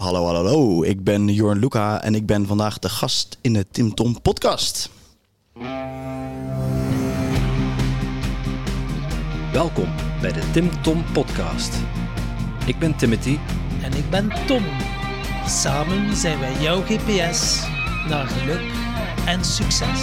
Hallo, hallo, hallo. Ik ben Jorn Luca en ik ben vandaag de gast in de Tim Tom podcast. Welkom bij de Tim Tom Podcast. Ik ben Timothy. En ik ben Tom. Samen zijn wij jouw GPS naar geluk en succes.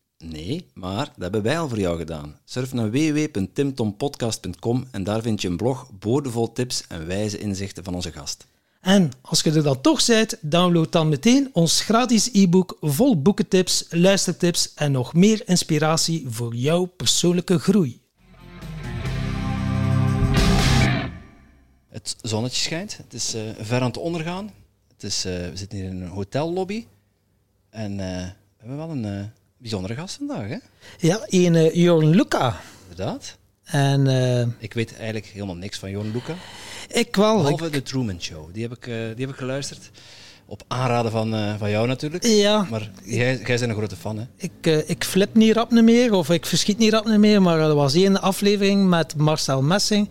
Nee, maar dat hebben wij al voor jou gedaan. Surf naar www.timtompodcast.com en daar vind je een blog boordevol tips en wijze inzichten van onze gast. En als je er dan toch bent, download dan meteen ons gratis e-book vol boekentips, luistertips en nog meer inspiratie voor jouw persoonlijke groei. Het zonnetje schijnt, het is uh, ver aan het ondergaan. Het is, uh, we zitten hier in een hotellobby en uh, we hebben wel een bijzondere gast vandaag, hè? Ja, een uh, Jorn Luca. Inderdaad. En, uh, ik weet eigenlijk helemaal niks van Jorn Luca. Ik wel. Behalve de Truman Show. Die heb ik, uh, die heb ik geluisterd. Op aanraden van, van jou natuurlijk. Ja. Maar jij, jij bent een grote fan, hè? Ik, ik flip niet rap meer, of ik verschiet niet rap meer. Maar er was één aflevering met Marcel Messing.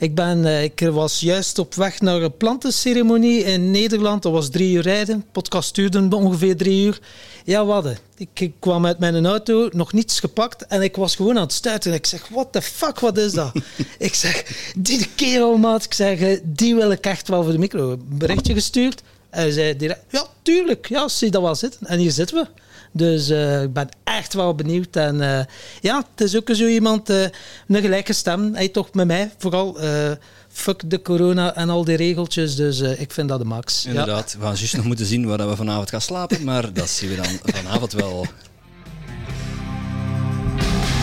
Ik, ben, ik was juist op weg naar een plantenceremonie in Nederland. Dat was drie uur rijden. De podcast duurde ongeveer drie uur. Ja, wat? Ik, ik kwam uit mijn auto, nog niets gepakt en ik was gewoon aan het stuiten. Ik zeg, what the fuck, wat is dat? ik zeg, die kerel, maat. Ik zeg, die wil ik echt wel voor de micro. Een berichtje gestuurd. En hij zei direct, ja, tuurlijk, ja, zie dat wel zitten. En hier zitten we. Dus uh, ik ben echt wel benieuwd. En uh, ja, het is ook zo iemand, uh, een gelijke stem. Hij toch met mij vooral. fuck de corona en al die regeltjes. Dus ik vind dat de max. Inderdaad, ja. we gaan juist nog moeten zien waar we vanavond gaan slapen. Maar dat zien we dan vanavond wel.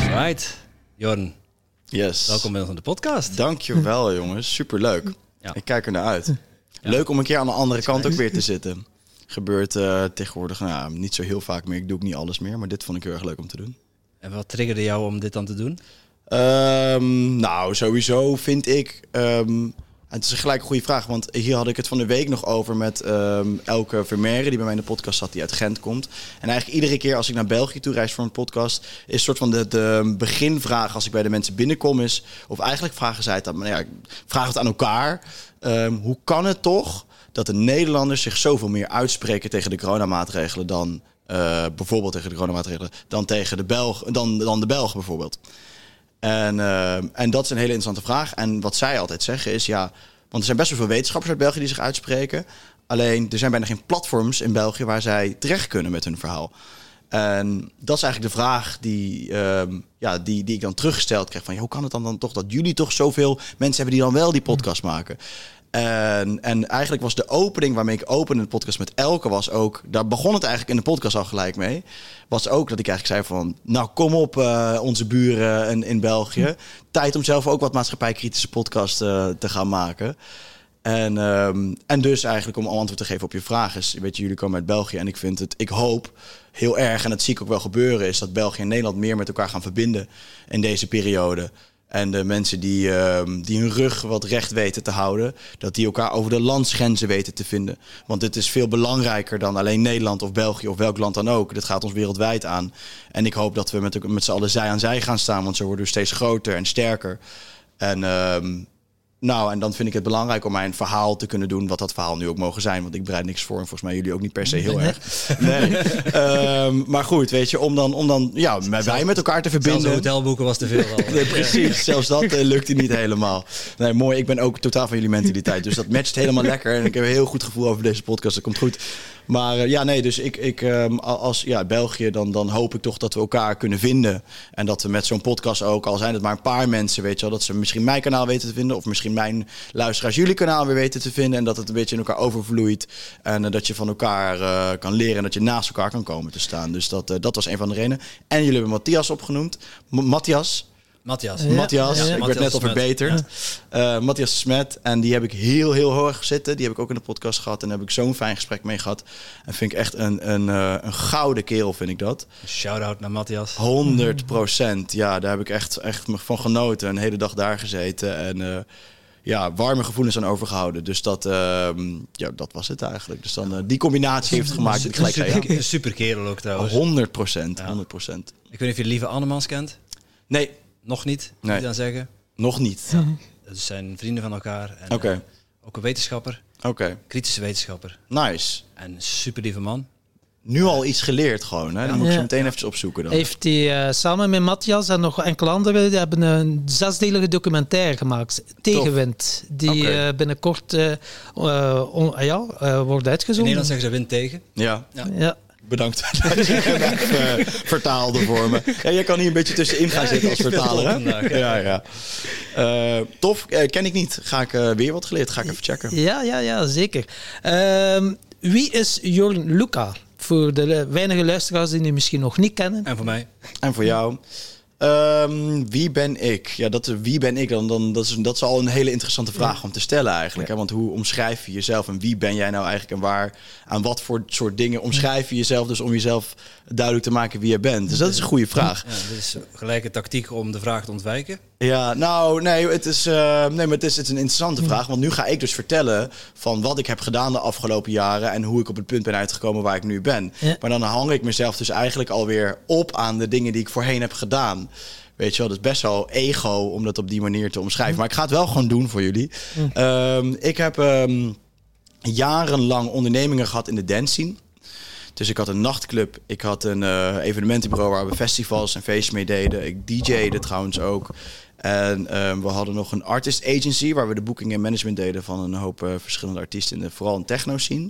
Right, Jorn. Yes. Welkom bij ons in de podcast. Dankjewel, jongens. Superleuk. Ja. Ik kijk er naar uit. Ja. Leuk om een keer aan de andere kant ook weer te zitten. Gebeurt uh, tegenwoordig nou, niet zo heel vaak meer. Ik doe ook niet alles meer, maar dit vond ik heel erg leuk om te doen. En wat triggerde jou om dit dan te doen? Um, nou, sowieso vind ik. Um, het is gelijk een goede vraag, want hier had ik het van de week nog over met um, Elke Vermeer, die bij mij in de podcast zat, die uit Gent komt. En eigenlijk iedere keer als ik naar België toe reis voor een podcast, is een soort van de, de beginvraag als ik bij de mensen binnenkom is, of eigenlijk vragen zij het dan, maar ja, vraag het aan elkaar. hoe kan het toch dat de Nederlanders zich zoveel meer uitspreken tegen de coronamaatregelen dan uh, bijvoorbeeld tegen de coronamaatregelen dan tegen de Belg, dan, dan de Belgen bijvoorbeeld. En, uh, en dat is een hele interessante vraag. En wat zij altijd zeggen is ja, want er zijn best wel veel wetenschappers uit België die zich uitspreken. Alleen er zijn bijna geen platforms in België waar zij terecht kunnen met hun verhaal. En dat is eigenlijk de vraag die, uh, ja, die, die ik dan teruggesteld krijg. Van, ja, hoe kan het dan, dan toch dat jullie toch zoveel mensen hebben die dan wel die podcast maken? En, en eigenlijk was de opening waarmee ik opende de podcast met Elke was ook... Daar begon het eigenlijk in de podcast al gelijk mee. Was ook dat ik eigenlijk zei van... Nou, kom op uh, onze buren in, in België. Tijd om zelf ook wat maatschappijkritische podcast uh, te gaan maken. En, um, en dus eigenlijk om antwoord te geven op je vraag is... Weet je, jullie komen uit België en ik vind het... Ik hoop heel erg, en dat zie ik ook wel gebeuren... is dat België en Nederland meer met elkaar gaan verbinden in deze periode... En de mensen die, uh, die hun rug wat recht weten te houden, dat die elkaar over de landsgrenzen weten te vinden. Want dit is veel belangrijker dan alleen Nederland of België of welk land dan ook. Dit gaat ons wereldwijd aan. En ik hoop dat we met, met z'n allen zij aan zij gaan staan, want zo worden steeds groter en sterker. En uh, nou, en dan vind ik het belangrijk om mijn verhaal te kunnen doen, wat dat verhaal nu ook mogen zijn. Want ik bereid niks voor en volgens mij jullie ook niet per se heel erg. Nee. um, maar goed, weet je, om dan, om dan ja, zelfs, wij met elkaar te verbinden. Zelfs hotelboeken was te veel al. nee, precies, zelfs dat uh, lukt niet helemaal. Nee, mooi, ik ben ook totaal van jullie mentaliteit. Dus dat matcht helemaal lekker. En ik heb een heel goed gevoel over deze podcast, dat komt goed. Maar uh, ja, nee, dus ik, ik um, als ja, België, dan, dan hoop ik toch dat we elkaar kunnen vinden. En dat we met zo'n podcast ook, al zijn het maar een paar mensen, weet je wel, dat ze misschien mijn kanaal weten te vinden. Of misschien mijn luisteraars jullie kanaal weer weten te vinden. En dat het een beetje in elkaar overvloeit. En uh, dat je van elkaar uh, kan leren en dat je naast elkaar kan komen te staan. Dus dat, dat was een van de redenen. En jullie hebben Matthias opgenoemd. Matthias. Matthias. Ja. Matthias, Ja. ik werd net al Smet. verbeterd. Eh, Matthias Smet. En die heb ik heel, heel hoog zitten. Die heb ik ook in de podcast gehad. En daar heb ik zo'n fijn gesprek mee gehad. En vind ik echt een, een, eh, een gouden kerel, vind ik dat. Shout-out naar Matthias. 100 procent. Ja, daar heb ik echt, echt van genoten. Een hele dag daar gezeten. En eh, ja, warme gevoelens aan overgehouden. Dus dat, ehm, ja, dat was het eigenlijk. Dus dan, die combinatie heeft gemaakt dat ik gelijk zei, super, ja, een super kerel ook trouwens. 100 procent. Ja. 100 procent. Ik weet niet of je de lieve Annemans kent. Nee, Nog niet, moet Nee. ik dan zeggen. nog niet. Dat zijn vrienden van elkaar. En, Oké. eh, ook een wetenschapper, Oké, kritische wetenschapper. nice. En super lieve man. Nu al iets geleerd gewoon. Hè? Dan moet ik Ja. zo meteen eventjes opzoeken dan. Heeft hij eh, samen met Matthias en nog enkele anderen die hebben een zesdelige documentaire gemaakt. Tegenwind. Die eh, binnenkort on- ja, eh, wordt In uitgezonden. Nederland zeggen ze wind tegen. Ja, Ja. Bedankt dat je eh, vertaalde voor me. Ja, jij kan hier een beetje tussenin gaan zitten als vertaler. Hè? vandaag, Ja, ja. Eh, tof, Eh, ken ik niet. Ga ik weer wat geleerd. Ga ik even checken. Ja, ja, ja, zeker. Ehm, wie is Jorn Luca? Voor de weinige luisteraars die u misschien nog niet kennen. En voor mij. En voor jou? Ehm, wie ben ik? Ja, dat, wie ben ik dan? dan dat, is, dat is al een hele interessante vraag om te stellen eigenlijk. Hè? Want hoe omschrijf je jezelf en wie ben jij nou eigenlijk en waar, aan wat voor soort dingen omschrijf je jezelf? Dus om jezelf duidelijk te maken wie je bent. Dus dat is een goede vraag. Ja, dit is gelijk een tactiek om de vraag te ontwijken. Ja, nou, nee, het is, eh, nee maar het is, het is een interessante vraag. Want nu ga ik dus vertellen van wat ik heb gedaan de afgelopen jaren... en hoe ik op het punt ben uitgekomen waar ik nu ben. Ja. Maar dan hang ik mezelf dus eigenlijk alweer op aan de dingen die ik voorheen heb gedaan. Weet je wel, dat is best wel ego om dat op die manier te omschrijven. Maar ik ga het wel gewoon doen voor jullie. Ehm, ik heb ehm, jarenlang ondernemingen gehad in de dance scene. Dus ik had een nachtclub, ik had een eh, evenementenbureau waar we festivals en feesten mee deden. Ik DJ'de trouwens ook. En ehm, we hadden nog een artist agency waar we de boeking en management deden van een hoop eh, verschillende artiesten, vooral in techno scene.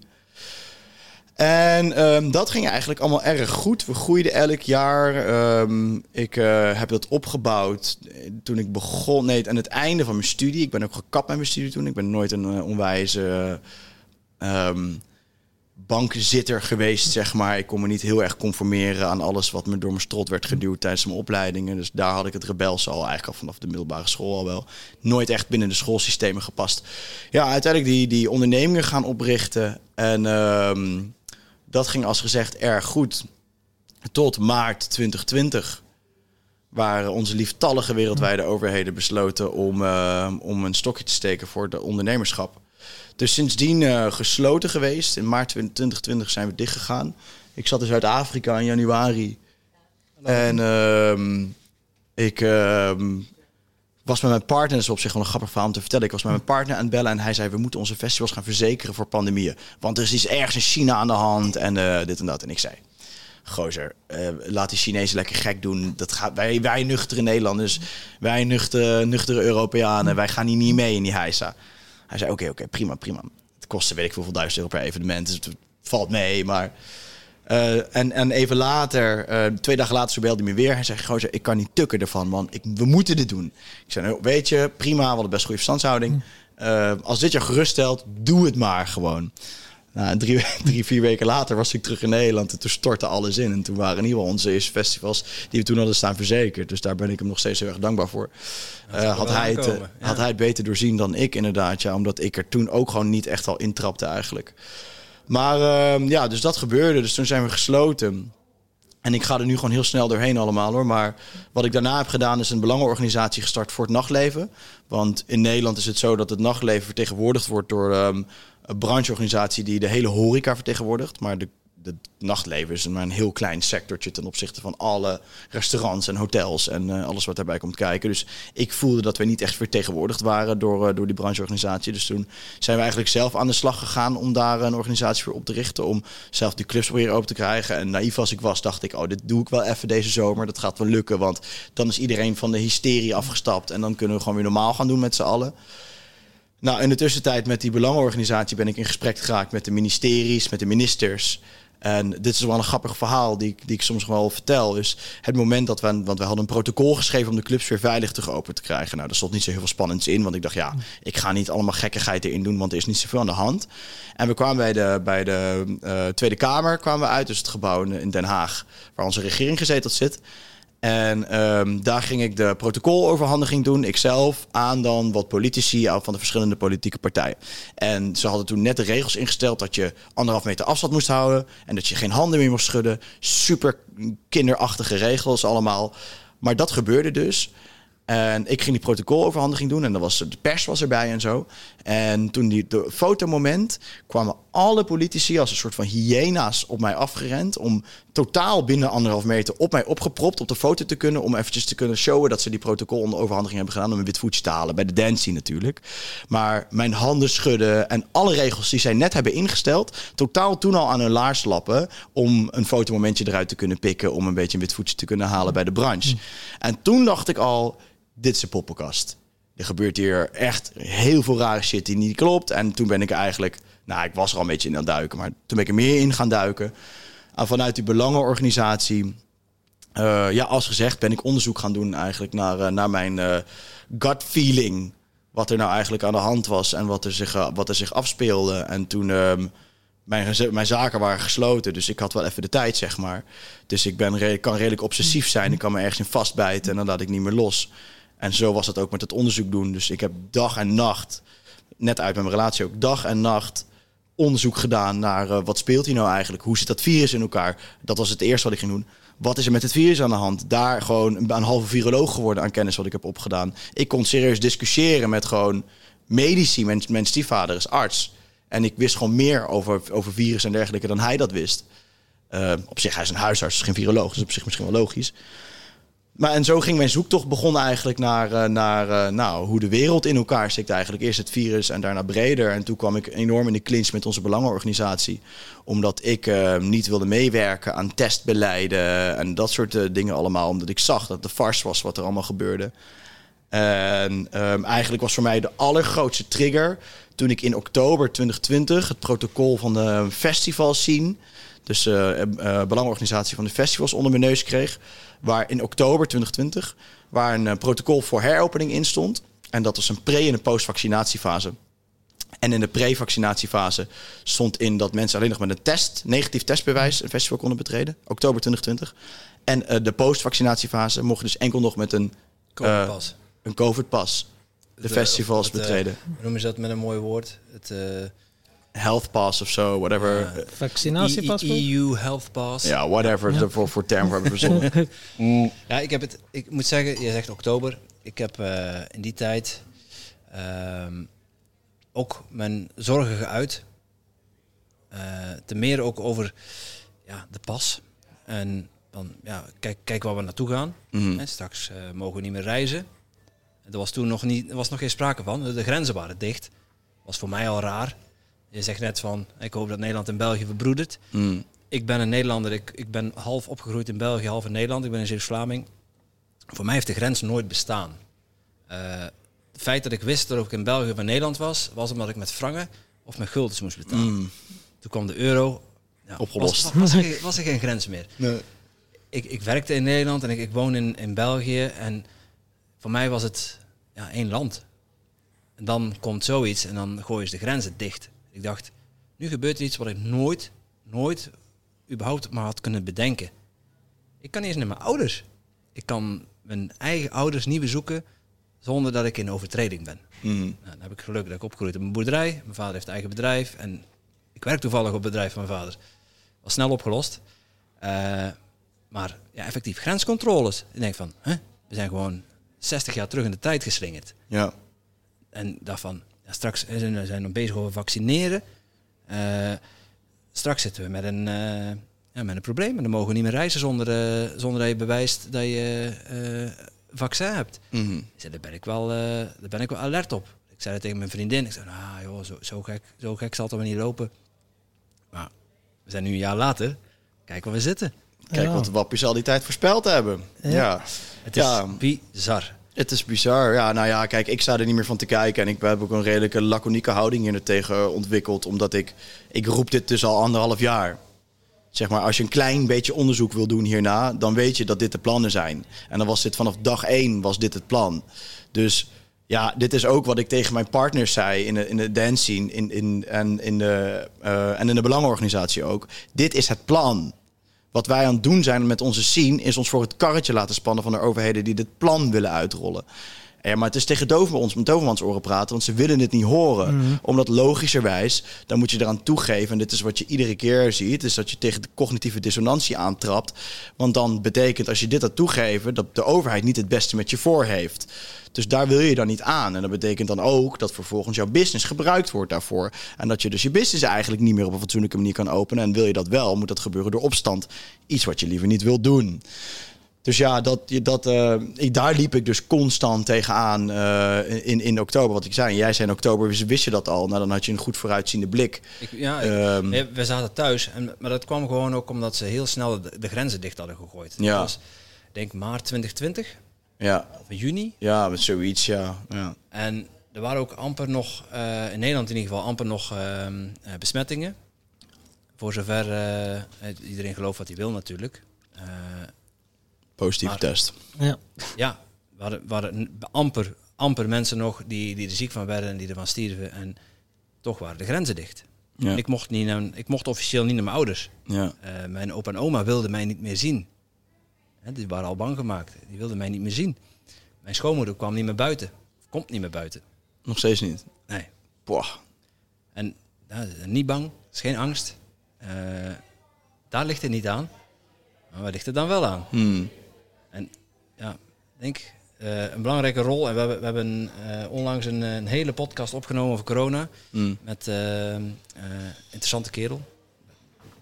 En ehm, dat ging eigenlijk allemaal erg goed. We groeiden elk jaar. Ehm, ik eh, heb dat opgebouwd eh, toen ik begon. Nee, aan het einde van mijn studie. Ik ben ook gekapt met mijn studie toen. Ik ben nooit een eh, onwijze bankzitter geweest, zeg maar. Ik kon me niet heel erg conformeren aan alles wat me door mijn strot werd geduwd tijdens mijn opleidingen. Dus daar had ik het rebelse al eigenlijk al vanaf de middelbare school al wel. Nooit echt binnen de schoolsystemen gepast. Ja, uiteindelijk die, die ondernemingen gaan oprichten. En ehm, dat ging als gezegd erg goed. Tot maart 2020 waar onze lieftallige wereldwijde overheden besloten om, eh, om een stokje te steken voor de ondernemerschap. Dus sindsdien eh, gesloten geweest. In maart 2020 zijn we dichtgegaan. Ik zat in Zuid-Afrika in januari. En ehm, ik ehm, was met mijn partner, dat is op zich wel een grappig verhaal om te vertellen. Ik was met mijn partner aan het bellen en hij zei... we moeten onze festivals gaan verzekeren voor pandemieën. Want er is iets ergens in China aan de hand en eh, dit en dat. En ik zei, gozer, eh, laat die Chinezen lekker gek doen. Dat gaat, wij, wij nuchtere Nederlanders, wij nuchtere, nuchtere Europeanen... wij gaan hier niet mee in die heisa. Hij zei, oké, oké, prima, prima. Het kostte weet ik hoeveel duizend euro per evenement. Dus het valt mee, maar... eh, en, en even later, eh, twee dagen later, zo belde hij me weer. Hij zei, gozer, ik kan niet tukken ervan, man. Ik, we moeten dit doen. Ik zei, nou, weet je, prima, we hadden best goede verstandshouding. Eh, als dit je geruststelt, doe het maar gewoon. Nou, drie, drie, vier weken later was ik terug in Nederland en toen stortte alles in. En toen waren in ieder geval onze eerste festivals die we toen hadden staan verzekerd. Dus daar ben ik hem nog steeds heel erg dankbaar voor. Eh, had, hij het, eh, ja. had hij het beter doorzien dan ik inderdaad. Ja, omdat ik er toen ook gewoon niet echt al intrapte eigenlijk. Maar ehm, ja, dus dat gebeurde. Dus toen zijn we gesloten. En ik ga er nu gewoon heel snel doorheen allemaal hoor. Maar wat ik daarna heb gedaan is een belangenorganisatie gestart voor het nachtleven. Want in Nederland is het zo dat het nachtleven vertegenwoordigd wordt door ehm, brancheorganisatie die de hele horeca vertegenwoordigt. Maar de, de nachtleven is maar een heel klein sectortje ten opzichte van alle restaurants en hotels en eh, alles wat daarbij komt kijken. Dus ik voelde dat we niet echt vertegenwoordigd waren door, eh, door die brancheorganisatie. Dus toen zijn we eigenlijk zelf aan de slag gegaan om daar een organisatie voor op te richten. Om zelf die clubs proberen open te krijgen. En naïef als ik was, dacht ik, oh, dit doe ik wel even deze zomer. Dat gaat wel lukken, want dan is iedereen van de hysterie afgestapt. En dan kunnen we gewoon weer normaal gaan doen met z'n allen. Nou, in de tussentijd met die belangenorganisatie ben ik in gesprek geraakt met de ministeries, met de ministers. En dit is wel een grappig verhaal die ik, die ik soms wel vertel. Is het moment dat we, want we hadden een protocol geschreven om de clubs weer veilig terug open te krijgen. Nou, daar stond niet zo heel veel spannends in, want ik dacht, ja, ik ga niet allemaal gekkigheid erin doen, want er is niet zoveel aan de hand. En we kwamen bij de, bij de eh, Tweede Kamer kwamen we uit, dus het gebouw in Den Haag, waar onze regering gezeteld zit. En ehm, daar ging ik de protocoloverhandiging doen, ikzelf, aan dan wat politici van de verschillende politieke partijen. En ze hadden toen net de regels ingesteld dat je anderhalf meter afstand moest houden en dat je geen handen meer mocht schudden. Super kinderachtige regels allemaal. Maar dat gebeurde dus. En ik ging die protocoloverhandiging doen en dan was de pers was erbij en zo. En toen die de fotomoment kwamen alle politici als een soort van hyena's op mij afgerend om totaal binnen anderhalf meter op mij opgepropt op de foto te kunnen om eventjes te kunnen showen dat ze die protocoloverhandiging hebben gedaan om een wit voetje te halen bij de dancing natuurlijk. Maar mijn handen schudden en alle regels die zij net hebben ingesteld, totaal toen al aan hun laars lappen om een fotomomentje eruit te kunnen pikken om een beetje een wit voetje te kunnen halen bij de branche. En toen dacht ik al dit is poppenkast. Er gebeurt hier echt heel veel rare shit die niet klopt. En toen ben ik eigenlijk, nou, ik was er al een beetje in aan het duiken, maar toen ben ik er meer in gaan duiken. En vanuit die belangenorganisatie, uh, ja, als gezegd, ben ik onderzoek gaan doen eigenlijk naar, uh, naar mijn uh, gut feeling. Wat er nou eigenlijk aan de hand was en wat er zich, wat er zich afspeelde. En toen. Um, mijn, mijn zaken waren gesloten, dus ik had wel even de tijd, zeg maar. Dus ik ben kan redelijk obsessief zijn. Ik kan me ergens in vastbijten en dan laat ik niet meer los. En zo was het ook met het onderzoek doen. Dus ik heb dag en nacht, net uit mijn relatie ook, dag en nacht onderzoek gedaan naar uh, wat speelt hier nou eigenlijk? Hoe zit dat virus in elkaar? Dat was het eerste wat ik ging doen. Wat is er met het virus aan de hand? Daar gewoon een, halve viroloog geworden aan kennis wat ik heb opgedaan. Ik kon serieus discussiëren met gewoon medici. Mijn, mijn stiefvader is arts. En ik wist gewoon meer over, over virus en dergelijke dan hij dat wist. Uh, op zich, hij is een huisarts, is geen viroloog. Dus op zich misschien wel logisch. Maar en zo ging mijn zoektocht begonnen eigenlijk naar, uh, naar uh, nou, hoe de wereld in elkaar stikt eigenlijk. Eerst het virus en daarna breder. En toen kwam ik enorm in de clinch met onze belangenorganisatie. Omdat ik uh, niet wilde meewerken aan testbeleiden en dat soort dingen allemaal. Omdat ik zag dat de farce was wat er allemaal gebeurde. En um, eigenlijk was voor mij de allergrootste trigger toen ik in oktober 2020 het protocol van de festivals zien dus uh, belangenorganisatie van de festivals onder mijn neus kreeg. Waar in oktober 2020 waar een uh, protocol voor heropening in stond. En dat was een pre- en een post-vaccinatiefase. En in de pre-vaccinatiefase stond in dat mensen alleen nog met een test, negatief testbewijs, een festival konden betreden. Oktober 2020. En de post-vaccinatiefase mocht dus enkel nog met een COVID-pas. een COVID-pas de, festivals betreden. Hoe noem je dat met een mooi woord? Het health pass of zo, whatever. Uh, Vaccinatiepaspoort? EU Health Pass. Ja, whatever ja. voor, voor term hebben verzonnen. mm. Ja, ik heb het. Ik moet zeggen, je zegt oktober. Ik heb uh, in die tijd uh, ook mijn zorgen geuit. Uh, te meer ook over ja, de pas. En dan, ja, kijk, kijk waar we naartoe gaan. Mhm. Mm. straks mogen we niet meer reizen. Er was toen nog, niet, er was nog geen sprake van. De grenzen waren dicht. Was voor mij al raar. Je zegt net van, ik hoop dat Nederland en België verbroedert. Mm. Ik ben een Nederlander, ik, ik ben half opgegroeid in België, half in Nederland. Ik ben een Zeeuws-Vlaming. Voor mij heeft de grens nooit bestaan. Uh, het feit dat ik wist dat ik in België of in Nederland was, was omdat ik met frangen of met guldens moest betalen. Mm. Toen kwam de euro. Ja, Opgelost. Was, was, was, er, was, er, geen grens meer. Nee. Ik, ik werkte in Nederland en ik, ik woon in, in België. En voor mij was het ja, één land. En dan komt zoiets en dan gooien ze de grenzen dicht. Ik dacht, nu gebeurt er iets wat ik nooit, nooit überhaupt maar had kunnen bedenken. Ik kan niet eens naar mijn ouders. Ik kan mijn eigen ouders niet bezoeken zonder dat ik in overtreding ben. Mm. Nou, dan heb ik geluk dat ik opgegroeid op een boerderij. Mijn vader heeft eigen bedrijf. En ik werk toevallig op het bedrijf van mijn vader. Was snel opgelost. Uh, maar ja, effectief grenscontroles. Ik denk van, hè? we zijn gewoon 60 jaar terug in de tijd geslingerd. Ja. En daarvan, ja, straks zijn we zijn nog bezig over vaccineren. Uh, straks zitten we met een, uh, ja, met een probleem. En dan mogen we niet meer reizen zonder, uh, zonder dat je bewijst dat je vaccin hebt. Mm -hmm. zei, daar, ben ik wel, daar ben ik wel alert op. Ik zei dat tegen mijn vriendin. Ik zei, nou joh, zo, zo, gek, zo gek zal het wel niet lopen. Maar we zijn nu een jaar later. Kijk waar we zitten. Kijk ja. wat wappies al die tijd voorspeld hebben. Ja. ja. Het is ja. bizar. Het is bizar. Ja, nou ja, kijk, ik sta er niet meer van te kijken. En ik heb ook een redelijke laconieke houding hier tegen ontwikkeld. Omdat ik, ik roep dit dus al anderhalf jaar. Zeg maar, als je een klein beetje onderzoek wil doen hierna, dan weet je dat dit de plannen zijn. En dan was dit vanaf dag één was dit het plan. Dus ja, dit is ook wat ik tegen mijn partners zei in de, in de dance scene in, in, en, in de, uh, en in de belangenorganisatie ook. Dit is het plan. Wat wij aan het doen zijn met onze scene, is ons voor het karretje laten spannen van de overheden die dit plan willen uitrollen. Ja, maar het is tegen Dovermans, met Dovermans oren praten, want ze willen het niet horen. Omdat logischerwijs, dan moet je eraan toegeven, en dit is wat je iedere keer ziet, is dat je tegen de cognitieve dissonantie aantrapt. Want dan betekent, als je dit had toegeven, dat de overheid niet het beste met je voor heeft. Dus daar wil je dan niet aan. En dat betekent dan ook dat vervolgens jouw business gebruikt wordt daarvoor. En dat je dus je business eigenlijk niet meer op een fatsoenlijke manier kan openen. En wil je dat wel, moet dat gebeuren door opstand. Iets wat je liever niet wil doen. Dus ja, dat, dat, uh, ik, daar liep ik dus constant tegenaan uh, in, in oktober. Wat ik zei, jij zei in oktober, wist, wist je dat al? Nou, dan had je een goed vooruitziende blik. Ik, ja, um, ik, we zaten thuis. En, maar dat kwam gewoon ook omdat ze heel snel de, de grenzen dicht hadden gegooid. Ja. Dat was, denk maart 2020. Ja. Of juni. Ja, met zoiets, ja. ja. En er waren ook amper nog, uh, in Nederland in ieder geval, amper nog besmettingen. Voor zover iedereen gelooft wat hij wil natuurlijk. Positieve maar, test. Ja, ja we, hadden, we hadden amper, amper mensen nog die, die er ziek van werden en die ervan stierven. En toch waren de grenzen dicht. Ja. Ik, mocht niet naar, ik mocht officieel niet naar mijn ouders. Ja. Uh, mijn opa en oma wilden mij niet meer zien. He, die waren al bang gemaakt. Die wilden mij niet meer zien. Mijn schoonmoeder kwam niet meer buiten. Of komt niet meer buiten. Nog steeds niet? Nee. Boah. En nou, niet bang, is geen angst. Uh, daar ligt het niet aan. Maar waar ligt het dan wel aan? Hmm. Ja, ik denk uh, een belangrijke rol. En we hebben, we hebben uh, onlangs een, een, hele podcast opgenomen over corona. Hmm. Met uh, interessante kerel.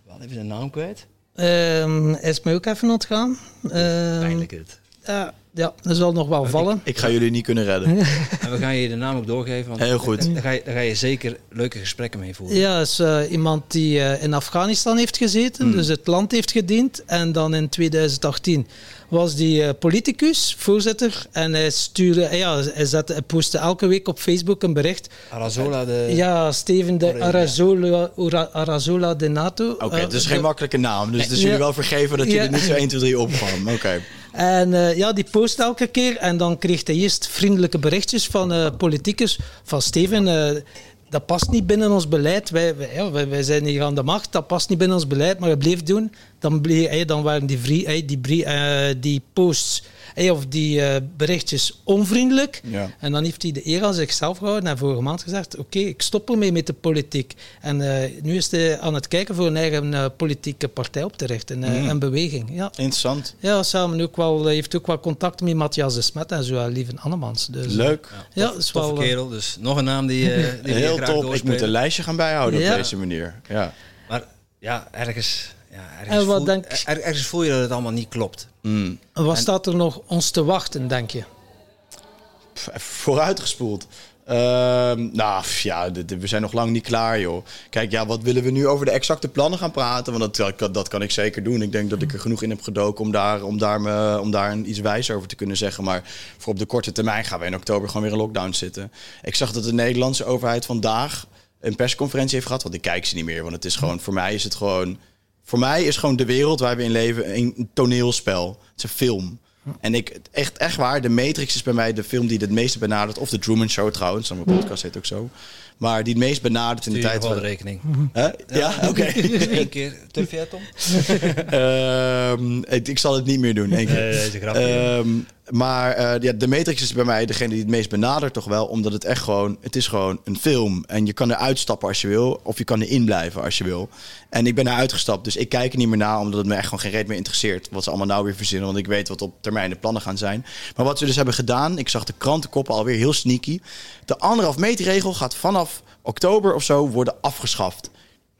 Wel even zijn naam kwijt. Um, is mij ook even ontgaan. Pijnlijk het. ja, ja, dat zal nog wel vallen. Ik ga jullie niet kunnen redden. en we gaan je de naam ook doorgeven. Want Heel goed. Daar ga, je, daar ga je zeker leuke gesprekken mee voeren. Ja, is uh, iemand die uh, in Afghanistan heeft gezeten, Hmm. dus het land heeft gediend. En dan in 2018 was die uh, politicus, voorzitter. En hij stuurde, ja, hij, zette, hij postte elke week op Facebook een bericht. Arazola de... Ja, Steven de Arazola, Arazola de NATO. Oké, okay, is geen makkelijke naam. Dus ja. jullie wel vergeven dat jullie ja. niet zo 1, 2, 3 opkwam. Oké. Okay. En uh, ja, die post elke keer. En dan kreeg hij eerst vriendelijke berichtjes van uh, politicus. Van Steven, uh, dat past niet binnen ons beleid. Wij, wij, wij, zijn hier aan de macht. Dat past niet binnen ons beleid. Maar hij bleef doen. Dan, bleef, dan waren die, free, hey, die, hey, die posts hey, of die berichtjes onvriendelijk. Ja. En dan heeft hij de eer aan zichzelf gehouden. En vorige maand gezegd, oké, okay, ik stop ermee met de politiek. En nu is hij aan het kijken voor een eigen politieke partij op te richten. Mm. Een beweging. Ja. Interessant. Ja, samen ook wel, heeft ook wel contact met Matthias de Smet en zo, lieve Annemans. Dus, Leuk. Ja, ja tof, is wel, kerel. Dus nog een naam die, uh, die Heel graag top. Ik moet een lijstje gaan bijhouden Ja. op deze manier. Ja. Maar ja, ergens, ja, En ergens, wat voel, denk- er- ergens voel je dat het allemaal niet klopt. Mm. Wat En- staat er nog ons te wachten, denk je? Pff, vooruitgespoeld. Ehm, nou, ja, we zijn nog lang niet klaar, joh. Kijk, ja, wat willen we nu over de exacte plannen gaan praten? Want dat, dat, dat kan ik zeker doen. Ik denk dat ik er genoeg in heb gedoken om daar, om daar, me, om daar een iets wijs over te kunnen zeggen. Maar voor op de korte termijn gaan we in oktober gewoon weer in lockdown zitten. Ik zag dat de Nederlandse overheid vandaag een persconferentie heeft gehad. Want ik kijk ze niet meer, want het is gewoon, voor mij is het gewoon... Voor mij is gewoon de wereld waar we in leven een toneelspel. Het is een film. En ik, echt, echt waar, de Matrix is bij mij de film die het meeste benadert. Of de Truman Show trouwens, mijn podcast heet ook zo. Maar die het meest benadert in de tijd... gewoon de rekening. Ja, oké. Eén keer. Durf jij het om? Ehm, ik, ik zal het niet meer doen. keer. Nee, een grapje. Ehm, maar eh, ja, de Matrix is bij mij degene die het meest benadert toch wel. Omdat het echt gewoon... Het is gewoon een film. En je kan er uitstappen als je wil. Of je kan erin blijven als je wil. En ik ben er uitgestapt. Dus ik kijk er niet meer naar. Omdat het me echt gewoon geen reet meer interesseert. Wat ze allemaal nou weer verzinnen. Want ik weet wat op termijn de plannen gaan zijn. Maar wat ze dus hebben gedaan... Ik zag de krantenkoppen alweer heel sneaky. De anderhalf meter regel gaat vanaf oktober of zo worden afgeschaft.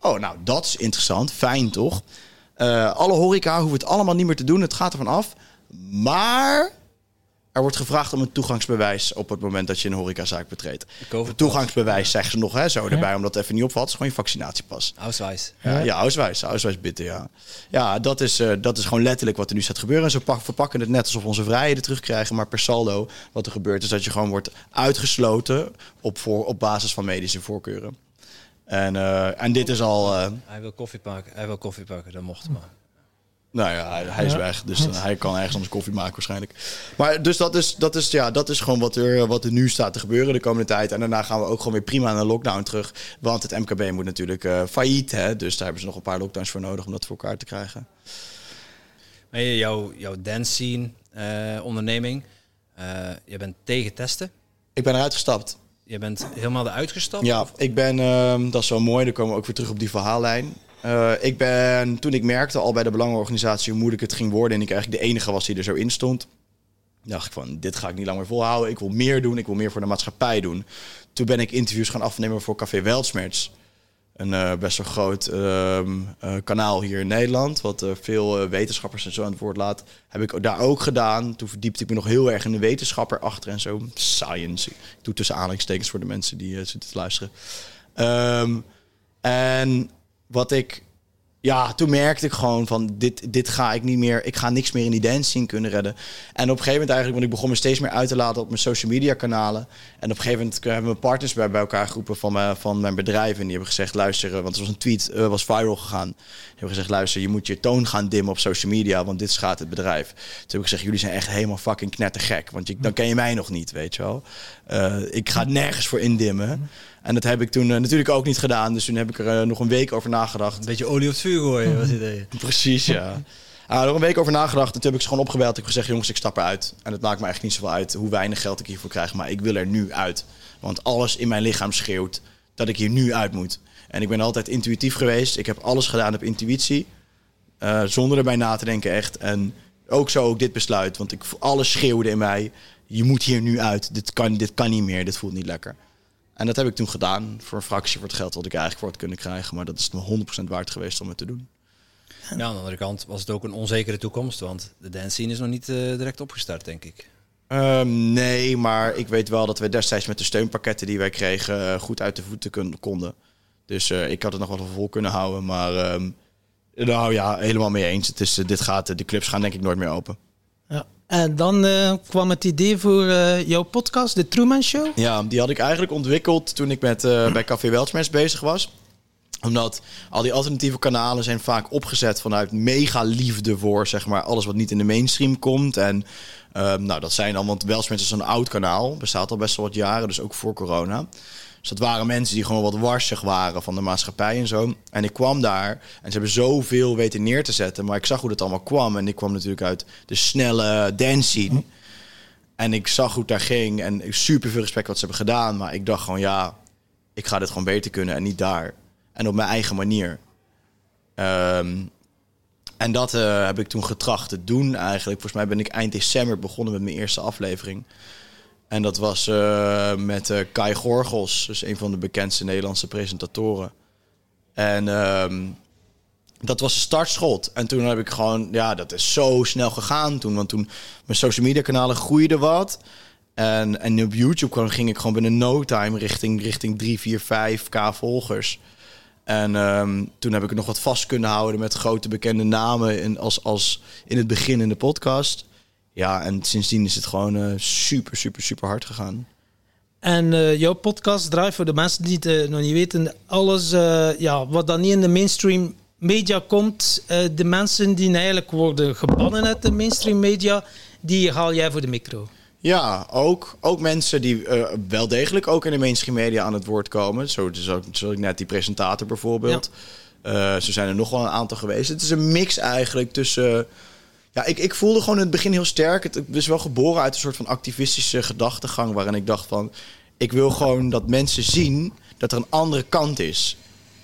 Oh, nou, dat is interessant. Fijn, toch? Eh, alle horeca hoeven het allemaal niet meer te doen. Het gaat ervan af. Maar er wordt gevraagd om een toegangsbewijs op het moment dat je een horecazaak betreedt. Een toegangsbewijs zeggen ze nog hè, zo erbij, omdat het even niet opvalt. Het is gewoon je vaccinatiepas. Ausweis. Ja, ja bitten, ja. Ja, dat is, eh, dat is gewoon letterlijk wat er nu staat gebeuren. En ze pak- verpakken het net alsof we onze vrijheden terugkrijgen. Maar per saldo, wat er gebeurt, is dat je gewoon wordt uitgesloten op, voor, op basis van medische voorkeuren. En, eh, en dit is al... eh, Hij wil koffie pakken. Hij wil koffie pakken. Dat mocht maar. Nou ja, hij, hij is Ja. weg. Dus eh, hij kan ergens anders koffie maken waarschijnlijk. Maar dus dat is, dat is, ja, dat is gewoon wat er, wat er nu staat te gebeuren de komende tijd. En daarna gaan we ook gewoon weer prima naar lockdown terug. Want het MKB moet natuurlijk eh, failliet. Hè? Dus daar hebben ze nog een paar lockdowns voor nodig om dat voor elkaar te krijgen. Maar je- jouw, jouw dance scene eh, onderneming, eh, je bent tegen testen. Ik ben eruit gestapt. Je bent helemaal eruit gestapt. Ja, ik ben, ehm, dat is wel mooi, dan komen we ook weer terug op die verhaallijn. Eh, ik ben, toen ik merkte al bij de belangenorganisatie hoe moeilijk het ging worden en ik eigenlijk de enige was die er zo in stond, dacht ik van, dit ga ik niet langer volhouden. Ik wil meer doen, ik wil meer voor de maatschappij doen. Toen ben ik interviews gaan afnemen voor Café Weltsmerts. Een eh, best wel groot ehm, eh, kanaal hier in Nederland, wat veel wetenschappers en zo aan het woord laat. Heb ik daar ook gedaan. Toen verdiepte ik me nog heel erg in de wetenschapper achter en zo. Science. Ik doe tussen aanhalingstekens voor de mensen die zitten te luisteren. Ehm, en wat ik... Ja, toen merkte ik gewoon van dit, dit ga ik niet meer. Ik ga niks meer in die dance scene kunnen redden. En op een gegeven moment eigenlijk, want ik begon me steeds meer uit te laten op mijn social media kanalen. En op een gegeven moment hebben mijn partners bij, elkaar geroepen van, mijn- van mijn bedrijf. En die hebben gezegd, luister, eh, want er was een tweet, eh, was viral gegaan. Die hebben gezegd, luister, je moet je toon gaan dimmen op social media, want dit schaadt het bedrijf. Toen heb ik gezegd, jullie zijn echt helemaal fucking knettergek. Want dan ken je mij nog niet, weet je wel. Eh, ik ga nergens voor indimmen. En dat heb ik toen eh, natuurlijk ook niet gedaan. Dus toen heb ik er eh, nog een week over nagedacht. Een beetje olie op het vuur gooien, was het idee. Precies, ja. Ah, nog een week over nagedacht. En toen heb ik ze gewoon opgebeld. Ik heb gezegd, jongens, ik stap eruit. En het maakt me eigenlijk niet zoveel uit hoe weinig geld ik hiervoor krijg. Maar ik wil er nu uit. Want alles in mijn lichaam schreeuwt dat ik hier nu uit moet. En ik ben altijd intuïtief geweest. Ik heb alles gedaan op intuïtie. eh, zonder erbij na te denken, echt. En ook zo ook dit besluit. Want ik, alles schreeuwde in mij. Je moet hier nu uit. Dit kan, dit kan niet meer. Dit voelt niet lekker. En dat heb ik toen gedaan. Voor een fractie voor het geld wat ik eigenlijk voor had kunnen krijgen. Maar dat is me 100% waard geweest om het te doen. Ja, aan de andere kant was het ook een onzekere toekomst, want de dance scene is nog niet eh, direct opgestart, denk ik. Ehm, nee, maar ik weet wel dat we destijds met de steunpakketten die wij kregen eh, goed uit de voeten kun- konden. Dus eh, ik had het nog wel vol kunnen houden. Maar ehm, nou ja, helemaal mee eens. Het is, dit gaat, de clubs gaan denk ik nooit meer open. En dan eh, kwam het idee voor eh, jouw podcast, de Truman Show. Ja, die had ik eigenlijk ontwikkeld toen ik met, eh, bij Café Weltsmers bezig was. Omdat al die alternatieve kanalen zijn vaak opgezet vanuit mega liefde voor zeg maar, alles wat niet in de mainstream komt. En ehm, nou, dat zijn dan, want Weltsmers is een oud kanaal, bestaat al best wel wat jaren, dus ook voor corona. Dus dat waren mensen die gewoon wat warsig waren van de maatschappij en zo. En ik kwam daar en ze hebben zoveel weten neer te zetten. Maar ik zag hoe dat allemaal kwam. En ik kwam natuurlijk uit de snelle dance scene. En ik zag hoe het daar ging. En super veel respect wat ze hebben gedaan. Maar ik dacht gewoon, ja, ik ga dit gewoon beter kunnen en niet daar. En op mijn eigen manier. Ehm, en dat eh, heb ik toen getracht te doen eigenlijk. Volgens mij ben ik eind december begonnen met mijn eerste aflevering. En dat was eh, met eh, Kai Gorgels, dus een van de bekendste Nederlandse presentatoren. En ehm, dat was een startschot. En toen heb ik gewoon, ja, dat is zo snel gegaan toen. Want toen mijn social media kanalen groeiden wat. En, en op YouTube kwam- ging ik gewoon binnen no time richting, richting 3, 4, 5 k volgers. En ehm, toen heb ik nog wat vast kunnen houden met grote bekende namen in, als, als in het begin in de podcast. Ja, en sindsdien is het gewoon eh, super, super, super hard gegaan. En eh, jouw podcast draait voor de mensen die het eh, nog niet weten, alles ja, wat dan niet in de mainstream media komt, de mensen die eigenlijk worden gebannen uit de mainstream media, die haal jij voor de micro. Ja, ook, ook mensen die wel degelijk ook in de mainstream media aan het woord komen. Zo, dus ook, zoals ik net die presentator bijvoorbeeld. Eh, zo zijn er nog wel een aantal geweest. Het is een mix eigenlijk tussen... ja, ik, ik voelde gewoon in het begin heel sterk. Het is wel geboren uit een soort van activistische gedachtegang... waarin ik dacht van... ik wil gewoon dat mensen zien dat er een andere kant is...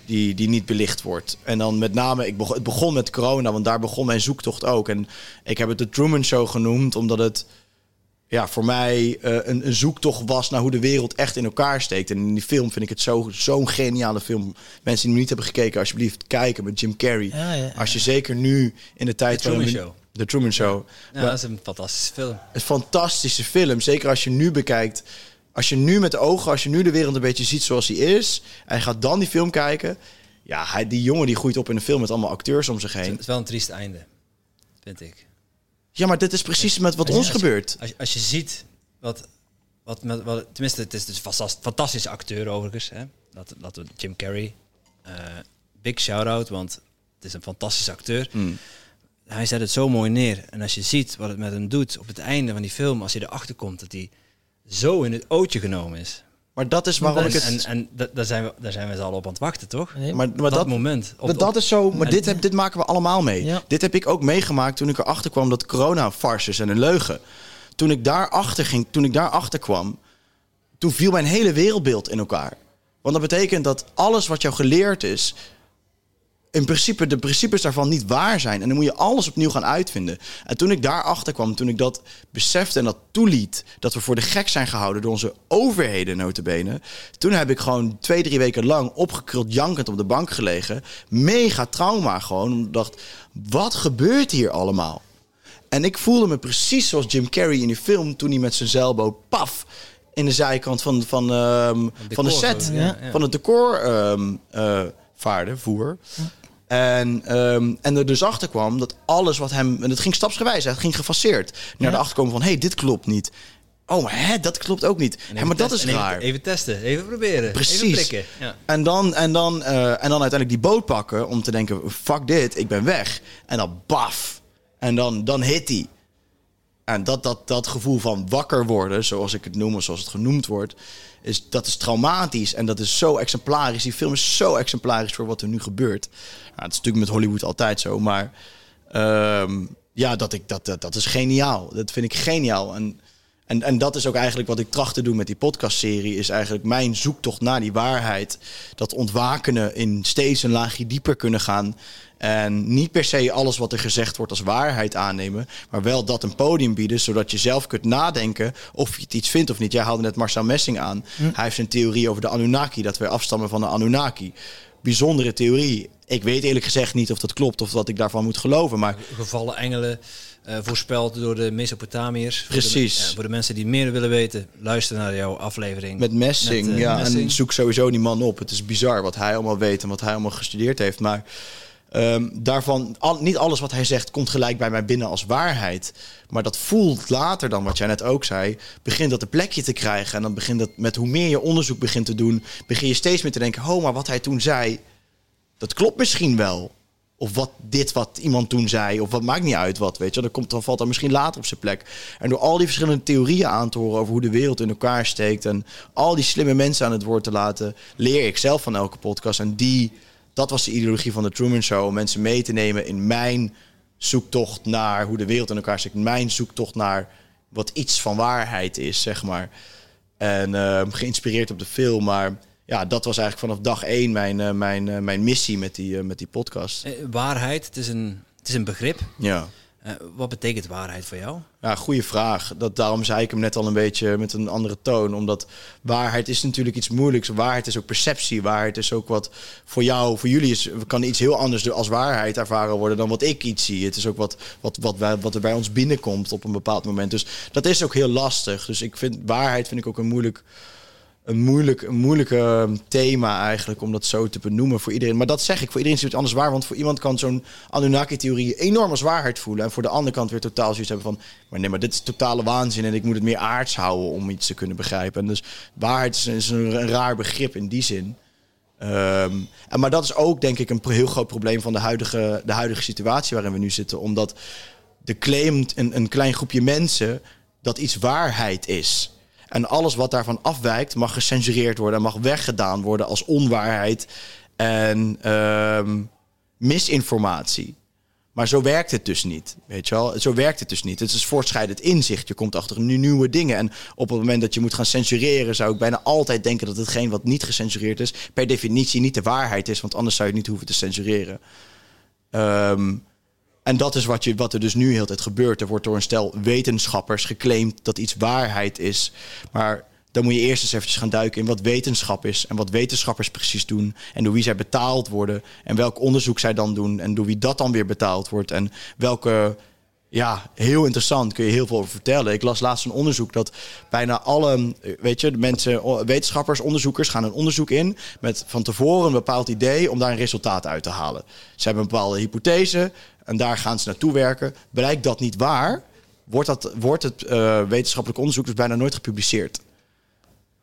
Die, die niet belicht wordt. En dan met name, ik begon, het begon met corona, want daar begon mijn zoektocht ook. En ik heb het de Truman Show genoemd, omdat het ja, voor mij eh, een, een zoektocht was naar hoe de wereld echt in elkaar steekt. En in die film vind ik het zo- zo'n geniale film. Mensen die hem niet hebben gekeken, alsjeblieft kijken met Jim Carrey. Ja, ja. Als je zeker nu in de tijd... Truman we- Show. De Truman Show. Ja, dat is een fantastische film. een fantastische film. Zeker als je nu bekijkt. Als je nu met de ogen, als je nu de wereld een beetje ziet zoals die is. En je gaat dan die film kijken. Ja, hij, die jongen die groeit op in een film met allemaal acteurs om zich Het heen. is wel een triest einde, vind ik. Ja, maar dit is precies met wat je- ons als je- gebeurt. Als je, als je ziet wat, wat, met, wat... Tenminste, het is dus een fantastische acteur overigens. Hè? Dat, dat we Jim Carrey. eh, big shout-out, want het is een fantastische acteur. Mm. Hij zet het zo mooi neer. En als je ziet wat het met hem doet op het einde van die film... als je erachter komt dat hij zo in het ootje genomen is. Maar dat is waarom ik het... en, en da- daar zijn we, daar zijn we allen op aan het wachten, toch? Nee, maar, maar dat, dat, moment. Op, Maar dat is zo, maar en- dit, heb, dit maken we allemaal mee. Ja. Dit heb ik ook meegemaakt toen ik erachter kwam dat corona een farce is en een leugen. Toen ik daarachter ging, toen ik daarachter kwam, toen viel mijn hele wereldbeeld in elkaar. Want dat betekent dat alles wat jou geleerd is, in principe de principes daarvan niet waar zijn. En dan moet je alles opnieuw gaan uitvinden. En toen ik daarachter kwam, toen ik dat besefte en dat toeliet... dat we voor de gek zijn gehouden door onze overheden notabene... toen heb ik gewoon twee, drie weken lang opgekruld jankend op de bank gelegen. Mega trauma gewoon. Omdat ik dacht, wat gebeurt hier allemaal? En ik voelde me precies zoals Jim Carrey in die film... toen hij met zijn zeilboot, paf, in de zijkant van, van, ehm, van de set... zo, ja, ja. van het decor eh, vaarde, voer... En, ehm, en er dus achter kwam dat alles wat hem. En het ging stapsgewijs, het ging gefaseerd. Naar de achterkomen van: hé, hey, dit klopt niet. Oh, maar hè, dat klopt ook niet. Even maar dat is raar. Even, even testen, even proberen. Precies. Even prikken. Ja. En dan, en, dan, eh, en dan uiteindelijk die boot pakken om te denken: fuck dit, ik ben weg. En dan baf. En dan, dan hit hij. En dat, dat, dat gevoel van wakker worden, zoals ik het noem, of zoals het genoemd wordt, is, dat is traumatisch. En dat is zo exemplarisch. Die film is zo exemplarisch voor wat er nu gebeurt. Nou, het is natuurlijk met Hollywood altijd zo, maar ehm, ja, dat, ik, dat, dat, dat is geniaal. Dat vind ik geniaal. En, en, en dat is ook eigenlijk wat ik tracht te doen met die podcastserie. Is eigenlijk mijn zoektocht naar die waarheid. Dat ontwakenen in steeds een laagje dieper kunnen gaan. En niet per se alles wat er gezegd wordt als waarheid aannemen. Maar wel dat een podium bieden. Zodat je zelf kunt nadenken of je het iets vindt of niet. Jij haalde net Marcel Messing aan. Hij heeft een theorie over de Anunnaki. Dat wij afstammen van de Anunnaki. Bijzondere theorie. Ik weet eerlijk gezegd niet of dat klopt of wat ik daarvan moet geloven. Maar Gevallen engelen eh, voorspeld door de Mesopotamiërs. Voor de- Precies. ja, voor de mensen die meer willen weten, luister naar jouw aflevering. Met Messing, Met, eh, ja. Messing. En zoek sowieso die man op. Het is bizar wat hij allemaal weet en wat hij allemaal gestudeerd heeft. Maar ehm, daarvan, al, niet alles wat hij zegt komt gelijk bij mij binnen als waarheid. Maar dat voelt later dan, wat jij net ook zei, begint dat een plekje te krijgen. En dan begint dat met hoe meer je onderzoek begint te doen, begin je steeds meer te denken: oh, maar wat hij toen zei, dat klopt misschien wel. Of wat dit wat iemand toen zei, of wat maakt niet uit wat, weet je. Dan, komt, dan valt dat misschien later op zijn plek. En door al die verschillende theorieën aan te horen over hoe de wereld in elkaar steekt... en al die slimme mensen aan het woord te laten... leer ik zelf van elke podcast. En die, dat was de ideologie van de Truman Show... om mensen mee te nemen in mijn zoektocht naar hoe de wereld in elkaar steekt. Mijn zoektocht naar wat iets van waarheid is, zeg maar. En eh, geïnspireerd op de film, maar... Ja, dat was eigenlijk vanaf dag één mijn, eh, mijn, eh, mijn missie met die, eh, met die podcast. Waarheid, het is een, het is een begrip. Ja. Wat betekent waarheid voor jou? Ja, goede vraag. Dat, daarom zei ik hem net al een beetje met een andere toon. Omdat waarheid is natuurlijk iets moeilijks. Waarheid is ook perceptie. Waarheid is ook wat voor jou, voor jullie is, kan iets heel anders als waarheid ervaren worden dan wat ik iets zie. Het is ook wat, wat, wat, wij, wat er bij ons binnenkomt op een bepaald moment. Dus dat is ook heel lastig. Dus ik vind waarheid vind ik ook een moeilijk. Een moeilijk, een moeilijke ehm, thema eigenlijk om dat zo te benoemen voor iedereen. Maar dat zeg ik, voor iedereen is het anders waar. Want voor iemand kan zo'n Anunnaki-theorie enorm als waarheid voelen. En voor de andere kant weer totaal zoiets hebben van... maar nee, maar dit is totale waanzin en ik moet het meer aards houden om iets te kunnen begrijpen. En dus waarheid is, een, raar begrip in die zin. Ehm, en, maar dat is ook denk ik een heel groot probleem van de huidige, de huidige situatie waarin we nu zitten. Omdat de claimt een, een klein groepje mensen dat iets waarheid is. En alles wat daarvan afwijkt mag gecensureerd worden en mag weggedaan worden als onwaarheid en ehm, misinformatie. Maar zo werkt het dus niet, weet je wel? Zo werkt het dus niet. Het is voortschrijdend inzicht. Je komt achter nieuwe dingen. En op het moment dat je moet gaan censureren... zou ik bijna altijd denken dat hetgeen wat niet gecensureerd is... per definitie niet de waarheid is. Want anders zou je het niet hoeven te censureren. Ehm, en dat is wat, je, wat er dus nu heel tijd gebeurt. Er wordt door een stel wetenschappers geclaimd dat iets waarheid is. Maar dan moet je eerst eens eventjes gaan duiken in wat wetenschap is. En wat wetenschappers precies doen. En door wie zij betaald worden. En welk onderzoek zij dan doen. En door wie dat dan weer betaald wordt. En welke... Ja, heel interessant. Kun je heel veel over vertellen. Ik las laatst een onderzoek dat bijna alle, weet je, mensen, wetenschappers, onderzoekers gaan een onderzoek in met van tevoren een bepaald idee om daar een resultaat uit te halen. Ze hebben een bepaalde hypothese en daar gaan ze naartoe werken. Blijkt dat niet waar, wordt, dat, wordt het eh, wetenschappelijk onderzoek dus bijna nooit gepubliceerd.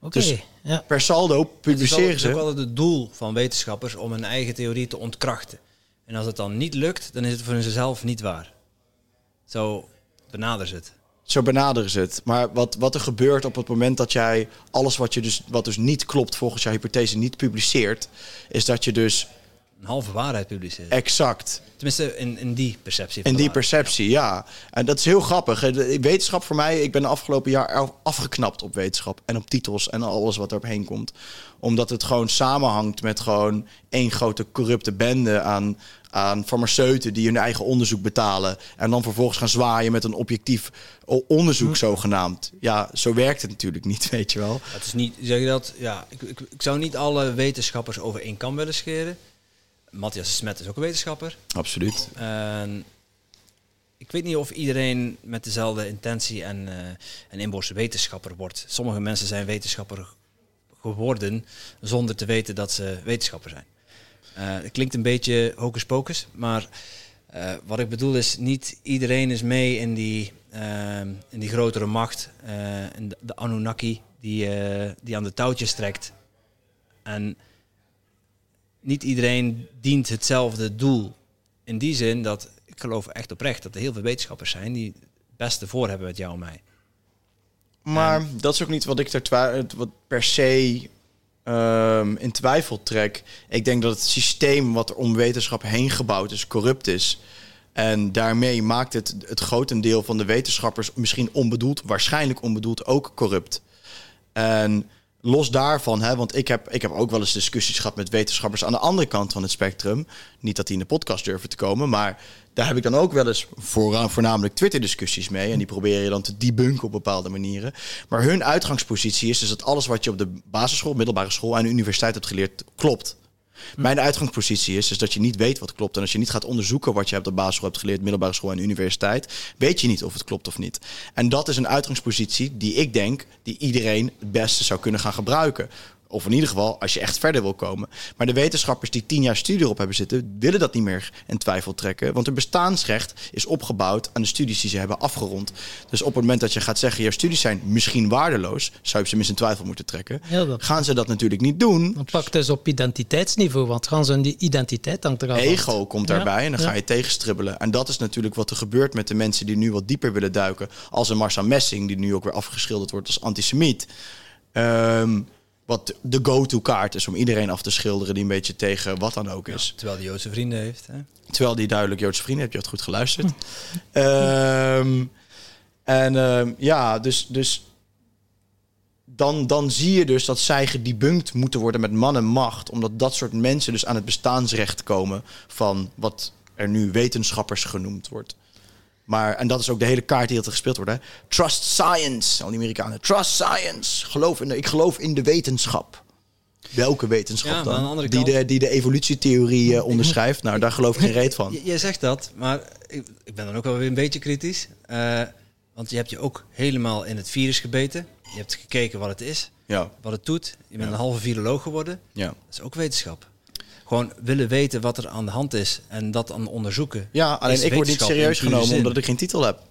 Oké, Dus- ja. Per saldo publiceren het is ook ze. altijd het doel van wetenschappers om hun eigen theorie te ontkrachten. En als het dan niet lukt, dan is het voor hunzelf niet waar. Zo benaderen ze het. Zo benaderen ze het. Maar wat, wat er gebeurt op het moment dat jij alles wat, je dus, wat dus niet klopt volgens jouw hypothese niet publiceert, is dat je dus Een halve waarheid publiceren. exact Tenminste, in, in die perceptie. in die waarheid. perceptie, ja. En dat is heel grappig. Eh, Wetenschap voor mij, ik ben de afgelopen jaar af- afgeknapt op wetenschap en op titels en alles wat erop heen komt. Omdat het gewoon samenhangt met gewoon één grote corrupte bende aan, aan farmaceuten die hun eigen onderzoek betalen. En dan vervolgens gaan zwaaien met een objectief onderzoek zogenaamd. Ja, zo werkt het natuurlijk niet, weet je wel. Het is niet, zeg je dat? Ja, ik, ik, ik zou niet alle wetenschappers over één kam willen scheren. Matthias Smet is ook een wetenschapper. Absoluut. En ik weet niet of iedereen met dezelfde intentie en, eh en inborst wetenschapper wordt. Sommige mensen zijn wetenschapper geworden zonder te weten dat ze wetenschapper zijn. Eh, het klinkt een beetje hocus pocus, maar eh, wat ik bedoel is, niet iedereen is mee in die, in die grotere macht, in de, de Anunnaki die, die aan de touwtjes trekt. En niet iedereen dient hetzelfde doel. In die zin dat ik geloof echt oprecht dat er heel veel wetenschappers zijn die het beste voor hebben met jou en mij. Maar dat is ook niet wat ik er wat per se ehm, in twijfel trek. Ik denk dat het systeem wat er om wetenschap heen gebouwd is, corrupt is. En daarmee maakt het het grotendeel van de wetenschappers misschien onbedoeld, waarschijnlijk onbedoeld, ook corrupt. En los daarvan, hè, want ik heb, ik heb ook wel eens discussies gehad met wetenschappers aan de andere kant van het spectrum. Niet dat die in de podcast durven te komen, maar daar heb ik dan ook wel eens vooraan, voornamelijk Twitter-discussies mee. En die probeer je dan te debunken op bepaalde manieren. Maar hun uitgangspositie is dus dat alles wat je op de basisschool, middelbare school en universiteit hebt geleerd, klopt. Mijn uitgangspositie is, is dat je niet weet wat klopt. En als je niet gaat onderzoeken wat je op de basisschool hebt geleerd, middelbare school en universiteit, weet je niet of het klopt of niet. En dat is een uitgangspositie die ik denk die iedereen het beste zou kunnen gaan gebruiken. Of in ieder geval als je echt verder wil komen. Maar de wetenschappers die tien jaar studie erop hebben zitten, willen dat niet meer in twijfel trekken. Want hun bestaansrecht is opgebouwd aan de studies die ze hebben afgerond. Dus op het moment dat je gaat zeggen, jouw studies zijn misschien waardeloos, zou je ze mis in twijfel moeten trekken. Gaan ze dat natuurlijk niet doen. Dan pakt dus op identiteitsniveau, want gaan ze die identiteit vast. Ego komt daarbij Ja, en dan ja. ga je tegenstribbelen. En dat is natuurlijk wat er gebeurt met de mensen die nu wat dieper willen duiken. Als een Marcel Messing, die nu ook weer afgeschilderd wordt als antisemiet. Ehm, wat de go-to-kaart is om iedereen af te schilderen die een beetje tegen wat dan ook is. Terwijl die Joodse vrienden heeft. Hè? Terwijl die duidelijk Joodse vrienden heeft, je had goed geluisterd. Ehm, en ehm, ja, dus, dus dan, dan zie je dus dat zij gedebunked moeten worden met man en macht. Omdat dat soort mensen dus aan het bestaansrecht komen van wat er nu wetenschappers genoemd wordt. Maar, en dat is ook de hele kaart die altijd gespeeld wordt. Hè? Trust science, al die Amerikanen. Trust science. Geloof in de, ik geloof in de wetenschap. Welke wetenschap Ja, dan? de die, de, die de evolutietheorie eh, onderschrijft. Nou, daar geloof ik geen reet van. Jij zegt dat, maar ik, ik ben dan ook wel weer een beetje kritisch. Eh, want je hebt je ook helemaal in het virus gebeten. Je hebt gekeken wat het is, Ja, wat het doet. Je bent een halve viroloog geworden. ja. Dat is ook wetenschap. Gewoon willen weten wat er aan de hand is en dat dan onderzoeken. Ja, alleen ik word niet serieus genomen omdat ik geen titel heb.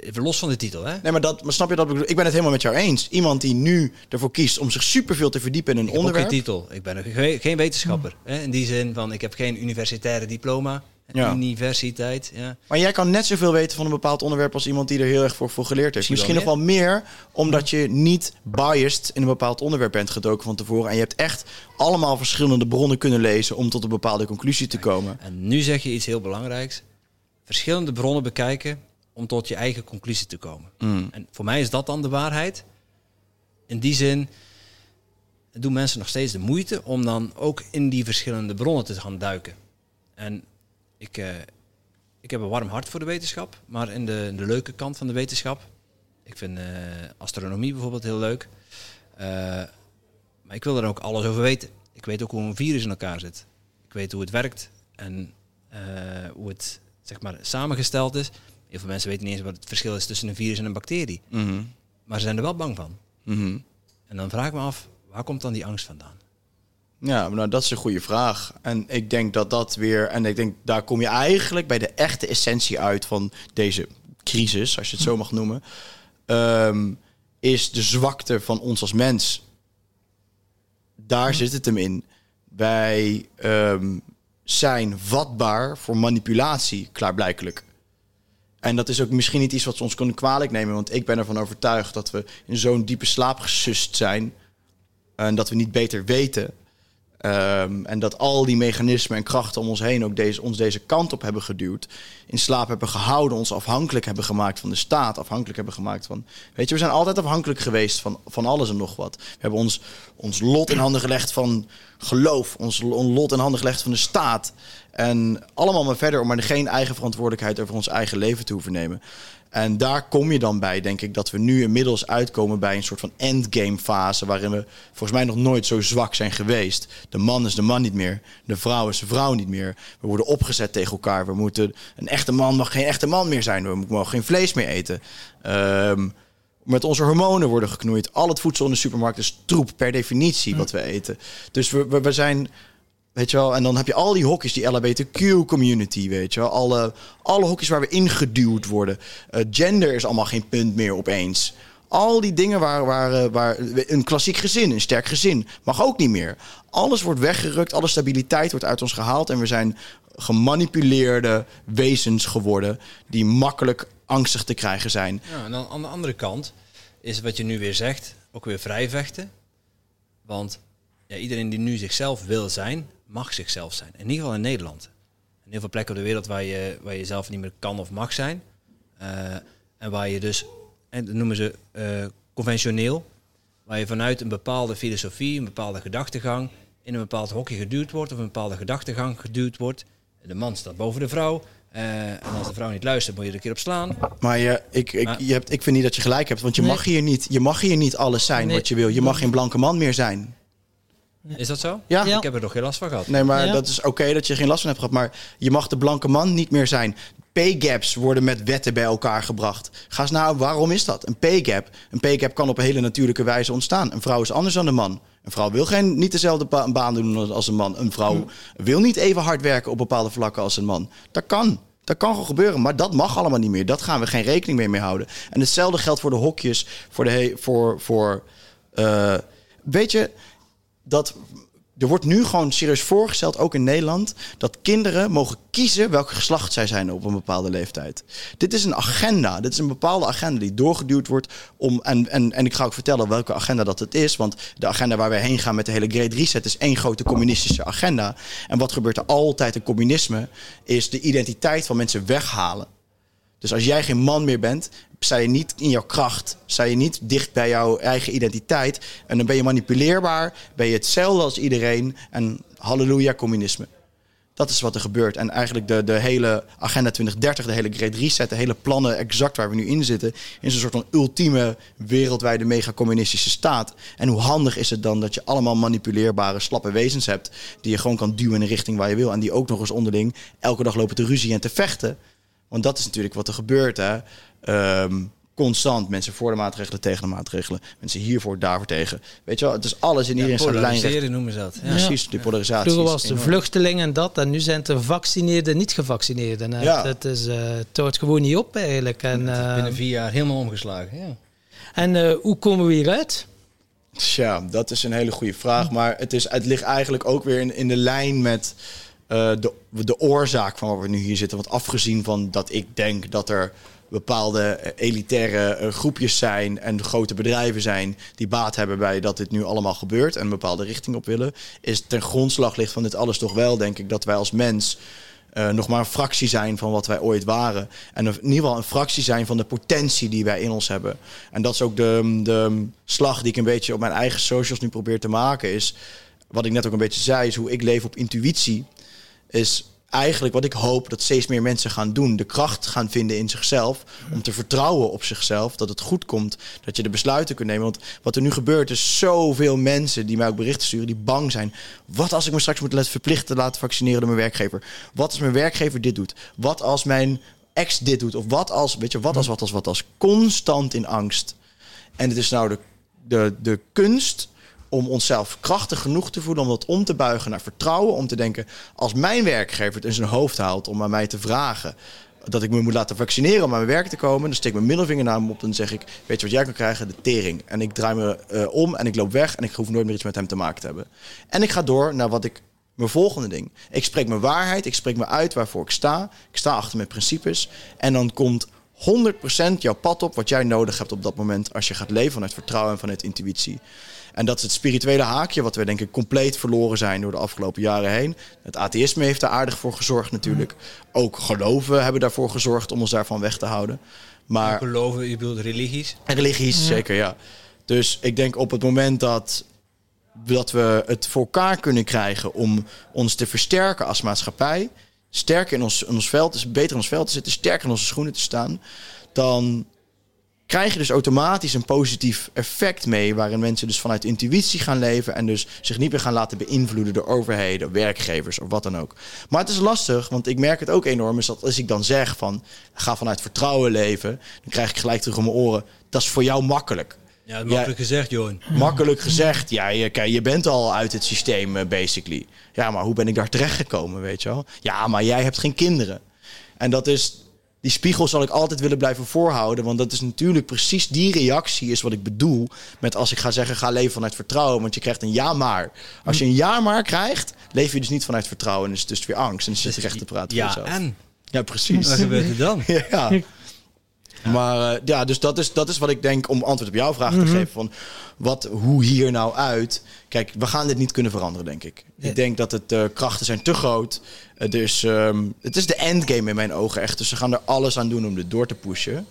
Even los van de titel, hè? Nee, maar, dat, maar snap je dat? ik? Ik ben het helemaal met jou eens. Iemand die nu ervoor kiest om zich superveel te verdiepen in een Ik heb ook onderwerp. geen titel. Ik ben geen wetenschapper. Hè? In die zin van, ik heb geen universitaire diploma. Ja. Universiteit, ja. Maar jij kan net zoveel weten van een bepaald onderwerp als iemand die er heel erg voor, voor geleerd heeft. Misschien Misschien nog wel wel meer, omdat je niet biased in een bepaald onderwerp bent gedoken van tevoren. En je hebt echt allemaal verschillende bronnen kunnen lezen om tot een bepaalde conclusie te komen. En nu zeg je iets heel belangrijks. Verschillende bronnen bekijken om tot je eigen conclusie te komen. Mm. En voor mij is dat dan de waarheid. In die zin doen mensen nog steeds de moeite om dan ook in die verschillende bronnen te gaan duiken. En ik, eh, ik heb een warm hart voor de wetenschap, maar in de, de leuke kant van de wetenschap. Ik vind eh, astronomie bijvoorbeeld heel leuk. Eh, maar ik wil er ook alles over weten. Ik weet ook hoe een virus in elkaar zit. Ik weet hoe het werkt en hoe het zeg maar, samengesteld is. Heel veel mensen weten niet eens wat het verschil is tussen een virus en een bacterie. Mhm. Maar ze zijn er wel bang van. Mhm. En dan vraag ik me af, waar komt dan die angst vandaan? Ja, nou, dat is een goede vraag. En ik denk dat dat weer. En ik denk, daar kom je eigenlijk bij de echte essentie uit van deze crisis, als je het zo mag noemen. Ehm, is de zwakte van ons als mens. Daar zit het hem in. Wij ehm, zijn vatbaar voor manipulatie, klaarblijkelijk. En dat is ook misschien niet iets wat ze ons kunnen kwalijk nemen. Want ik ben ervan overtuigd dat we in zo'n diepe slaap gesust zijn. En dat we niet beter weten. Ehm, en dat al die mechanismen en krachten om ons heen ook deze, ons deze kant op hebben geduwd. In slaap hebben gehouden, ons afhankelijk hebben gemaakt van de staat. Afhankelijk hebben gemaakt van. Weet je, we zijn altijd afhankelijk geweest van, van alles en nog wat. We hebben ons, ons lot in handen gelegd van geloof. Ons lot in handen gelegd van de staat. En allemaal maar verder om maar geen eigen verantwoordelijkheid over ons eigen leven te hoeven nemen. En daar kom je dan bij, denk ik, dat we nu inmiddels uitkomen bij een soort van endgame fase. Waarin we volgens mij nog nooit zo zwak zijn geweest. De man is de man niet meer. De vrouw is de vrouw niet meer. We worden opgezet tegen elkaar. We moeten, een echte man mag geen echte man meer zijn. We mogen geen vlees meer eten. Um, met onze hormonen worden geknoeid. Al het voedsel in de supermarkt is troep per definitie wat we eten. Dus we, we, we zijn Weet je wel? En dan heb je al die hokjes, die LHBTQ-community, weet je wel? Alle, alle hokjes waar we ingeduwd worden. Uh, gender is allemaal geen punt meer opeens. Al die dingen waar, waar, eh, waar een klassiek gezin, een sterk gezin, mag ook niet meer. Alles wordt weggerukt, alle stabiliteit wordt uit ons gehaald. En we zijn gemanipuleerde wezens geworden die makkelijk angstig te krijgen zijn. Ja, en dan aan de andere kant is wat je nu weer zegt, ook weer vrijvechten. Want ja, iedereen die nu zichzelf wil zijn, mag zichzelf zijn. In ieder geval in Nederland. In heel veel plekken op de wereld waar je, waar je zelf niet meer kan of mag zijn. Uh, en waar je dus, en dat noemen ze uh, conventioneel, waar je vanuit een bepaalde filosofie, een bepaalde gedachtegang, in een bepaald hokje geduwd wordt of een bepaalde gedachtegang geduwd wordt. De man staat boven de vrouw. Uh, en als de vrouw niet luistert, moet je er een keer op slaan. Maar, je, ik, ik, je hebt, ik vind niet dat je gelijk hebt, want je, nee. mag, hier niet, je mag hier niet alles zijn nee. wat je wil. Je mag geen blanke man meer zijn. Is dat zo? Ja. Ik heb er nog geen last van gehad. Nee, maar ja. dat is oké okay dat je geen last van hebt gehad. Maar je mag de blanke man niet meer zijn. Pay gaps worden met wetten bij elkaar gebracht. Ga eens nou, waarom is dat? Een pay gap. Een pay gap kan op een hele natuurlijke wijze ontstaan. Een vrouw is anders dan een man. Een vrouw wil geen, niet dezelfde ba baan doen als een man. Een vrouw hm. wil niet even hard werken op bepaalde vlakken als een man. Dat kan. Dat kan gewoon gebeuren, maar dat mag allemaal niet meer. Dat gaan we geen rekening meer mee houden. En hetzelfde geldt voor de hokjes, voor de voor voor. Uh, weet je dat er wordt nu gewoon serieus voorgesteld, ook in Nederland, dat kinderen mogen kiezen welk geslacht zij zijn op een bepaalde leeftijd. Dit is een agenda. Dit is een bepaalde agenda die doorgeduwd wordt om. En, en, en ik ga ook vertellen welke agenda dat het is. Want de agenda waar wij heen gaan met de hele Great Reset is één grote communistische agenda. En wat gebeurt er altijd in communisme? Is de identiteit van mensen weghalen. Dus als jij geen man meer bent, sta je niet in jouw kracht, sta je niet dicht bij jouw eigen identiteit. En dan ben je manipuleerbaar, ben je hetzelfde als iedereen. En halleluja, communisme. Dat is wat er gebeurt. En eigenlijk de, de hele Agenda 2030, de hele Great Reset, de hele plannen exact waar we nu in zitten, is een soort van ultieme wereldwijde megacommunistische staat. En hoe handig is het dan dat je allemaal manipuleerbare, slappe wezens hebt, die je gewoon kan duwen in de richting waar je wil. En die ook nog eens onderling elke dag lopen te ruzie en te vechten. Want dat is natuurlijk wat er gebeurt. Hè? Um, constant mensen voor de maatregelen, tegen de maatregelen. Mensen hiervoor, daarvoor tegen. Weet je wel, het is alles in iedereen ja, zijn lijn. noemen ze dat. Ja. Precies, die polarisatie. Vroeger was de vluchtelingen en dat, en nu zijn het de gevaccineerden, niet-gevaccineerden. Ja. Het, is, uh, het gewoon niet op eigenlijk. En, uh, binnen vier jaar helemaal omgeslagen, ja. En uh, hoe komen we hieruit? Tja, dat is een hele goede vraag. Maar het, is, het ligt eigenlijk ook weer in, in de lijn met... Uh, de, de oorzaak van waar we nu hier zitten. Want afgezien van dat ik denk dat er bepaalde elitaire groepjes zijn en grote bedrijven zijn die baat hebben bij dat dit nu allemaal gebeurt en een bepaalde richting op willen, is ten grondslag ligt van dit alles toch wel, denk ik, dat wij als mens uh, nog maar een fractie zijn van wat wij ooit waren. En in ieder geval een fractie zijn van de potentie die wij in ons hebben. En dat is ook de, de slag die ik een beetje op mijn eigen socials nu probeer te maken. Is wat ik net ook een beetje zei, is hoe ik leef op intuïtie. Is eigenlijk wat ik hoop dat steeds meer mensen gaan doen. De kracht gaan vinden in zichzelf. Om te vertrouwen op zichzelf. Dat het goed komt. Dat je de besluiten kunt nemen. Want wat er nu gebeurt is zoveel mensen die mij ook berichten sturen. Die bang zijn. Wat als ik me straks moet laten verplichten laten vaccineren door mijn werkgever? Wat als mijn werkgever dit doet? Wat als mijn ex dit doet? Of wat als, weet je, wat als, wat als, wat als. Constant in angst. En het is nou de, de, de kunst om onszelf krachtig genoeg te voelen om dat om te buigen naar vertrouwen. Om te denken, als mijn werkgever het in zijn hoofd haalt om aan mij te vragen dat ik me moet laten vaccineren om aan mijn werk te komen. Dan steek ik mijn middelvinger naar hem op en zeg ik, weet je wat jij kan krijgen? De tering. En ik draai me uh, om en ik loop weg en ik hoef nooit meer iets met hem te maken te hebben. En ik ga door naar wat ik mijn volgende ding. Ik spreek mijn waarheid, ik spreek me uit waarvoor ik sta. Ik sta achter mijn principes. En dan komt 100% jouw pad op wat jij nodig hebt op dat moment als je gaat leven vanuit vertrouwen en vanuit intuïtie. En dat is het spirituele haakje, wat we denk ik compleet verloren zijn door de afgelopen jaren heen. Het atheïsme heeft daar aardig voor gezorgd natuurlijk. Ook geloven hebben daarvoor gezorgd om ons daarvan weg te houden. Maar Geloven, je bedoelt religies? religies, zeker, ja. Dus ik denk op het moment dat, dat we het voor elkaar kunnen krijgen om ons te versterken als maatschappij, sterker in ons, in ons veld, dus beter in ons veld te zitten, sterker in onze schoenen te staan, dan krijg je dus automatisch een positief effect mee, waarin mensen dus vanuit intuïtie gaan leven en dus zich niet meer gaan laten beïnvloeden door overheden, werkgevers of wat dan ook. Maar het is lastig, want ik merk het ook enorm, is dat als ik dan zeg van ga vanuit vertrouwen leven, dan krijg ik gelijk terug om mijn oren, dat is voor jou makkelijk. Ja, makkelijk gezegd, Johan. Makkelijk gezegd, ja, je, kijk, je bent al uit het systeem, eh, basically. Ja, maar hoe ben ik daar terecht gekomen, weet je wel? Ja, maar jij hebt geen kinderen. En dat is, die spiegel zal ik altijd willen blijven voorhouden. Want dat is natuurlijk precies die reactie is wat ik bedoel. Met als ik ga zeggen, ga leven vanuit vertrouwen. Want je krijgt een ja maar. Als je een ja maar krijgt, leef je dus niet vanuit vertrouwen. En is het dus weer angst. En dan zit je recht te praten voor Ja, jezelf. en? Ja, precies. Wat gebeurt er dan? Ja. Maar eh, ja, dus dat is, dat is wat ik denk om antwoord op jouw vraag te geven. Van wat, hoe hier nou uit? Kijk, we gaan dit niet kunnen veranderen, denk ik. Ik denk dat het eh, krachten zijn te groot. Uh, dus het is de endgame in mijn ogen echt. Dus ze gaan er alles aan doen om dit door te pushen.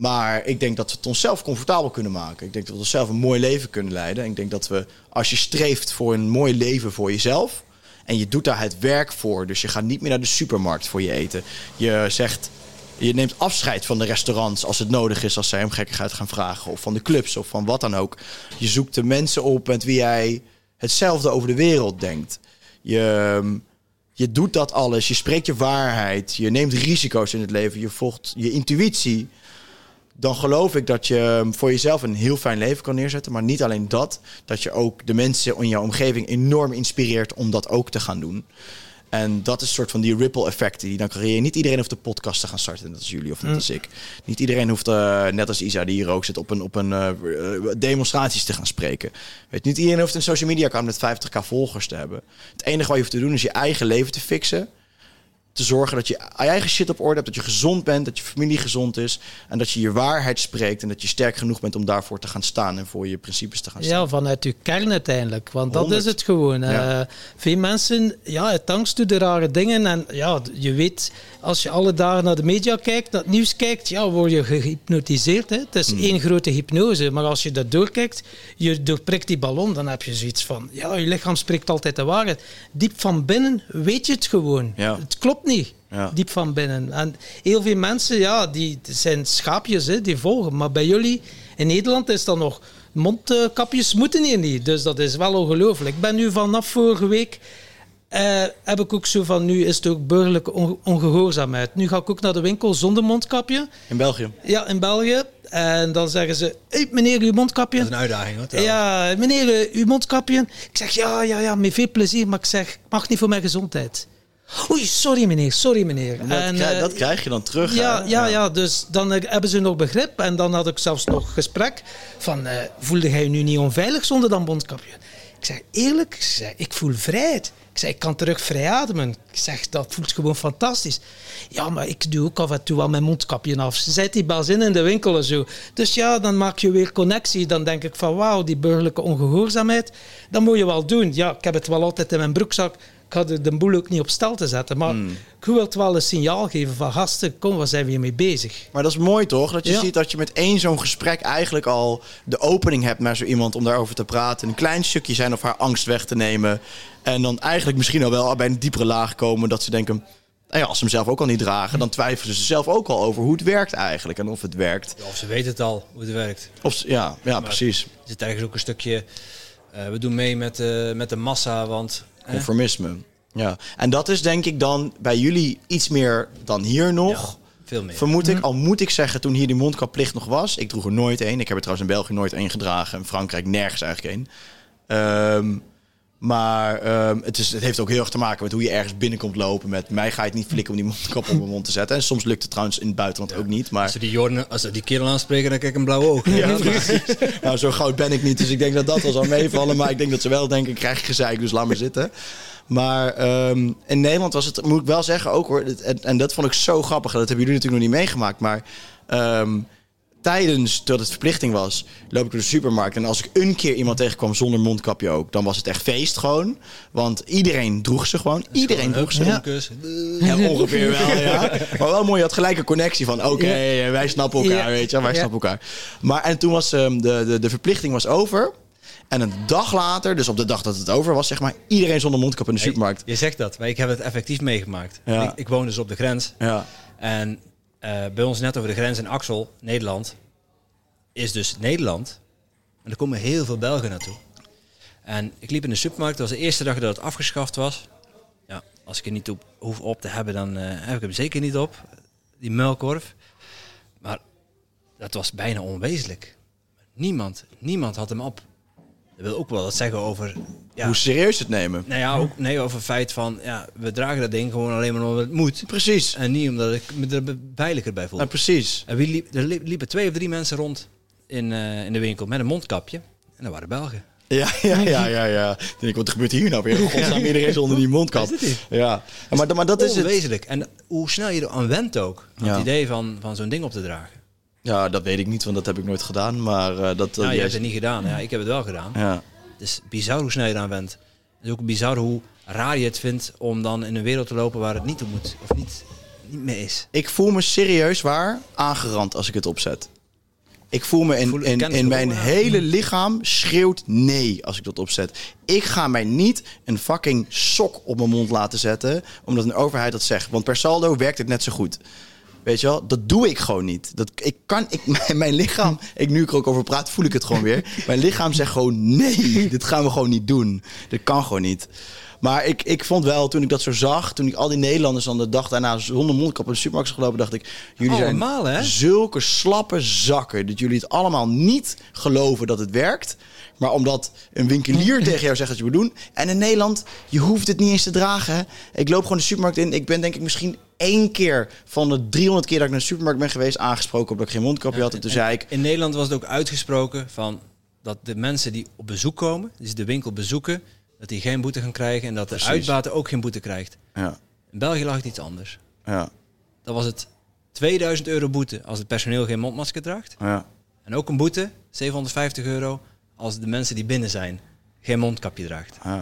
Maar ik denk dat we het onszelf comfortabel kunnen maken. Ik denk dat we onszelf een mooi leven kunnen leiden. En ik denk dat we, als je streeft voor een mooi leven voor jezelf... en je doet daar het werk voor... dus je gaat niet meer naar de supermarkt voor je eten. Je zegt, je neemt afscheid van de restaurants als het nodig is... als zij om gekkigheid gaan vragen. Of van de clubs of van wat dan ook. Je zoekt de mensen op met wie jij hetzelfde over de wereld denkt. Je, ehm, je doet dat alles. Je spreekt je waarheid. Je neemt risico's in het leven. Je volgt je intuïtie dan geloof ik dat je voor jezelf een heel fijn leven kan neerzetten. Maar niet alleen dat, dat je ook de mensen in jouw omgeving enorm inspireert om dat ook te gaan doen. En dat is een soort van die ripple effecten die dan creëren. Niet iedereen hoeft de podcast te gaan starten, net als jullie of net als ik. Niet iedereen hoeft, uh, net als Isa die hier ook zit, op een, op een uh, demonstraties te gaan spreken. Weet, niet iedereen hoeft een social media account met 50k volgers te hebben. Het enige wat je hoeft te doen is je eigen leven te fixen te zorgen dat je je eigen shit op orde hebt, dat je gezond bent, dat je familie gezond is en dat je je waarheid spreekt en dat je sterk genoeg bent om daarvoor te gaan staan en voor je principes te gaan staan. Ja, vanuit je kern uiteindelijk, want dat 100. is het gewoon. Ja. Uh, veel mensen, ja, het angst doet de rare dingen en ja, je weet, als je alle dagen naar de media kijkt, naar het nieuws kijkt, ja, word je gehypnotiseerd. Hè? Het is één grote hypnose, maar als je dat doorkijkt, je doorprikt die ballon, dan heb je zoiets van, ja, je lichaam spreekt altijd de waarheid. Diep van binnen weet je het gewoon. Ja. Het klopt niet. Ja. Diep van binnen. En heel veel mensen, ja, die zijn schaapjes, hè, die volgen. Maar bij jullie in Nederland is dat nog. Mondkapjes moeten hier niet. Dus dat is wel ongelooflijk. Ik ben nu vanaf vorige week. eh, heb ik ook zo van nu is het ook burgerlijke on- ongehoorzaamheid. Nu ga ik ook naar de winkel zonder mondkapje. In België. Ja, in België. En dan zeggen ze: hey, meneer, uw mondkapje. Dat is een uitdaging hoor. trouwens. Ja, meneer, eh, uw mondkapje. Ik zeg, ja, ja, ja, met veel plezier. Maar ik zeg, mag niet voor mijn gezondheid. Oei, sorry meneer, sorry meneer. En dat, En, krijg, eh, dat krijg je dan terug. ja, ja, ja, dus dan eh, hebben ze nog begrip. En dan had ik zelfs nog gesprek van, eh, voelde jij je nu niet onveilig zonder dat mondkapje? Ik zeg, eerlijk, ik, zeg, ik voel vrijheid. Ik zeg, ik kan terug vrij ademen. Ik zeg, dat voelt gewoon fantastisch. Ja, maar ik doe ook af en toe wel mijn mondkapje af. Ze zet die bazin in de winkel en zo. Dus ja, dan maak je weer connectie. Dan denk ik van, wauw, die burgerlijke ongehoorzaamheid. Dat moet je wel doen. Ja, ik heb het wel altijd in mijn broekzak. Ik had de boel ook niet op stel te zetten. Maar ik wil het wel een signaal geven van, gasten, kom, waar zijn we hiermee bezig? Maar dat is mooi toch? Dat je Ja. ziet dat je met één zo'n gesprek eigenlijk al de opening hebt naar zo iemand om daarover te praten. Een klein stukje zijn of haar angst weg te nemen. En dan eigenlijk misschien al wel bij een diepere laag komen dat ze denken. Nou ja, als ze hem zelf ook al niet dragen, dan twijfelen ze zelf ook al over hoe het werkt eigenlijk. En of het werkt. Of ze weten het al, hoe het werkt. Of, ze- ja, ja, precies. Er zit ergens ook een stukje... eh, we doen mee met, eh, met de massa, want... Conformisme. Ja. En dat is denk ik dan bij jullie iets meer dan hier nog. ja, veel meer. Vermoed ik, al moet ik zeggen, toen hier die mondkapplicht nog was. Ik droeg er nooit één. Ik heb er trouwens in België nooit één gedragen. In Frankrijk nergens eigenlijk één. Ehm, Maar ehm, het, is, het heeft ook heel erg te maken met hoe je ergens binnenkomt lopen. Met mij ga je het niet flikken om die mondkap op mijn mond te zetten. En soms lukt het trouwens in het buitenland ook niet. Maar Als ze die, Jordan, als ze die kerel aanspreken, dan krijg ik een blauwe oog. ja, precies. Nou, zo groot ben ik niet, dus ik denk dat dat wel zal meevallen. Maar ik denk dat ze wel denken, krijg je gezeik, dus laat maar zitten. Maar ehm, in Nederland was het, moet ik wel zeggen ook hoor, en, en dat vond ik zo grappig. Dat hebben jullie natuurlijk nog niet meegemaakt, maar ehm, tijdens dat het verplichting was, loop ik door de supermarkt. En als ik een keer iemand tegenkwam zonder mondkapje ook, dan was het echt feest gewoon. Want iedereen droeg ze gewoon. Iedereen droeg ze. Stonkus. Ja, ongeveer wel, ja. Maar wel mooi, je had gelijk een connectie van... oké, wij snappen elkaar, Ja. weet je wij Ja. snappen elkaar. Maar en toen was ehm, de, de, de verplichting was over... En een dag later, dus op de dag dat het over was, zeg maar... iedereen zonder mondkap in de supermarkt. Je zegt dat, maar ik heb het effectief meegemaakt. Ja. Ik, ik woon dus op de grens. Ja, En eh, bij ons net over de grens in Axel, Nederland, is dus Nederland. En er komen heel veel Belgen naartoe. En ik liep in de supermarkt, dat was de eerste dag dat het afgeschaft was. Ja, als ik er niet op hoef op te hebben, dan eh, heb ik hem zeker niet op. Die muilkorf. Maar dat was bijna onwezenlijk. Niemand, niemand had hem op. Dat wil ook wel wat zeggen over... Ja, hoe serieus het nemen. nou ja, ook nee, over het feit van... Ja, we dragen dat ding gewoon alleen maar omdat het moet. Precies, En niet omdat ik me er veiliger bij voel. nou, precies. En wie liep, er li- liepen twee of drie mensen rond in, eh, in de winkel met een mondkapje. En dat waren Belgen. Ja, ja, ja, ja, ja. Ik denk, wat gebeurt hier nou weer? Godsnaam, iedereen zonder die mondkap. Is? Ja, maar, maar dat is het. Onwezenlijk. En hoe snel je er aan went ook. Ja. Het idee van, van zo'n ding op te dragen. Ja, dat weet ik niet, want dat heb ik nooit gedaan. Maar eh, dat... dat nou, je jij- hebt het niet gedaan. Ja, ik heb het wel gedaan. Ja. Het is bizar hoe snel je eraan went. Het is ook bizar hoe raar je het vindt om dan in een wereld te lopen waar het niet toe moet. Of niet, niet meer is. Ik voel me serieus waar aangerand als ik het opzet. Ik voel me in, Voel- in, in mijn hele lichaam schreeuwt nee als ik dat opzet. Ik ga mij niet een fucking sok op mijn mond laten zetten omdat een overheid dat zegt. Want per saldo werkt het net zo goed. Weet je wel, dat doe ik gewoon niet. Dat, ik kan, ik, mijn, mijn lichaam, ik, nu ik er ook over praat, voel ik het gewoon weer. Mijn lichaam zegt gewoon nee, dit gaan we gewoon niet doen. Dit kan gewoon niet. Maar ik, ik vond wel, toen ik dat zo zag, toen ik al die Nederlanders dan de dag daarna zonder mondkap in de supermarkt zag gelopen, dacht ik, jullie Allemaal, zijn hè? zulke slappe zakken. Dat jullie het allemaal niet geloven dat het werkt. Maar omdat een winkelier tegen jou zegt dat je moet doen. En in Nederland, je hoeft het niet eens te dragen. hè. Ik loop gewoon de supermarkt in. Ik ben denk ik misschien één keer van de 300 keer dat ik naar de supermarkt ben geweest... aangesproken omdat ik geen mondkapje had. En toen zei ik... In Nederland was het ook uitgesproken van dat de mensen die op bezoek komen, dus de winkel bezoeken, dat die geen boete gaan krijgen en dat de Precies. uitbater ook geen boete krijgt. Ja, In België lag het iets anders. ja, Dan was het 2000 euro boete als het personeel geen mondmasker draagt. ja. En ook een boete, 750 euro, als de mensen die binnen zijn geen mondkapje draagt. ja.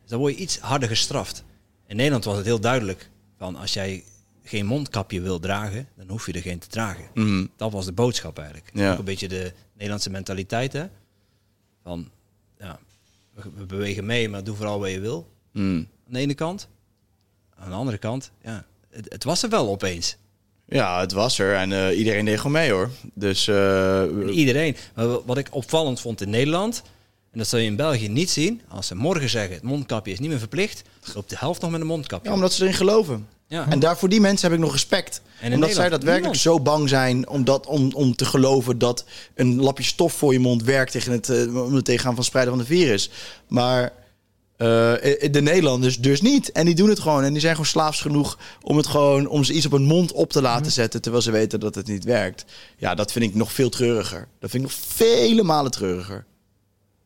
Dus dan word je iets harder gestraft. In Nederland was het heel duidelijk van als jij geen mondkapje wil dragen, dan hoef je er geen te dragen. Mhm. Dat was de boodschap eigenlijk. Ja. Ook een beetje de Nederlandse mentaliteit, hè? Van, ja, we, we bewegen mee, maar doe vooral wat je wil. Mm. Aan de ene kant. Aan de andere kant, ja, het, het was er wel opeens. Ja, het was er en eh, iedereen deed gewoon mee hoor. Dus eh, Iedereen. Maar wa- wat ik opvallend vond in Nederland, en dat zul je in België niet zien, als ze morgen zeggen het mondkapje is niet meer verplicht, loopt de helft nog met een mondkapje. ja, omdat ze erin geloven. Ja. En daar voor die mensen heb ik nog respect. in omdat zij daadwerkelijk zo bang zijn om, dat, om, om te geloven dat een lapje stof voor je mond werkt tegen het, eh, om het tegengaan van spreiden van de virus. Maar eh, de Nederlanders dus niet. En die doen het gewoon. En die zijn gewoon slaafs genoeg om het gewoon om ze iets op hun mond op te laten zetten terwijl ze weten dat het niet werkt. Ja, dat vind ik nog veel treuriger. Dat vind ik nog vele malen treuriger.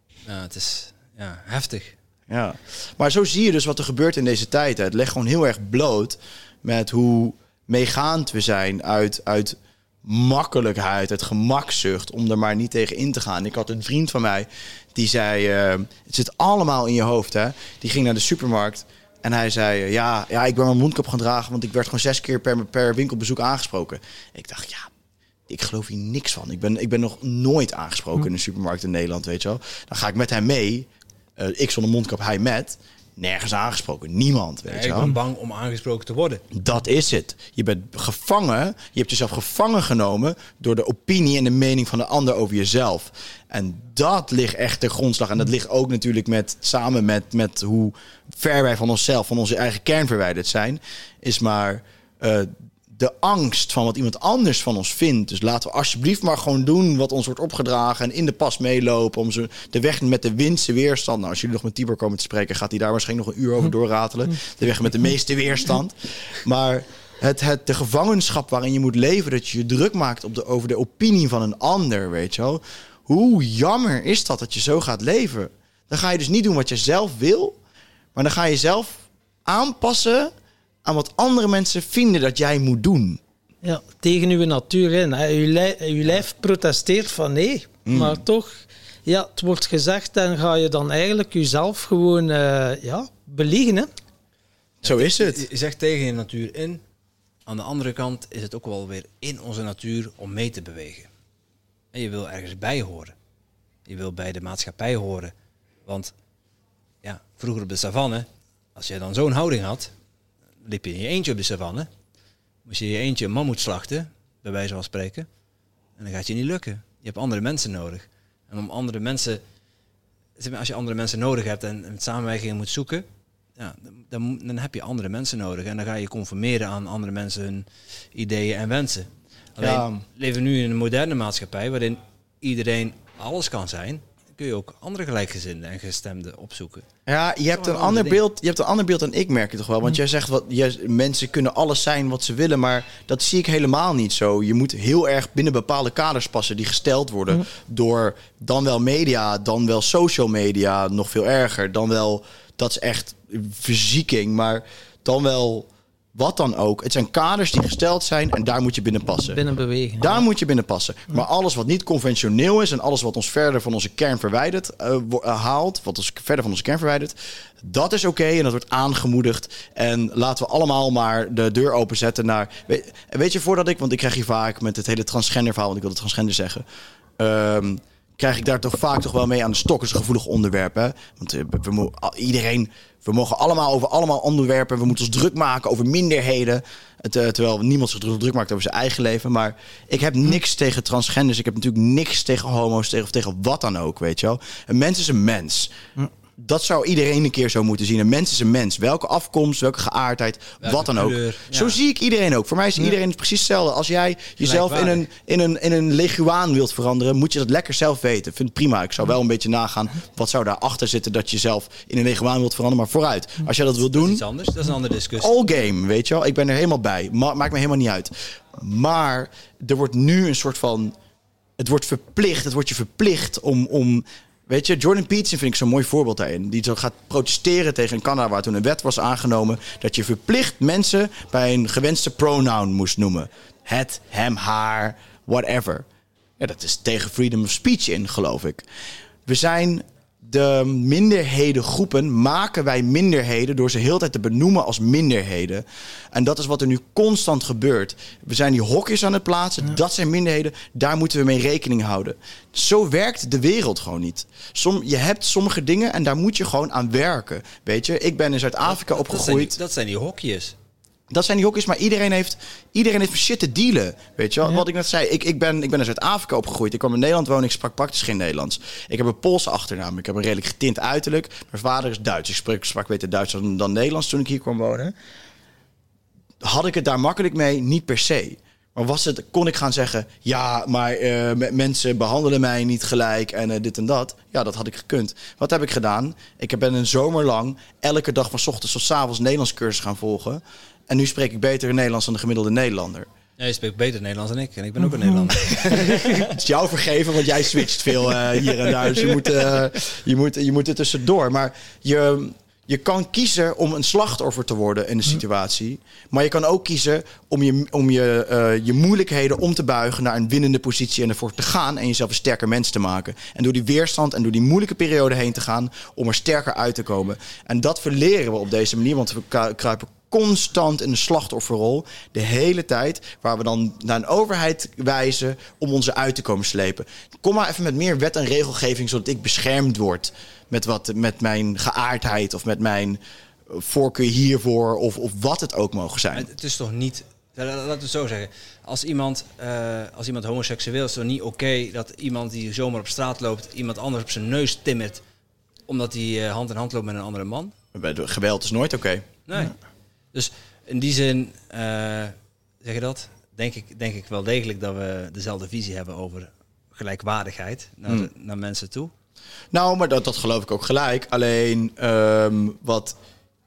Ja, het is ja, heftig. Ja, maar zo zie je dus wat er gebeurt in deze tijd. hè. Het legt gewoon heel erg bloot met hoe meegaand we zijn uit, uit makkelijkheid, uit gemakzucht, om er maar niet tegen in te gaan. Ik had een vriend van mij die zei: eh, Het zit allemaal in je hoofd. Hè? Die ging naar de supermarkt en hij zei: eh, ja, ja, ik ben mijn mondkap gaan dragen, want ik werd gewoon zes keer per, per winkelbezoek aangesproken. Ik dacht: Ja, ik geloof hier niks van. Ik ben, ik ben nog nooit aangesproken in een supermarkt in Nederland, weet je wel. Dan ga ik met hem mee. Eh, ik zonder mondkap, hij met. Nergens aangesproken. Niemand, weet Ja, je ik wel. ben bang om aangesproken te worden. Dat is het. Je bent gevangen. Je hebt jezelf gevangen genomen door de opinie en de mening van de ander over jezelf. En dat ligt echt ter grondslag. En dat ligt ook natuurlijk met, samen met, met hoe ver wij van onszelf, van onze eigen kern verwijderd zijn. Is maar eh, de angst van wat iemand anders van ons vindt. Dus laten we alsjeblieft maar gewoon doen wat ons wordt opgedragen en in de pas meelopen om ze de weg met de minste weerstand. Nou, als jullie nog met Tibor komen te spreken, gaat hij daar waarschijnlijk nog een uur over doorratelen. De weg met de meeste weerstand. Maar het, het, de gevangenschap waarin je moet leven, dat je je druk maakt op de, over de opinie van een ander, weet je wel. Hoe jammer is dat dat je zo gaat leven? Dan ga je dus niet doen wat je zelf wil, maar dan ga je zelf aanpassen aan wat andere mensen vinden dat jij moet doen. Ja, tegen uw natuur in. hè. Uw, lijf, uw lijf protesteert van nee, Mm. maar toch, ja, het wordt gezegd en ga je dan eigenlijk jezelf gewoon eh, ja, beliegen. Hè? Zo is het. Je zegt tegen je natuur in. Aan de andere kant is het ook wel weer in onze natuur om mee te bewegen. En je wil ergens bij horen. Je wil bij de maatschappij horen. Want ja, vroeger op de savanne, als je dan zo'n houding had, liep je in je eentje op de savanne. Moest je in je eentje een mammoet slachten, bij wijze van spreken. En dan gaat je niet lukken. Je hebt andere mensen nodig. En om andere mensen, als je andere mensen nodig hebt en een samenwerking moet zoeken, ja, dan- dan, dan heb je andere mensen nodig. En dan ga je conformeren aan andere mensen hun ideeën en wensen. Alleen Ja. leven we nu in een moderne maatschappij waarin iedereen alles kan zijn. Kun je ook andere gelijkgezinden en gestemden opzoeken. Ja, je hebt, een ander beeld, je hebt een ander beeld dan ik, merk je toch wel. Want jij zegt, wat, jij, mensen kunnen alles zijn wat ze willen, maar dat zie ik helemaal niet zo. Je moet heel erg binnen bepaalde kaders passen die gesteld worden door dan wel media, dan wel social media, nog veel erger. Dan wel, dat is echt verzieking, maar dan wel wat dan ook. Het zijn kaders die gesteld zijn en daar moet je binnen passen. Binnen bewegen. Daar moet je binnen passen. Maar alles wat niet conventioneel is en alles wat ons verder van onze kern verwijdert, eh, eh, haalt, wat ons verder van onze kern verwijdert, dat is oké en dat wordt aangemoedigd. En laten we allemaal maar de deur openzetten naar. Weet, weet je, voordat ik, want ik krijg hier vaak met het hele transgender verhaal, want ik wil het transgender zeggen. ehm, krijg ik daar toch vaak toch wel mee aan de stok. is een gevoelig onderwerp. Want eh, we, a- iedereen, we mogen allemaal over allemaal onderwerpen. We moeten ons druk maken over minderheden. Eh, terwijl niemand zich druk maakt over zijn eigen leven. Maar ik heb niks tegen transgenders. Ik heb natuurlijk niks tegen homo's tegen, of tegen wat dan ook. Weet je wel. Een mens is een mens. Dat zou iedereen een keer zo moeten zien. Een mens is een mens. Welke afkomst, welke geaardheid, Welke wat dan ook. kleur, ja. Zo zie ik iedereen ook. Voor mij is iedereen precies hetzelfde. Als jij jezelf in een, in, een, in een leguaan wilt veranderen, moet je dat lekker zelf weten. Ik vind het prima. Ik zou wel een beetje nagaan. Wat zou daarachter zitten dat je zelf in een leguaan wilt veranderen? Maar vooruit. Als jij dat wilt Dat is doen, iets anders, dat is een andere discussie. all game, weet je wel. Ik ben er helemaal bij. Ma maakt me helemaal niet uit. Maar er wordt nu een soort van... Het wordt verplicht, het wordt je verplicht om... om Weet je, Jordan Peterson vind ik zo'n mooi voorbeeld daarin. Die zo gaat protesteren tegen Canada, waar toen een wet was aangenomen. dat je verplicht mensen bij een gewenste pronoun moest noemen. Het, hem, haar, whatever. Ja, dat is tegen freedom of speech in, geloof ik. We zijn de minderhedengroepen, maken wij minderheden door ze heel de tijd te benoemen als minderheden. En dat is wat er nu constant gebeurt. We zijn die hokjes aan het plaatsen, dat zijn minderheden, daar moeten we mee rekening houden. Zo werkt de wereld gewoon niet. Som, je hebt sommige dingen en daar moet je gewoon aan werken. Weet je, ik ben in Zuid-Afrika Dat zijn, opgegroeid. die, dat zijn die hokjes. Dat zijn die hokjes, maar iedereen heeft, iedereen heeft shit te dealen. Weet je wel? Wat ik net zei, ik, ik, ben, ik ben in Zuid-Afrika opgegroeid. Ik kwam in Nederland wonen, ik sprak praktisch geen Nederlands. Ik heb een Poolse achternaam, ik heb een redelijk getint uiterlijk. Mijn vader is Duits, ik sprak, sprak beter Duits dan, dan Nederlands toen ik hier kwam wonen. Had ik het daar makkelijk mee? Niet per se. Maar was het, kon ik gaan zeggen, ja, maar eh, me- mensen behandelen mij niet gelijk en eh, dit en dat. Ja, dat had ik gekund. Wat heb ik gedaan? Ik ben een zomer lang elke dag van 's ochtends tot 's avonds Nederlands cursus gaan volgen. En nu spreek ik beter Nederlands dan de gemiddelde Nederlander. Ja, je spreekt beter Nederlands dan ik. En ik ben ook een Nederlander. Het is jou vergeven, want jij switcht veel eh, hier en daar. Dus je moet, eh, je, moet, je moet er tussendoor. Maar je, je kan kiezen om een slachtoffer te worden in de situatie. Maar je kan ook kiezen om je, om je, eh, je moeilijkheden om te buigen naar een winnende positie en ervoor te gaan. En jezelf een sterker mens te maken. En door die weerstand en door die moeilijke periode heen te gaan om er sterker uit te komen. En dat verleren we op deze manier, want we kru- kruipen constant in de slachtofferrol. De hele tijd. Waar we dan naar een overheid wijzen om ons eruit te komen slepen. Kom maar even met meer wet en regelgeving, zodat ik beschermd word met, wat, met mijn geaardheid of met mijn voorkeur hiervoor of, of wat het ook mogen Maar zijn. het is toch niet. la- la- Laten we het zo zeggen. Als iemand, eh, als iemand homoseksueel is, is het niet oké dat iemand die zomaar op straat loopt, iemand anders op zijn neus timmert. omdat hij eh, hand in hand loopt met een andere man? Bij Geweld is nooit oké. Nee. Dus in die zin eh, zeg je dat? Denk ik, denk ik wel degelijk dat we dezelfde visie hebben over gelijkwaardigheid naar, Hmm. de- naar mensen toe. Nou, maar dat, dat geloof ik ook gelijk. Alleen ehm, wat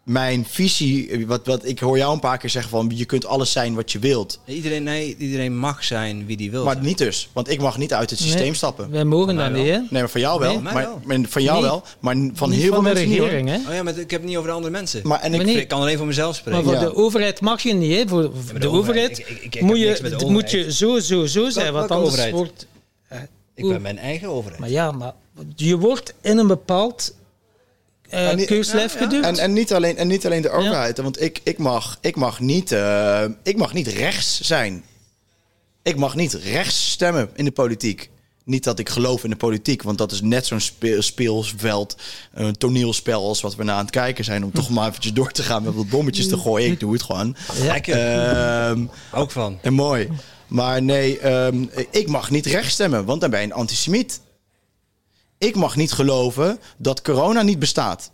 mijn visie, wat, wat ik hoor jou een paar keer zeggen van je kunt alles zijn wat je wilt. Iedereen, nee, iedereen mag zijn wie die wil. Maar zijn. niet dus, want ik mag niet uit het systeem Nee. stappen. Wij mogen wel. niet, hè? Nee, maar van jou wel. Nee, maar, wel. maar van jou Nee. wel, maar van Niet heel veel van de mensen niet, hoor. regering, hè? Oh ja, maar ik heb het niet over de andere mensen. Maar en ik, Maar nee. ik kan alleen voor mezelf spreken. Maar voor Ja. de overheid mag je niet, hè? Voor de, de overheid, overheid- ik- ik- ik heb moet, je, moet je zo, zo, zo zijn, want welke anders overheid? wordt... ik ben mijn eigen overheid. Maar ja, maar je wordt in een bepaald eh En niet- keurslijf ja, ja. geduwd. en, en, niet alleen, en niet alleen de overheid, want ik, ik, mag, ik, mag niet, eh, ik mag niet rechts zijn. Ik mag niet rechts stemmen in de politiek. Niet dat ik geloof in de politiek, want dat is net zo'n spe- speelsveld, een toneelspel als wat we na aan het kijken zijn. Om toch maar eventjes door te gaan met wat bommetjes te gooien. Ik doe het gewoon. Lekker. Ehm, Ook van. en mooi. Maar nee, ehm, ik mag niet rechts stemmen, want dan ben je een antisemiet. Ik mag niet geloven dat corona niet bestaat.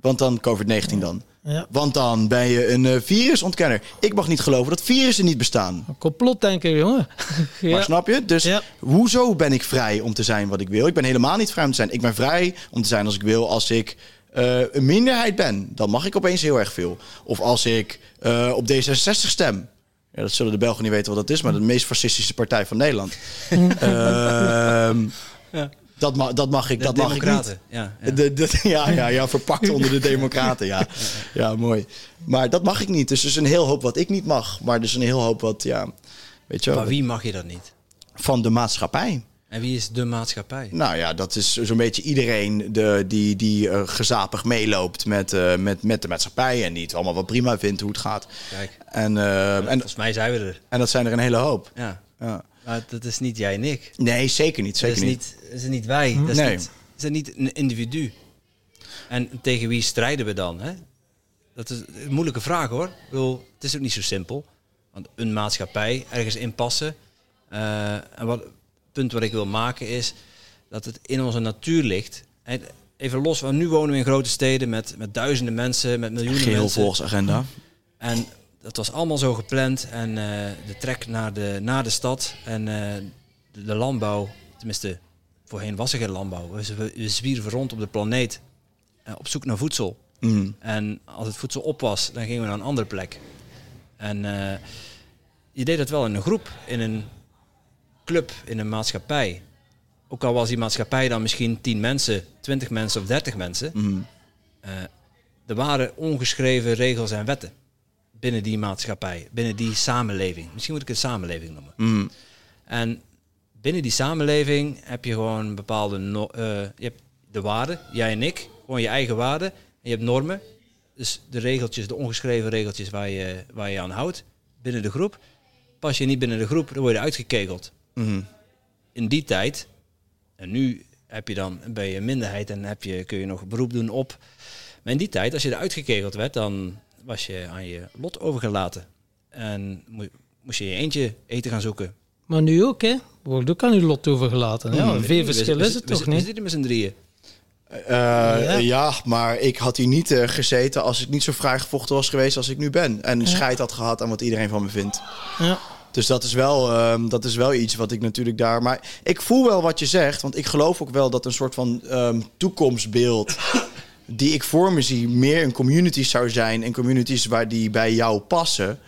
Want dan COVID-19 dan. Ja. Want dan ben je een eh, virusontkenner. Ik mag niet geloven dat virussen niet bestaan. Een complotdenker, jongen. Maar ja. snap je? Dus Ja. hoezo ben ik vrij om te zijn wat ik wil? Ik ben helemaal niet vrij om te zijn. Ik ben vrij om te zijn als ik wil als ik eh, een minderheid ben. Dan mag ik opeens heel erg veel. Of als ik eh, op D66 stem. Ja, dat zullen de Belgen niet weten wat dat is, maar de meest fascistische partij van Nederland. Ehm, Ja. Dat, ma dat mag ik, De dat mag ik niet. democraten. Ja, ja. De, de, ja, ja, ja, verpakt onder de democraten, ja. Ja, mooi. Maar dat mag ik niet. Dus er is een heel hoop wat ik niet mag. Maar er is een heel hoop wat, ja, weet je wel, Maar wie mag je dat niet? van de maatschappij. En wie is de maatschappij? Nou ja, dat is zo'n beetje iedereen de, die, die eh, gezapig meeloopt met, eh, met, met de maatschappij. En die het allemaal wel prima vindt hoe het gaat. Kijk, En, eh, en, volgens mij zijn we er. en dat zijn er een hele hoop. Ja. Ja. Maar dat is niet jij en ik. Nee, zeker niet. Dat Zeker is niet. dat is niet wij. Dat is, Nee. niet, dat is niet een individu. En tegen wie strijden we dan? Hè? Dat is een moeilijke vraag hoor. Ik bedoel, het is ook niet zo simpel. Want een maatschappij ergens inpassen. eh, en wat, het punt wat ik wil maken is dat het in onze natuur ligt. En Even los van, nu wonen we in grote steden met, met duizenden mensen, met miljoenen Geheel mensen. volksagenda. En dat was allemaal zo gepland. En eh, de trek naar de, naar de stad en eh, de, de landbouw, tenminste, voorheen was er geen landbouw. We, we, zwierven rond op de planeet eh, op zoek naar voedsel. Mm. En als het voedsel op was, dan gingen we naar een andere plek. En je deed dat wel in een groep, in een club, in een maatschappij. Ook al was die maatschappij dan misschien 10 mensen, 20 mensen of 30 mensen. Mm. er waren ongeschreven regels en wetten binnen die maatschappij, binnen die samenleving. Misschien moet ik het samenleving noemen. Mm. En binnen die samenleving heb je gewoon bepaalde no eh, je hebt de waarden, jij en ik, gewoon je eigen waarden. En je hebt normen, dus de regeltjes, de ongeschreven regeltjes waar je, waar je aan houdt binnen de groep. Pas je niet binnen de groep, dan word je uitgekegeld. Mm. In die tijd, en nu heb je dan, ben je een minderheid en heb je, kun je nog beroep doen op. Maar in die tijd, als je eruit gekegeld werd, dan was je aan je lot overgelaten. En mo- moest je je eentje eten gaan zoeken. Maar nu ook, hè? Wordt ook aan uw lot overgelaten. Ja, Mm. veel We- verschil we- is het we- toch we, We niet? zitten met z'n drieën. Eh, ja. maar ik had hier niet eh, gezeten als ik niet zo vrijgevochten was geweest als ik nu ben. En scheid had gehad aan wat iedereen van me vindt. Ja. Dus dat is, wel, ehm, dat is wel iets wat ik natuurlijk daar. Maar ik voel wel wat je zegt. Want ik geloof ook wel dat een soort van ehm, toekomstbeeld. die ik voor me zie, meer een community zou zijn. En communities waar die bij jou passen.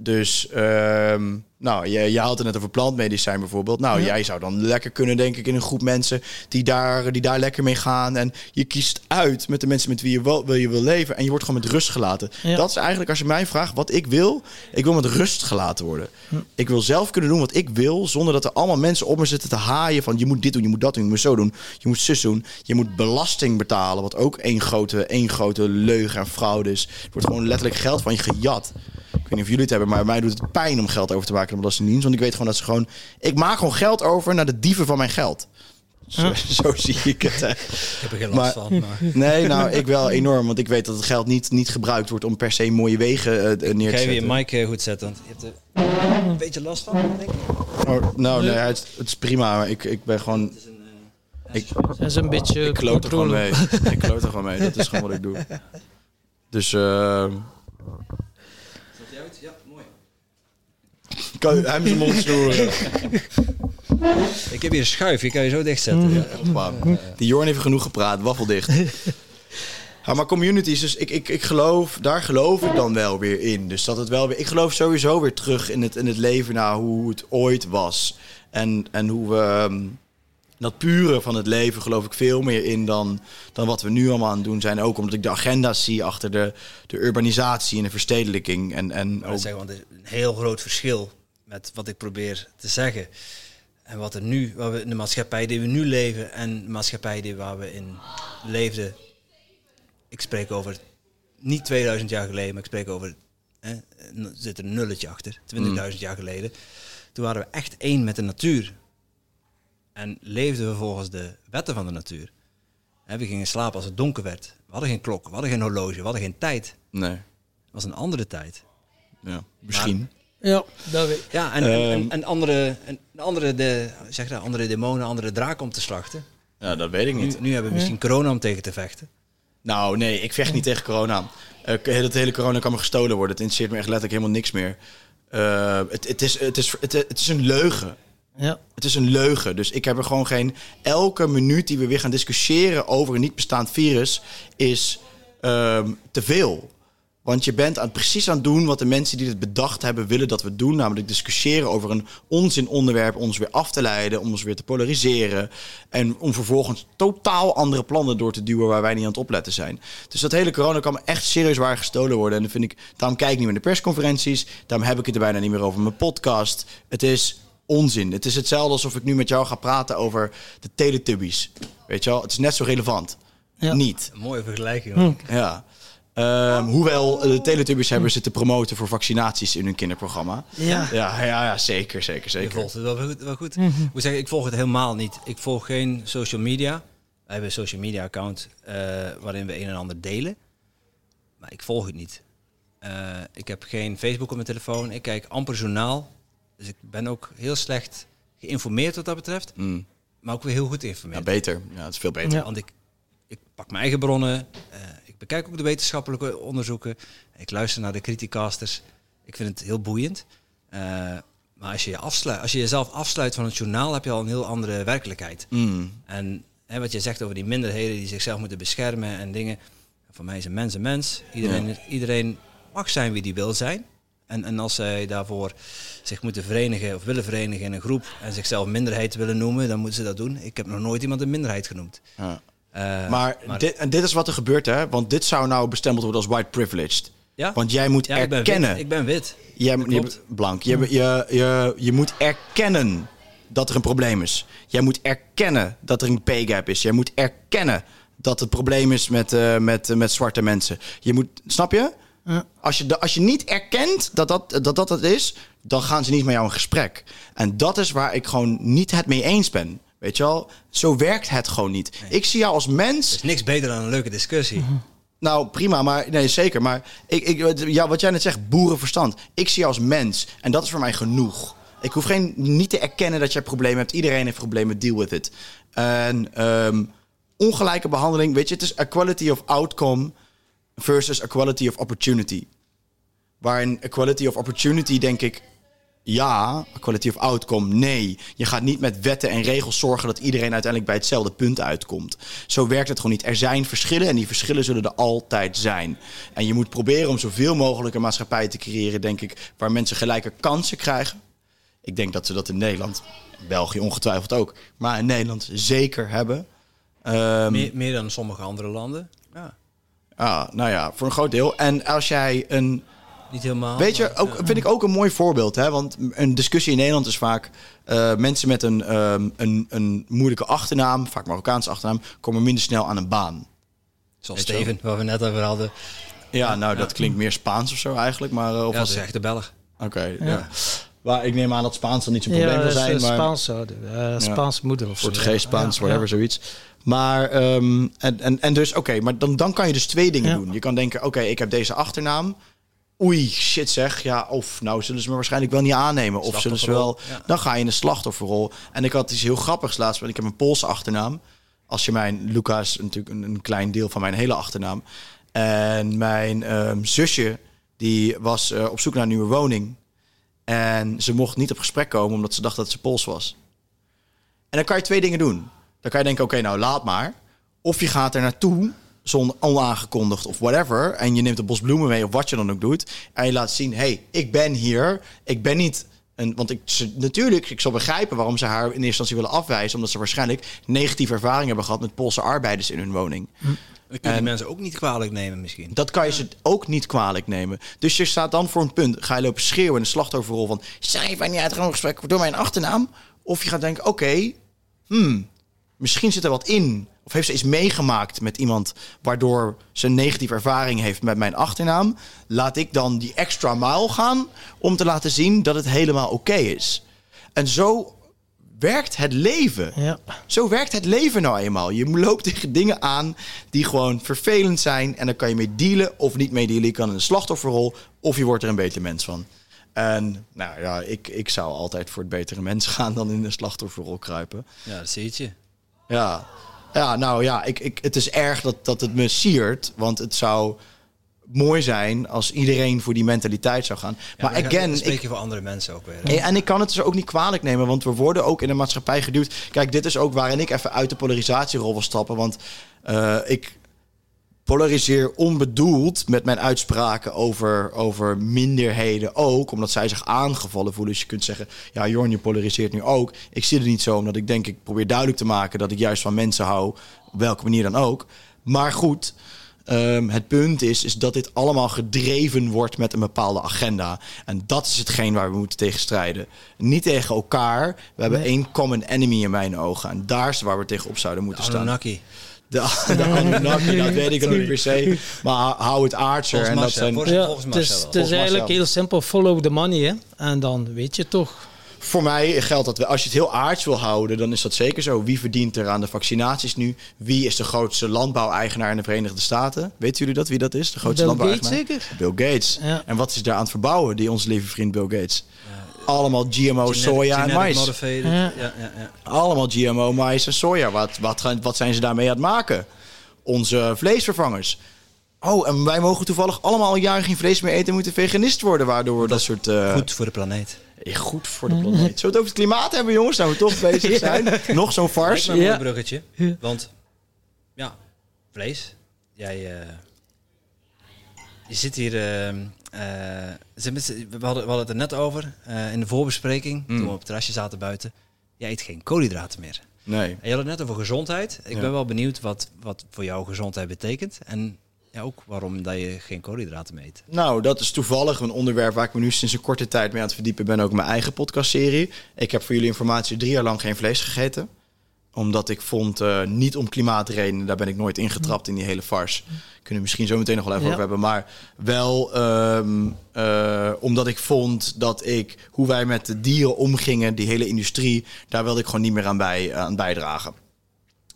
Dus, ehm, nou, je, je had het net over plantmedicijn bijvoorbeeld. Nou, Ja. jij zou dan lekker kunnen, denk ik, in een groep mensen die daar, die daar lekker mee gaan. En je kiest uit met de mensen met wie je wel, wil, je wil leven. En je wordt gewoon met rust gelaten. Ja. Dat is eigenlijk, als je mij vraagt wat ik wil, ik wil met rust gelaten worden. Ik wil zelf kunnen doen wat ik wil, zonder dat er allemaal mensen op me zitten te haaien van je moet dit doen, je moet dat doen, je moet zo doen, je moet zus doen. Je moet belasting betalen, wat ook één grote, één grote leugen en fraude is. Er wordt gewoon letterlijk geld van je gejat. Ik weet niet of jullie het hebben, maar mij doet het pijn om geld over te maken de Belastingdienst. Want ik weet gewoon dat ze gewoon... Ik maak gewoon geld over naar de dieven van mijn geld. Zo, zo zie ik het. hè. Ik heb er geen last Maar- van. Maar Nee, nou, ik wel enorm. Want ik weet dat het geld niet, niet gebruikt wordt om per se mooie wegen eh, neer te ga even je zetten. mic eh, goed zetten. Want je hebt er een beetje last van, denk ik. Oh, nou, nee, het, het is prima. maar Ik, ik ben gewoon... Het is een, eh, Ik- Dat is een beetje Ik kloot er gewoon mee. Ik kloot er gewoon mee. Dat is gewoon wat ik doe. Dus, eh, Staat die uit? Ja, mooi. Kan je hem zijn mond snoeren. Ik heb hier een schuif, die kan je zo dichtzetten. Ja. Die Jorn heeft genoeg gepraat, waffeldicht. Ja, maar communities, dus ik, ik, ik geloof, daar geloof ik dan wel weer in. Dus dat het wel weer, ik geloof sowieso weer terug in het, in het leven naar hoe het ooit was. En, en hoe we, ehm, dat pure van het leven geloof ik veel meer in dan, dan wat we nu allemaal aan het doen zijn. Ook omdat ik de agenda's zie achter de, de urbanisatie en de verstedelijking. En, en ook, dat is een heel groot verschil met wat ik probeer te zeggen. En wat er nu, waar we, de maatschappij die we nu leven en de maatschappij die waar we in leefden. Ik spreek over niet 2000 jaar geleden, maar ik spreek over, hè, er zit een nulletje achter, 20.000 jaar geleden. Toen waren we echt één met de natuur. En leefden we volgens de wetten van de natuur. Hè, we gingen slapen als het donker werd. We hadden geen klok, we hadden geen horloge, we hadden geen tijd. nee, Het was een andere tijd. ja, misschien. Ja, dat weet ik. Ja, en, Ehm. en andere, en andere, de, zeg dat, andere demonen, andere draken om te slachten. Ja, dat weet ik niet. Nu, nu hebben we misschien corona om tegen te vechten. Nou, nee, ik vecht niet tegen corona. Eh, het hele corona kan me gestolen worden. Het interesseert me echt letterlijk helemaal niks meer. Eh, het, het, is, het, is, het, het is een leugen. Ja. Het is een leugen. Dus ik heb er gewoon geen. Elke minuut die we weer gaan discussiëren over een niet bestaand virus is ehm, te veel. Want je bent aan, precies aan het doen wat de mensen die het bedacht hebben willen dat we doen. Namelijk discussiëren over een onzin onderwerp, om ons weer af te leiden, om ons weer te polariseren. En om vervolgens totaal andere plannen door te duwen waar wij niet aan het opletten zijn. Dus dat hele corona kan me echt serieus waar gestolen worden. En dan vind ik, daarom kijk ik niet meer naar persconferenties. Daarom heb ik het er bijna niet meer over mijn podcast. Het is onzin. Het is hetzelfde alsof ik nu met jou ga praten over de Teletubbies. Weet je wel, het is net zo relevant. Ja. Niet. Een mooie vergelijking. hoor. Ja. Ehm, hoewel de Teletubbies hebben zitten promoten voor vaccinaties in hun kinderprogramma. Ja. Ja, ja, ja zeker, zeker, Je zeker. volgt het wel goed. Wel goed. Ik moet zeggen, ik volg het helemaal niet. Ik volg geen social media. Wij hebben een social media account eh, waarin we een en ander delen. Maar ik volg het niet. Eh, ik heb geen Facebook op mijn telefoon. Ik kijk amper journaal. Dus ik ben ook heel slecht geïnformeerd wat dat betreft. Mm. Maar ook weer heel goed Ja, geïnformeerd. beter. Ja, het is veel beter. Ja. Want ik, ik pak mijn eigen bronnen. eh, ik bekijk ook de wetenschappelijke onderzoeken. Ik luister naar de criticasters. Ik vind het heel boeiend. Eh, maar als je, je afsluit, als je jezelf afsluit van het journaal, heb je al een heel andere werkelijkheid. Mm. En hè, wat je zegt over die minderheden die zichzelf moeten beschermen en dingen. Voor mij is een mens een mens. Iedereen, iedereen mag zijn wie die wil zijn. En, en als zij daarvoor zich moeten verenigen of willen verenigen in een groep en zichzelf minderheid willen noemen, dan moeten ze dat doen. Ik heb nog nooit iemand een minderheid genoemd. Ja. Eh, Maar, Dit, en dit is wat er gebeurt, hè? Want dit zou nou bestempeld worden als white privileged. ja? Want jij moet ja, ik ben erkennen. Ik ben wit. Jij, je, klopt. blank. Je, je, je, je moet erkennen dat er een probleem is. Jij moet erkennen dat er een pay gap is. Jij moet erkennen dat het probleem is met, eh, met, eh, met zwarte mensen. Je moet, snap je? Ja. Als je, de- als je niet erkent dat dat, dat dat het is, dan gaan ze niet met jou in gesprek. En dat is waar ik gewoon niet het mee eens ben. Weet je wel? Zo werkt het gewoon niet. Ik zie jou als mens. Er is niks beter dan een leuke discussie. Nou, prima, maar nee, zeker. Maar ik, ik, ja, wat jij net zegt, boerenverstand. Ik zie je als mens en dat is voor mij genoeg. Ik hoef geen, niet te erkennen dat jij problemen hebt. Iedereen heeft problemen, deal with it. En ehm, ongelijke behandeling, weet je, het is equality of outcome versus equality of opportunity. Waarin equality of opportunity denk ik, ja, equality of outcome, nee. Je gaat niet met wetten en regels zorgen dat iedereen uiteindelijk bij hetzelfde punt uitkomt. Zo werkt het gewoon niet. Er zijn verschillen en die verschillen zullen er altijd zijn. En je moet proberen om zoveel mogelijk een maatschappij te creëren, denk ik, waar mensen gelijke kansen krijgen. Ik denk dat ze dat in Nederland, België ongetwijfeld ook, maar in Nederland zeker hebben. Ehm, Meer, meer dan sommige andere landen. Ja, ah, nou ja, voor een groot deel. En als jij een niet helemaal. Weet je, ook, ja. vind ik ook een mooi voorbeeld. Hè? Want een discussie in Nederland is vaak... eh, mensen met een, ehm, een, een moeilijke achternaam, vaak Marokkaanse achternaam... komen minder snel aan een baan. Zoals Steven, waar we net over hadden. Ja, nou, dat klinkt meer Spaans of zo eigenlijk. Maar, eh, of Ja, dat is echt de Belg. Oké, ja. Maar ik neem aan dat Spaans dan niet zo'n probleem zal zijn. is Maar Spaans zouden. eh, Spaanse moeder of zo. Portugees, Spaans, Ja, whatever, ja. zoiets. Maar, ehm, en, en, en dus, oké, maar dan, dan kan je dus twee dingen Ja. doen. Je kan denken, oké, ik heb deze achternaam. Oei, shit zeg. Ja, of nou zullen ze me waarschijnlijk wel niet aannemen. Of zullen ze wel... Ja. Dan ga je in de slachtofferrol. En ik had iets heel grappigs laatst. Want ik heb een Poolse achternaam. Als je mijn... Luca is natuurlijk een, een klein deel van mijn hele achternaam. En mijn ehm, zusje, die was eh, op zoek naar een nieuwe woning. En ze mocht niet op gesprek komen omdat ze dacht dat ze Pools was. En dan kan je twee dingen doen. Dan kan je denken, oké, nou laat maar. Of je gaat er naartoe, zonder onaangekondigd of whatever. En je neemt een bos bloemen mee of wat je dan ook doet. En je laat zien, hey, ik ben hier. Ik ben niet... Een, want ik, ze, natuurlijk, ik zal begrijpen waarom ze haar in eerste instantie willen afwijzen. Omdat ze waarschijnlijk negatieve ervaring hebben gehad met Poolse arbeiders in hun woning. Dat kun je En- mensen ook niet kwalijk nemen misschien. Dat kan je ze ook niet kwalijk nemen. Dus je staat dan voor een punt. Ga je lopen schreeuwen in de slachtofferrol van... Schrijf mij niet uit een gesprek door mijn achternaam. Of je gaat denken, oké, hmm, misschien zit er wat in. Of heeft ze iets meegemaakt met iemand... waardoor ze een negatieve ervaring heeft met mijn achternaam. Laat ik dan die extra mile gaan... om te laten zien dat het helemaal oké is. En zo werkt het leven. Ja. Zo werkt het leven nou eenmaal. Je loopt tegen dingen aan die gewoon vervelend zijn. En dan kan je mee dealen of niet mee dealen. Je kan in een slachtofferrol of je wordt er een beter mens van. En nou ja, ik, ik zou altijd voor het betere mens gaan dan in een slachtofferrol kruipen. Ja, dat zie je. Ja, ja nou ja, ik, ik, het is erg dat, dat het me siert. Want het zou mooi zijn als iedereen voor die mentaliteit zou gaan. Ja, maar again, dan spreek ik, je voor andere mensen ook weer. En ik kan het dus ook niet kwalijk nemen, want we worden ook in de maatschappij geduwd. Kijk, dit is ook waarin ik even uit de polarisatierol wil stappen. Want eh, ik polariseer onbedoeld met mijn uitspraken over, over minderheden ook. Omdat zij zich aangevallen voelen. Dus je kunt zeggen, ja Jorn, je polariseert nu ook. Ik zie het niet zo, omdat ik denk, ik probeer duidelijk te maken... dat ik juist van mensen hou, op welke manier dan ook. Maar goed... Ehm, het punt is, is dat dit allemaal gedreven wordt met een bepaalde agenda. En dat is hetgeen waar we moeten tegen strijden. Niet tegen elkaar. We hebben één common enemy in mijn ogen. En daar is waar we tegen op zouden moeten staan. De, de Anunnaki, dat weet ik nog niet per se. Maar hou het aardser. Volgens En dat Marcel, zijn, volgens- Ja, volgens het is, Marcel het wel. is eigenlijk heel simpel, follow the money. Hè? En dan weet je toch. voor mij geldt dat we, als je het heel aards wil houden, dan is dat zeker zo. Wie verdient er aan de vaccinaties nu? Wie is de grootste landbouweigenaar in de Verenigde Staten? Weten jullie dat, wie dat is? De grootste Bill Gates landbouweigenaar? zeker? Bill Gates. Ja. En wat is daar aan het verbouwen, die onze lieve vriend Bill Gates? Allemaal GMO, Genetic- soja en mais. Ja. Ja, ja, ja. Allemaal GMO, mais en soja. Wat, wat, gaan, wat zijn ze daarmee aan het maken? Onze vleesvervangers. Oh, en wij mogen toevallig allemaal een jaar geen vlees meer eten en moeten veganist worden, waardoor we dat soort... eh, Goed voor de planeet. goed voor de planeet. Zullen we het over het klimaat hebben, jongens? Nou we toch bezig zijn. Nog zo'n farce. me een mooi bruggetje. Want, ja, vlees. Jij, eh, je zit hier... eh, eh, ze- we, hadden, we hadden het er net over eh, in de voorbespreking, toen we op het terrasje zaten buiten. Jij eet geen koolhydraten meer. Nee. En je had het net over gezondheid. Ik Ja. ben wel benieuwd wat, wat voor jou gezondheid betekent. En ja, ook waarom dat je geen koolhydraten meer eet. Nou, dat is toevallig een onderwerp waar ik me nu sinds een korte tijd mee aan het verdiepen ben. Ook mijn eigen podcastserie. Ik heb voor jullie informatie drie jaar lang geen vlees gegeten. Omdat ik vond, eh, niet om klimaatredenen, daar ben ik nooit ingetrapt in die hele farce. Kunnen we misschien zo meteen nog wel even Ja. over hebben. Maar wel ehm, eh, omdat ik vond dat ik, hoe wij met de dieren omgingen, die hele industrie, daar wilde ik gewoon niet meer aan, bij, aan bijdragen.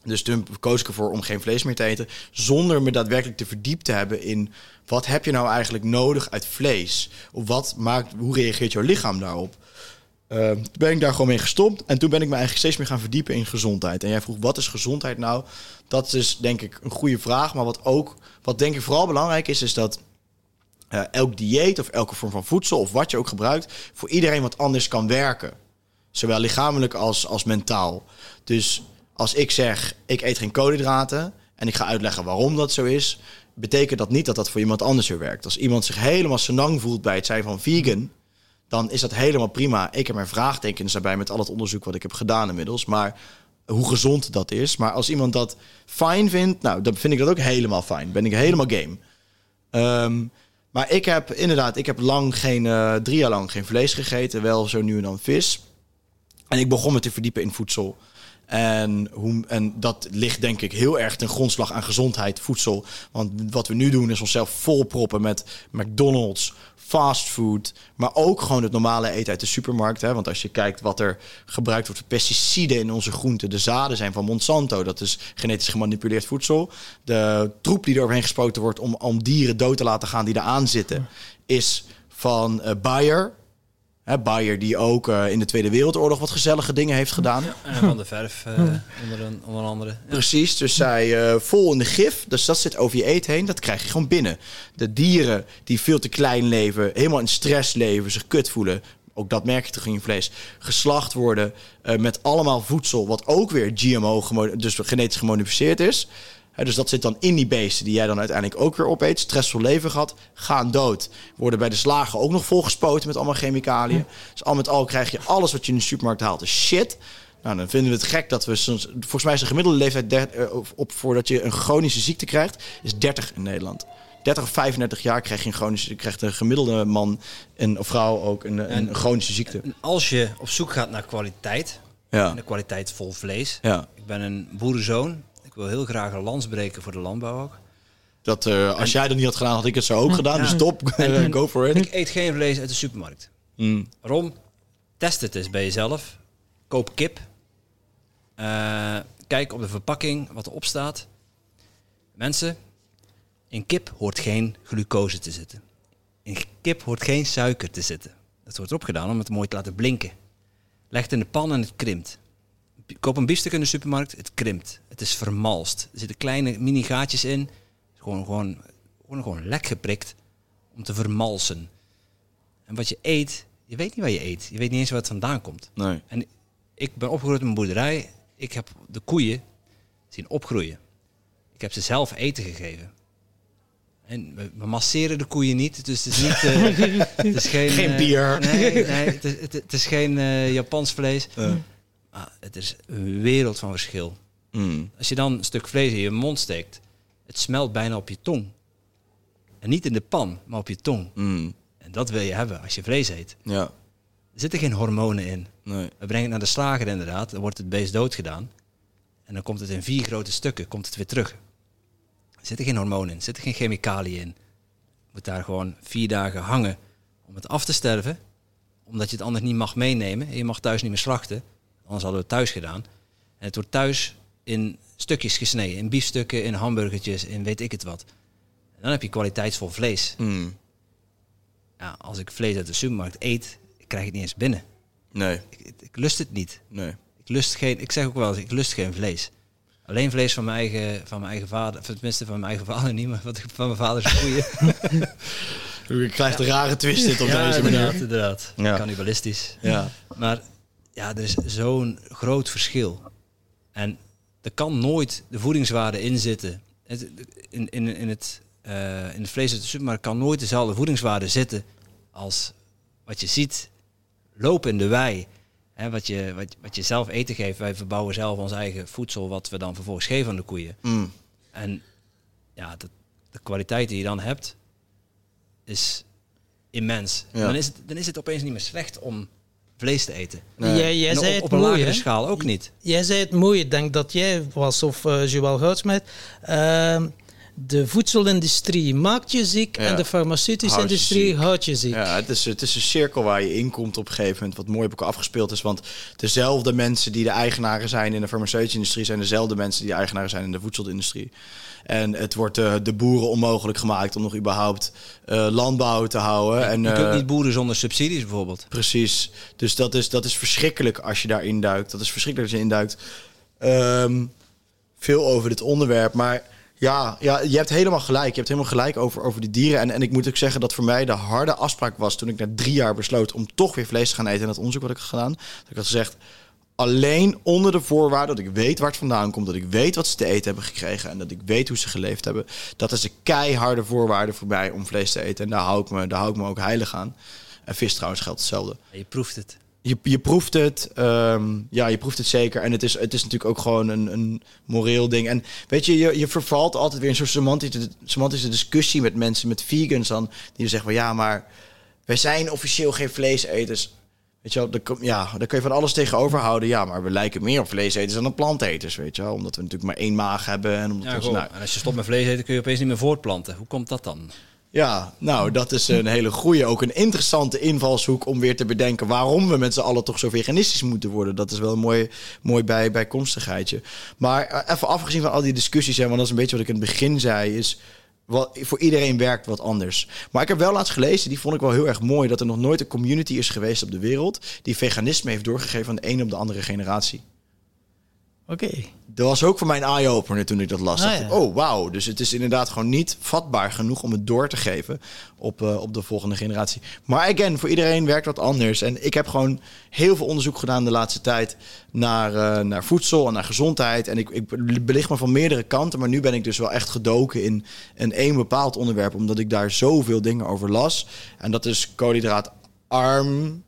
Dus toen koos ik ervoor om geen vlees meer te eten. Zonder me daadwerkelijk te verdiept te hebben in wat heb je nou eigenlijk nodig uit vlees? Of wat maakt, hoe reageert jouw lichaam daarop? Eh, toen ben ik daar gewoon mee gestopt. En toen ben ik me eigenlijk steeds meer gaan verdiepen in gezondheid. En jij vroeg, wat is gezondheid nou? Dat is denk ik een goede vraag. Maar wat ook, wat denk ik vooral belangrijk is, is dat eh, elk dieet of elke vorm van voedsel of wat je ook gebruikt, voor iedereen wat anders kan werken. Zowel lichamelijk als, als mentaal. Dus als ik zeg, ik eet geen koolhydraten en ik ga uitleggen waarom dat zo is, betekent dat niet dat dat voor iemand anders weer werkt. Als iemand zich helemaal senang voelt bij het zijn van vegan, dan is dat helemaal prima. Ik heb mijn vraagtekens daarbij met al het onderzoek wat ik heb gedaan inmiddels. Maar hoe gezond dat is. Maar als iemand dat fijn vindt, nou, dan vind ik dat ook helemaal fijn. Ben ik helemaal game. Ehm, maar ik heb inderdaad, ik heb lang geen, eh, drie jaar lang geen vlees gegeten. Wel zo nu en dan vis. En ik begon me te verdiepen in voedsel. En, hoe, en dat ligt denk ik heel erg ten grondslag aan gezondheid, voedsel. Want wat we nu doen is onszelf volproppen met McDonald's, fastfood. Maar ook gewoon het normale eten uit de supermarkt. Hè? Want als je kijkt wat er gebruikt wordt voor pesticiden in onze groenten. De zaden zijn van Monsanto. Dat is genetisch gemanipuleerd voedsel. De troep die er overheen gespoten wordt om, om dieren dood te laten gaan die eraan zitten. Is van eh Bayer. Hè, Bayer die ook eh, in de Tweede Wereldoorlog wat gezellige dingen heeft gedaan. En van de verf, eh, onder, een, onder andere. Ja. Precies, dus zij eh, vol in de gif. Dus dat zit over je eet heen. Dat krijg je gewoon binnen. De dieren die veel te klein leven, helemaal in stress leven, zich kut voelen. ook dat merk je terug in je vlees, geslacht worden eh, met allemaal voedsel wat ook weer GMO, dus genetisch gemodificeerd is. Dus dat zit dan in die beesten die jij dan uiteindelijk ook weer opeet. Stressvol leven gehad, gaan dood. Worden bij de slagen ook nog volgespoten met allemaal chemicaliën. Dus al met al krijg je alles wat je in de supermarkt haalt, is shit. Nou, dan vinden we het gek dat we soms... Volgens mij is de gemiddelde leeftijd der- eh, op- op voordat je een chronische ziekte krijgt, is 30 in Nederland. 30 of 35 jaar krijg je een chronische, krijgt een gemiddelde man en of vrouw ook een, een, En- chronische ziekte. En als je op zoek gaat naar kwaliteit, Ja, en de kwaliteit vol vlees. ja. Ik ben een boerenzoon. Ik wil heel graag een lans breken voor de landbouw ook. Dat, eh, als jij dat niet had gedaan, had ik het zo ook gedaan. Ja. Dus top, En- go for it. Ik eet geen vlees uit de supermarkt. Mm. Waarom? Test het eens bij jezelf. Koop kip. Eh, kijk op de verpakking wat erop staat. Mensen, in kip hoort geen glucose te zitten. In kip hoort geen suiker te zitten. Dat wordt erop gedaan om het mooi te laten blinken. Leg het in de pan en het krimpt. Koop een biefstuk in de supermarkt, het krimpt. Het is vermalst. Er zitten kleine mini gaatjes in. Gewoon, gewoon, gewoon, gewoon lek geprikt om te vermalsen. En wat je eet, je weet niet waar je eet. Je weet niet eens waar het vandaan komt. Nee. En ik ben opgegroeid in een boerderij. Ik heb de koeien zien opgroeien. Ik heb ze zelf eten gegeven. En we, we masseren de koeien niet, dus het is niet... eh, het is geen, Geen eh, bier. Nee, nee het, is, het, het is geen eh, Japans vlees. Maar het is een wereld van verschil. Mm. Als je dan een stuk vlees in je mond steekt, het smelt bijna op je tong. En niet in de pan, maar op je tong. Mm. En dat wil je hebben als je vlees eet. Ja, Er zitten geen hormonen in. nee. We brengen het naar de slager inderdaad, dan wordt het beest doodgedaan. En dan komt het in vier grote stukken, komt het weer terug. Er zitten geen hormonen in, er zitten geen chemicaliën in. Het moet daar gewoon vier dagen hangen om het af te sterven. Omdat je het anders niet mag meenemen. En je mag thuis niet meer slachten. Anders hadden we het thuis gedaan. En het wordt thuis in stukjes gesneden. In biefstukken, in hamburgertjes, in weet ik het wat. En dan heb je kwaliteitsvol vlees. Mm. Ja, als ik vlees uit de supermarkt eet, ik krijg het niet eens binnen. Nee, Ik, ik, ik lust het niet. nee. Ik lust geen, ik zeg ook wel eens, ik lust geen vlees. Alleen vlees van mijn eigen, van mijn eigen vader, of tenminste van mijn eigen vader niet, maar wat ik van mijn vader is koeien. Je krijgt een rare twist dit op deze inderdaad, manier. inderdaad. Ja. Cannibalistisch. Ja. Maar ja, er is zo'n groot verschil. En er kan nooit de voedingswaarde in zitten. Het, in, in, in, het, eh, in het vlees uit de supermarkt kan nooit dezelfde voedingswaarde zitten als wat je ziet lopen in de wei. Hè, wat, je, wat, wat je zelf eten geeft. Wij verbouwen zelf ons eigen voedsel, wat we dan vervolgens geven aan de koeien. Mm. En ja, de, de kwaliteit die je dan hebt, is immens. Ja. Dan, is het, dan is het opeens niet meer slecht om vlees te eten. Nee. Jij, jij En zei op, het op een mooi, lagere schaal ook niet. Jij zei het mooi, ik denk dat jij was, of eh Joël Goudsmet. Ehm, de voedselindustrie maakt je ziek Ja. en de farmaceutische Houdt industrie ziek. houdt je ziek. Ja, het is, het is een cirkel waar je in komt op een gegeven moment, wat mooi op elkaar afgespeeld is. Want dezelfde mensen die de eigenaren zijn in de farmaceutische industrie, zijn dezelfde mensen die de eigenaren zijn in de voedselindustrie. En het wordt eh, de boeren onmogelijk gemaakt om nog überhaupt eh, landbouw te houden. en, je kunt eh, niet boeren zonder subsidies bijvoorbeeld. Precies. Dus dat is, dat is verschrikkelijk als je daarin duikt. Dat is verschrikkelijk als je induikt. Ehm veel over dit onderwerp. Maar ja, ja, je hebt helemaal gelijk. Je hebt helemaal gelijk over, over die dieren. En, en ik moet ook zeggen dat voor mij de harde afspraak was... toen ik na drie jaar besloot om toch weer vlees te gaan eten... in dat onderzoek wat ik gedaan. Dat ik had gezegd... Alleen onder de voorwaarde dat ik weet waar het vandaan komt, dat ik weet wat ze te eten hebben gekregen en dat ik weet hoe ze geleefd hebben. Dat is een keiharde voorwaarde voor mij om vlees te eten. En daar hou ik me, daar hou ik me ook heilig aan. En vis trouwens geldt hetzelfde. Je proeft het. Je, je proeft het, ehm, ja, je proeft het zeker. En het is, het is natuurlijk ook gewoon een, een moreel ding. En weet je, je, je vervalt altijd weer in zo'n semantische, semantische discussie met mensen, met vegans dan, die zeggen van ja, maar wij zijn officieel geen vleeseters. Weet je wel, daar, ja, daar kun je van alles tegenover houden. Ja, maar we lijken meer op vleeseters dan op planteters, weet je wel. Omdat we natuurlijk maar één maag hebben. En omdat Ja, nou, En als je stopt met vlees eten, kun je opeens niet meer voortplanten. Hoe komt dat dan? Ja, nou, dat is een hele goede, ook een interessante invalshoek om weer te bedenken waarom we met z'n allen toch zo veganistisch moeten worden. Dat is wel een mooi, mooi bij, bijkomstigheidje. Maar eh, even afgezien van al die discussies, hè, want dat is een beetje wat ik in het begin zei, is wat, voor iedereen werkt wat anders. Maar ik heb wel laatst gelezen, die vond ik wel heel erg mooi, dat er nog nooit een community is geweest op de wereld die veganisme heeft doorgegeven van de ene op de andere generatie. Oké. Dat was ook voor mij een eye-opener toen ik dat las. Ah, Dacht ik, ja. oh, wauw. Dus het is inderdaad gewoon niet vatbaar genoeg om het door te geven op, eh, op de volgende generatie. Maar again, voor iedereen werkt dat anders. En ik heb gewoon heel veel onderzoek gedaan de laatste tijd naar, eh, naar voedsel en naar gezondheid. En ik, ik belicht me van meerdere kanten. Maar nu ben ik dus wel echt gedoken in een één bepaald onderwerp. Omdat ik daar zoveel dingen over las. En dat is koolhydraatarm.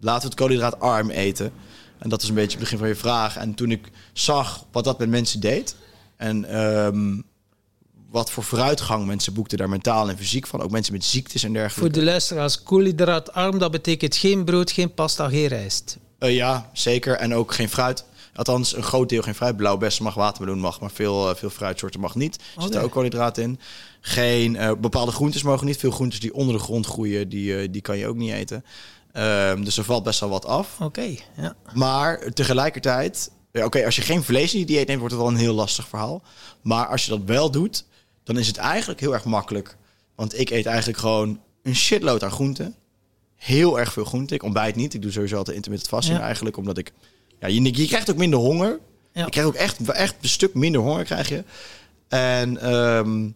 Laten we het koolhydraatarm eten. En dat is een beetje het begin van je vraag. En toen ik zag wat dat met mensen deed. En ehm, wat voor vooruitgang mensen boekten daar mentaal en fysiek van. Ook mensen met ziektes en Voor dergelijke. de luisteraars, koolhydraatarm, dat betekent geen brood, geen pasta, geen rijst. Eh, ja, zeker. En ook geen fruit. Althans, een groot deel geen fruit. Blauwbessen mag, watermeloen mag, maar veel, eh, veel fruitsoorten mag niet. Er zitten Oké. ook koolhydraten in. Geen eh, bepaalde groentes mogen niet. Veel groentes die onder de grond groeien, die, die kan je ook niet eten. Ehm, dus er valt best wel wat af. Oké, ja. Maar tegelijkertijd, ja, oké, als je geen vlees in je dieet neemt, wordt het wel een heel lastig verhaal. Maar als je dat wel doet, dan is het eigenlijk heel erg makkelijk. Want ik eet eigenlijk gewoon een shitload aan groenten. Heel erg veel groenten. Ik ontbijt niet. Ik doe sowieso altijd intermittent fasting Ja. eigenlijk, omdat ik... Ja, je, je krijgt ook minder honger. Ja. Je krijgt ook echt, echt een stuk minder honger krijg je. En ehm,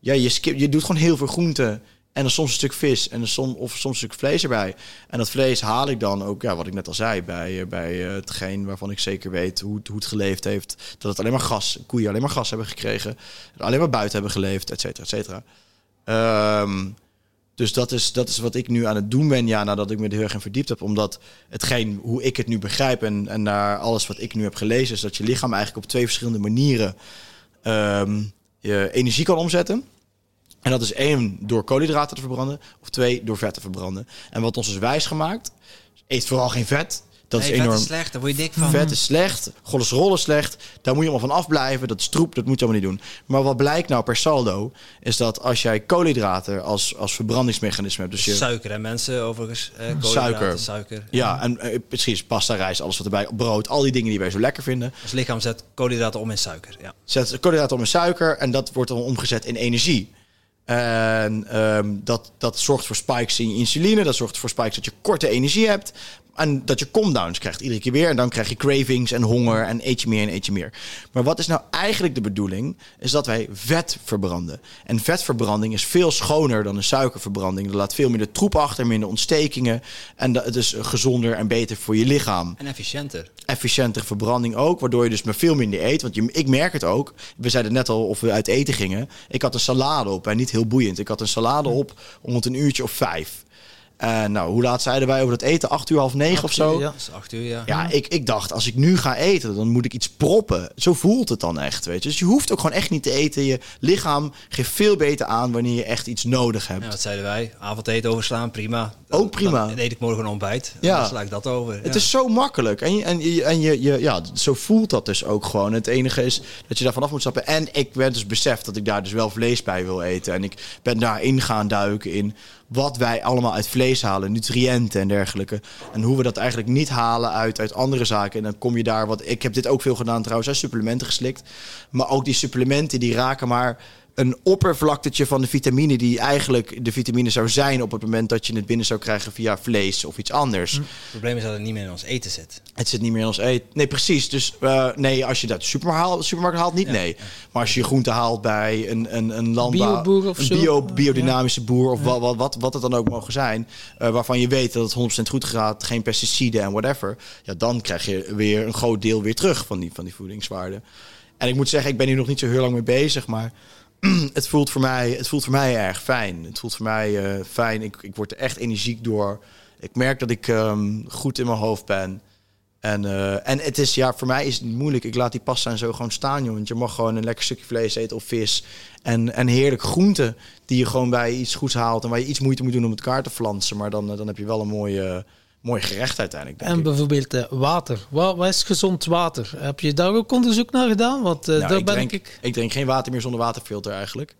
ja, je, skip, je doet gewoon heel veel groenten. En dan soms een stuk vis en dan som, of soms een stuk vlees erbij. En dat vlees haal ik dan ook, ja, wat ik net al zei, bij, eh, bij eh, hetgeen waarvan ik zeker weet hoe, hoe het geleefd heeft. Dat het alleen maar gas, koeien alleen maar gas hebben gekregen. Alleen maar buiten hebben geleefd, et cetera, et cetera. Ehm, dus dat is, dat is wat ik nu aan het doen ben, ja, nadat ik me er heel erg in verdiept heb. Omdat hetgeen, hoe ik het nu begrijp en, en naar alles wat ik nu heb gelezen, is dat je lichaam eigenlijk op twee verschillende manieren ehm, je energie kan omzetten. En dat is één, door koolhydraten te verbranden. Of twee, door vet te verbranden. En wat ons is wijsgemaakt, eet vooral geen vet. Dat nee, is vet enorm. is slecht, daar word je dik van. Vet is slecht, cholesterol is slecht. Daar moet je allemaal van afblijven. Dat is troep, dat moet je allemaal niet doen. Maar wat blijkt nou per saldo, is dat als jij koolhydraten als, als verbrandingsmechanisme hebt... Dus je, Suiker, hè, mensen, overigens. Eh, koolhydraten, Suiker. suiker. ja, en eh, precies, pasta, rijst, alles wat erbij, brood, al die dingen die wij zo lekker vinden. Ons lichaam zet koolhydraten om in suiker. Ja. Zet koolhydraten om in suiker en dat wordt dan omgezet in energie. En ehm, dat, dat zorgt voor spikes in je insuline. Dat zorgt voor spikes dat je korte energie hebt. En dat je come-downs krijgt iedere keer weer. En dan krijg je cravings en honger en eet je meer en eet je meer. Maar wat is nou eigenlijk de bedoeling? Is dat wij vet verbranden. En vetverbranding is veel schoner dan een suikerverbranding. Dat laat veel minder troep achter, minder ontstekingen. En dat, het is gezonder en beter voor je lichaam En efficiënter. efficiëntere verbranding ook. Waardoor je dus maar veel minder eet. Want je, ik merk het ook. We zeiden net al of we uit eten gingen. Ik had een salade op. En niet heel boeiend. Ik had een salade op om het een uurtje of vijf. En nou, hoe laat zeiden wij over dat eten? Acht uur, half negen of zo? ja. Is acht uur, ja. Ja, ik, ik dacht, als ik nu ga eten, dan moet ik iets proppen. Zo voelt het dan echt, weet je. Dus je hoeft ook gewoon echt niet te eten. Je lichaam geeft veel beter aan wanneer je echt iets nodig hebt. Ja, wat zeiden wij? Avondeten overslaan, prima. Ook prima. Dan eet ik morgen een ontbijt. Ja. Dan sla ik dat over. Het ja. is zo makkelijk. En, je, en, je, en je, je, ja, zo voelt dat dus ook gewoon. Het enige is dat je daar vanaf moet stappen. En ik ben dus beseft dat ik daar dus wel vlees bij wil eten. En ik ben daarin gaan duiken in wat wij allemaal uit vlees halen. Nutriënten en dergelijke. En hoe we dat eigenlijk niet halen uit, uit andere zaken. En dan kom je daar... Wat, ik heb dit ook veel gedaan trouwens. hè, Supplementen geslikt. Maar ook die supplementen die raken maar een oppervlaktetje van de vitamine die eigenlijk de vitamine zou zijn op het moment dat je het binnen zou krijgen via vlees of iets anders. Het probleem is dat het niet meer in ons eten zit. Het zit niet meer in ons eten. Nee, precies. Dus eh, nee, als je dat supermarkt haalt, supermarkt haalt niet, nee. Maar als je je groente haalt bij een, een, een landbouw... Bioboer of een zo. bio, biodynamische boer of wat, wat, wat, wat het dan ook mogen zijn... eh, waarvan je weet dat het 100% goed gaat, geen pesticiden en whatever... ja, dan krijg je weer een groot deel weer terug van die, van die voedingswaarden. En ik moet zeggen, ik ben hier nog niet zo heel lang mee bezig, maar... Het voelt, voor mij, het voelt voor mij erg fijn. Het voelt voor mij eh, fijn. Ik, ik word er echt energiek door. Ik merk dat ik ehm, goed in mijn hoofd ben. En, eh, en het is, ja, voor mij is het niet moeilijk. Ik laat die pasta en zo gewoon staan, joh. Want je mag gewoon een lekker stukje vlees eten of vis. En, en heerlijk groenten die je gewoon bij iets goeds haalt. En waar je iets moeite moet doen om het elkaar te flansen. Maar dan, eh, dan heb je wel een mooie, mooi gerecht uiteindelijk, denk En bijvoorbeeld eh, water. Wat, wat is gezond water? Heb je daar ook onderzoek naar gedaan? Want eh, Nou, daar ik, ben drink, ik. ik drink geen water meer zonder waterfilter eigenlijk.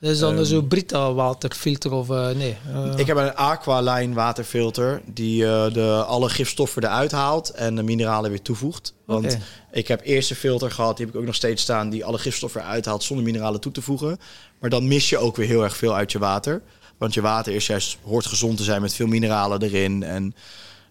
Is dan Ehm, zo'n Brita waterfilter of eh, nee? Ik heb een Aqualine waterfilter die de, alle gifstoffen eruit haalt en de mineralen weer toevoegt. Want ik heb eerst een filter gehad, die heb ik ook nog steeds staan, die alle gifstoffen eruit haalt zonder mineralen toe te voegen. Maar dan mis je ook weer heel erg veel uit je water. Want je water is juist, hoort gezond te zijn met veel mineralen erin. En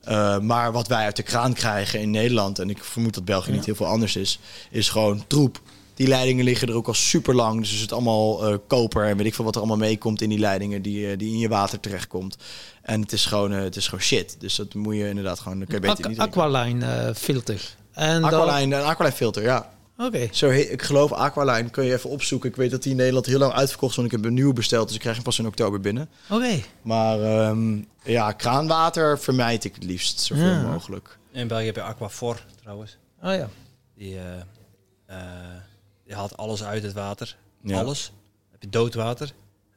Eh, maar wat wij uit de kraan krijgen in Nederland, en ik vermoed dat België niet heel veel anders is, is gewoon troep. Die leidingen liggen er ook al super lang. Dus is het allemaal eh, koper en weet ik veel wat er allemaal meekomt in die leidingen die, eh, die in je water terechtkomt. En het is gewoon, het is gewoon shit. Dus dat moet je inderdaad gewoon. Je beter Aqu- niet drinken. Aqualine filter. En dan- Aqualine, een Aqualine filter, ja. Oké. Zo, ik geloof Aqualine, kun je even opzoeken. Ik weet dat die in Nederland heel lang uitverkocht is, want ik heb een nieuwe besteld. Dus ik krijg hem pas in oktober binnen. Oké. Maar ehm, ja, kraanwater vermijd ik het liefst zoveel Ja. mogelijk. In België heb je Aquafor trouwens. Oh ja. Die, eh, eh, die haalt alles uit het water. Ja. Alles. Dan heb je doodwater.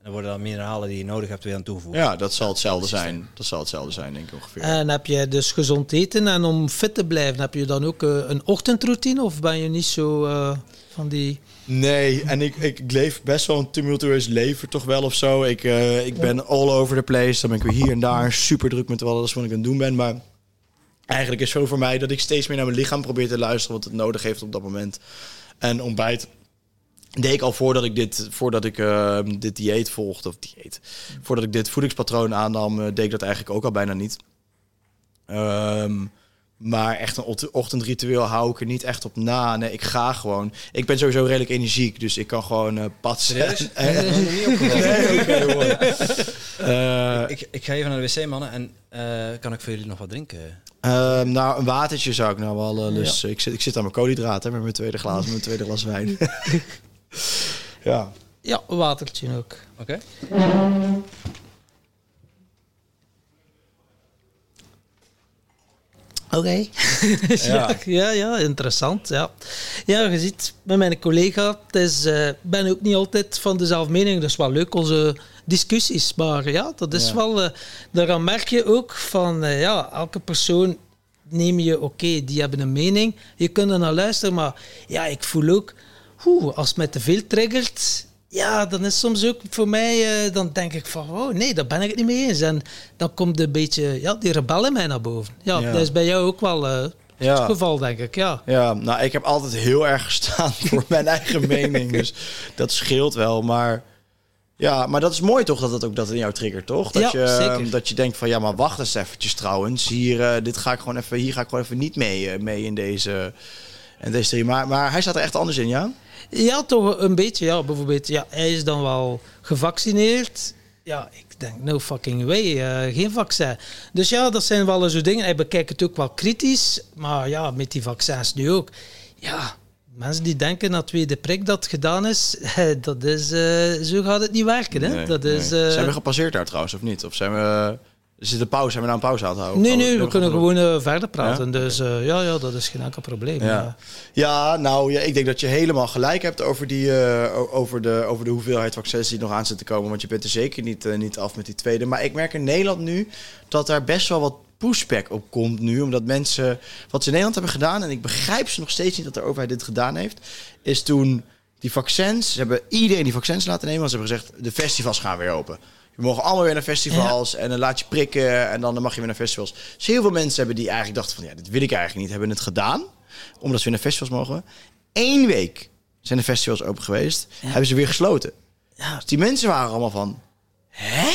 Dan worden dan mineralen die je nodig hebt weer aan toegevoegd. Ja, dat zal hetzelfde zijn. Dat zal hetzelfde zijn, denk ik ongeveer. En heb je dus gezond eten en om fit te blijven, heb je dan ook eh, een ochtendroutine of ben je niet zo eh, van die... Nee, en ik, ik, leef best wel een tumultueus leven toch wel of zo. Ik, eh, ik ben all over the place. Dan ben ik weer hier en daar super druk met alles wat ik aan het doen ben. Maar eigenlijk is zo voor mij dat ik steeds meer naar mijn lichaam probeer te luisteren wat het nodig heeft op dat moment. En ontbijt deed ik al voordat ik dit, voordat ik eh, dit dieet volgde, of dieet, voordat ik dit voedingspatroon aannam, eh, deed ik dat eigenlijk ook al bijna niet. Ehm, maar echt een ocht- ochtendritueel hou ik er niet echt op na. Nee, ik ga gewoon. Ik ben sowieso redelijk energiek, dus ik kan gewoon eh patsen. Serieus? Nee, oké, Ik, ik ga even naar de wc, mannen. En eh, kan ik voor jullie nog wat drinken? ehm, nou, een watertje zou ik nou wel dus Ik, zit, ik zit aan mijn koolhydraten met mijn tweede glas, mijn tweede glas wijn. ja. Ja, een watertje ook. Oké. Oké. ja. ja, ja, interessant. Ja. ja, je ziet met mijn collega, het is, eh, ik ben ook niet altijd van dezelfde mening. Dat is wel leuk, onze discussies. Maar ja, dat is Ja. wel... eh, daaraan merk je ook van, eh, ja, elke persoon neem je, oké, die hebben een mening. Je kunt er naar luisteren, maar ja, ik voel ook, oeh, als het mij te veel triggert... Ja, dan is soms ook voor mij, eh, dan denk ik van, oh nee, daar ben ik het niet mee eens. En dan komt een beetje, ja, die rebel in mij naar boven. Ja, Ja. dat is bij jou ook wel eh, Ja. het geval, denk ik, ja. Ja, nou, ik heb altijd heel erg gestaan voor mijn eigen mening. Dus dat scheelt wel. Maar ja, maar dat is mooi toch dat het ook dat in jou triggert, toch? Dat, Ja, je, zeker. dat je denkt van ja, maar wacht eens eventjes trouwens. Hier, eh, dit ga ik gewoon even, hier ga ik gewoon even niet mee, mee in deze, in deze. Maar, maar hij staat er echt anders in, ja? Ja, toch een beetje, ja. Bijvoorbeeld, ja, hij is dan wel gevaccineerd. Ja, ik denk, no fucking way, eh, geen vaccin. Dus ja, dat zijn wel zo dingen. Hij bekijkt het ook wel kritisch. Maar ja, met die vaccins nu ook. Ja, mensen die denken dat tweede prik dat gedaan is, dat is, eh, zo gaat het niet werken. Hè? Nee, dat is, nee. eh, Zijn we gepasseerd daar trouwens, of niet? Of zijn we... Is het een pauze? Zijn we nou een pauze aan het houden? Nee, Oh, nee, we hebben kunnen gewoon eh, verder praten. Ja? Dus eh, ja, ja, dat is geen enkel probleem. Ja. Ja. Ja, nou ja, ik denk dat je helemaal gelijk hebt over, die, eh, over, de, over de hoeveelheid vaccins die nog aan zitten te komen. Want je bent er zeker niet, niet af met die tweede. Maar ik merk in Nederland nu dat daar best wel wat pushback op komt nu. Omdat mensen, wat ze in Nederland hebben gedaan, en ik begrijp ze nog steeds niet dat de overheid dit gedaan heeft, is toen die vaccins, ze hebben iedereen die vaccins laten nemen, want ze hebben gezegd, de festivals gaan weer open. Je mogen allemaal weer naar festivals en dan laat je prikken en dan mag je weer naar festivals. Dus heel veel mensen hebben die eigenlijk dachten van, ja, dit wil ik eigenlijk niet, hebben het gedaan omdat we naar festivals mogen. Eén week zijn de festivals open geweest. Hebben ze weer gesloten. Ja. Dus die mensen waren allemaal van... Hè?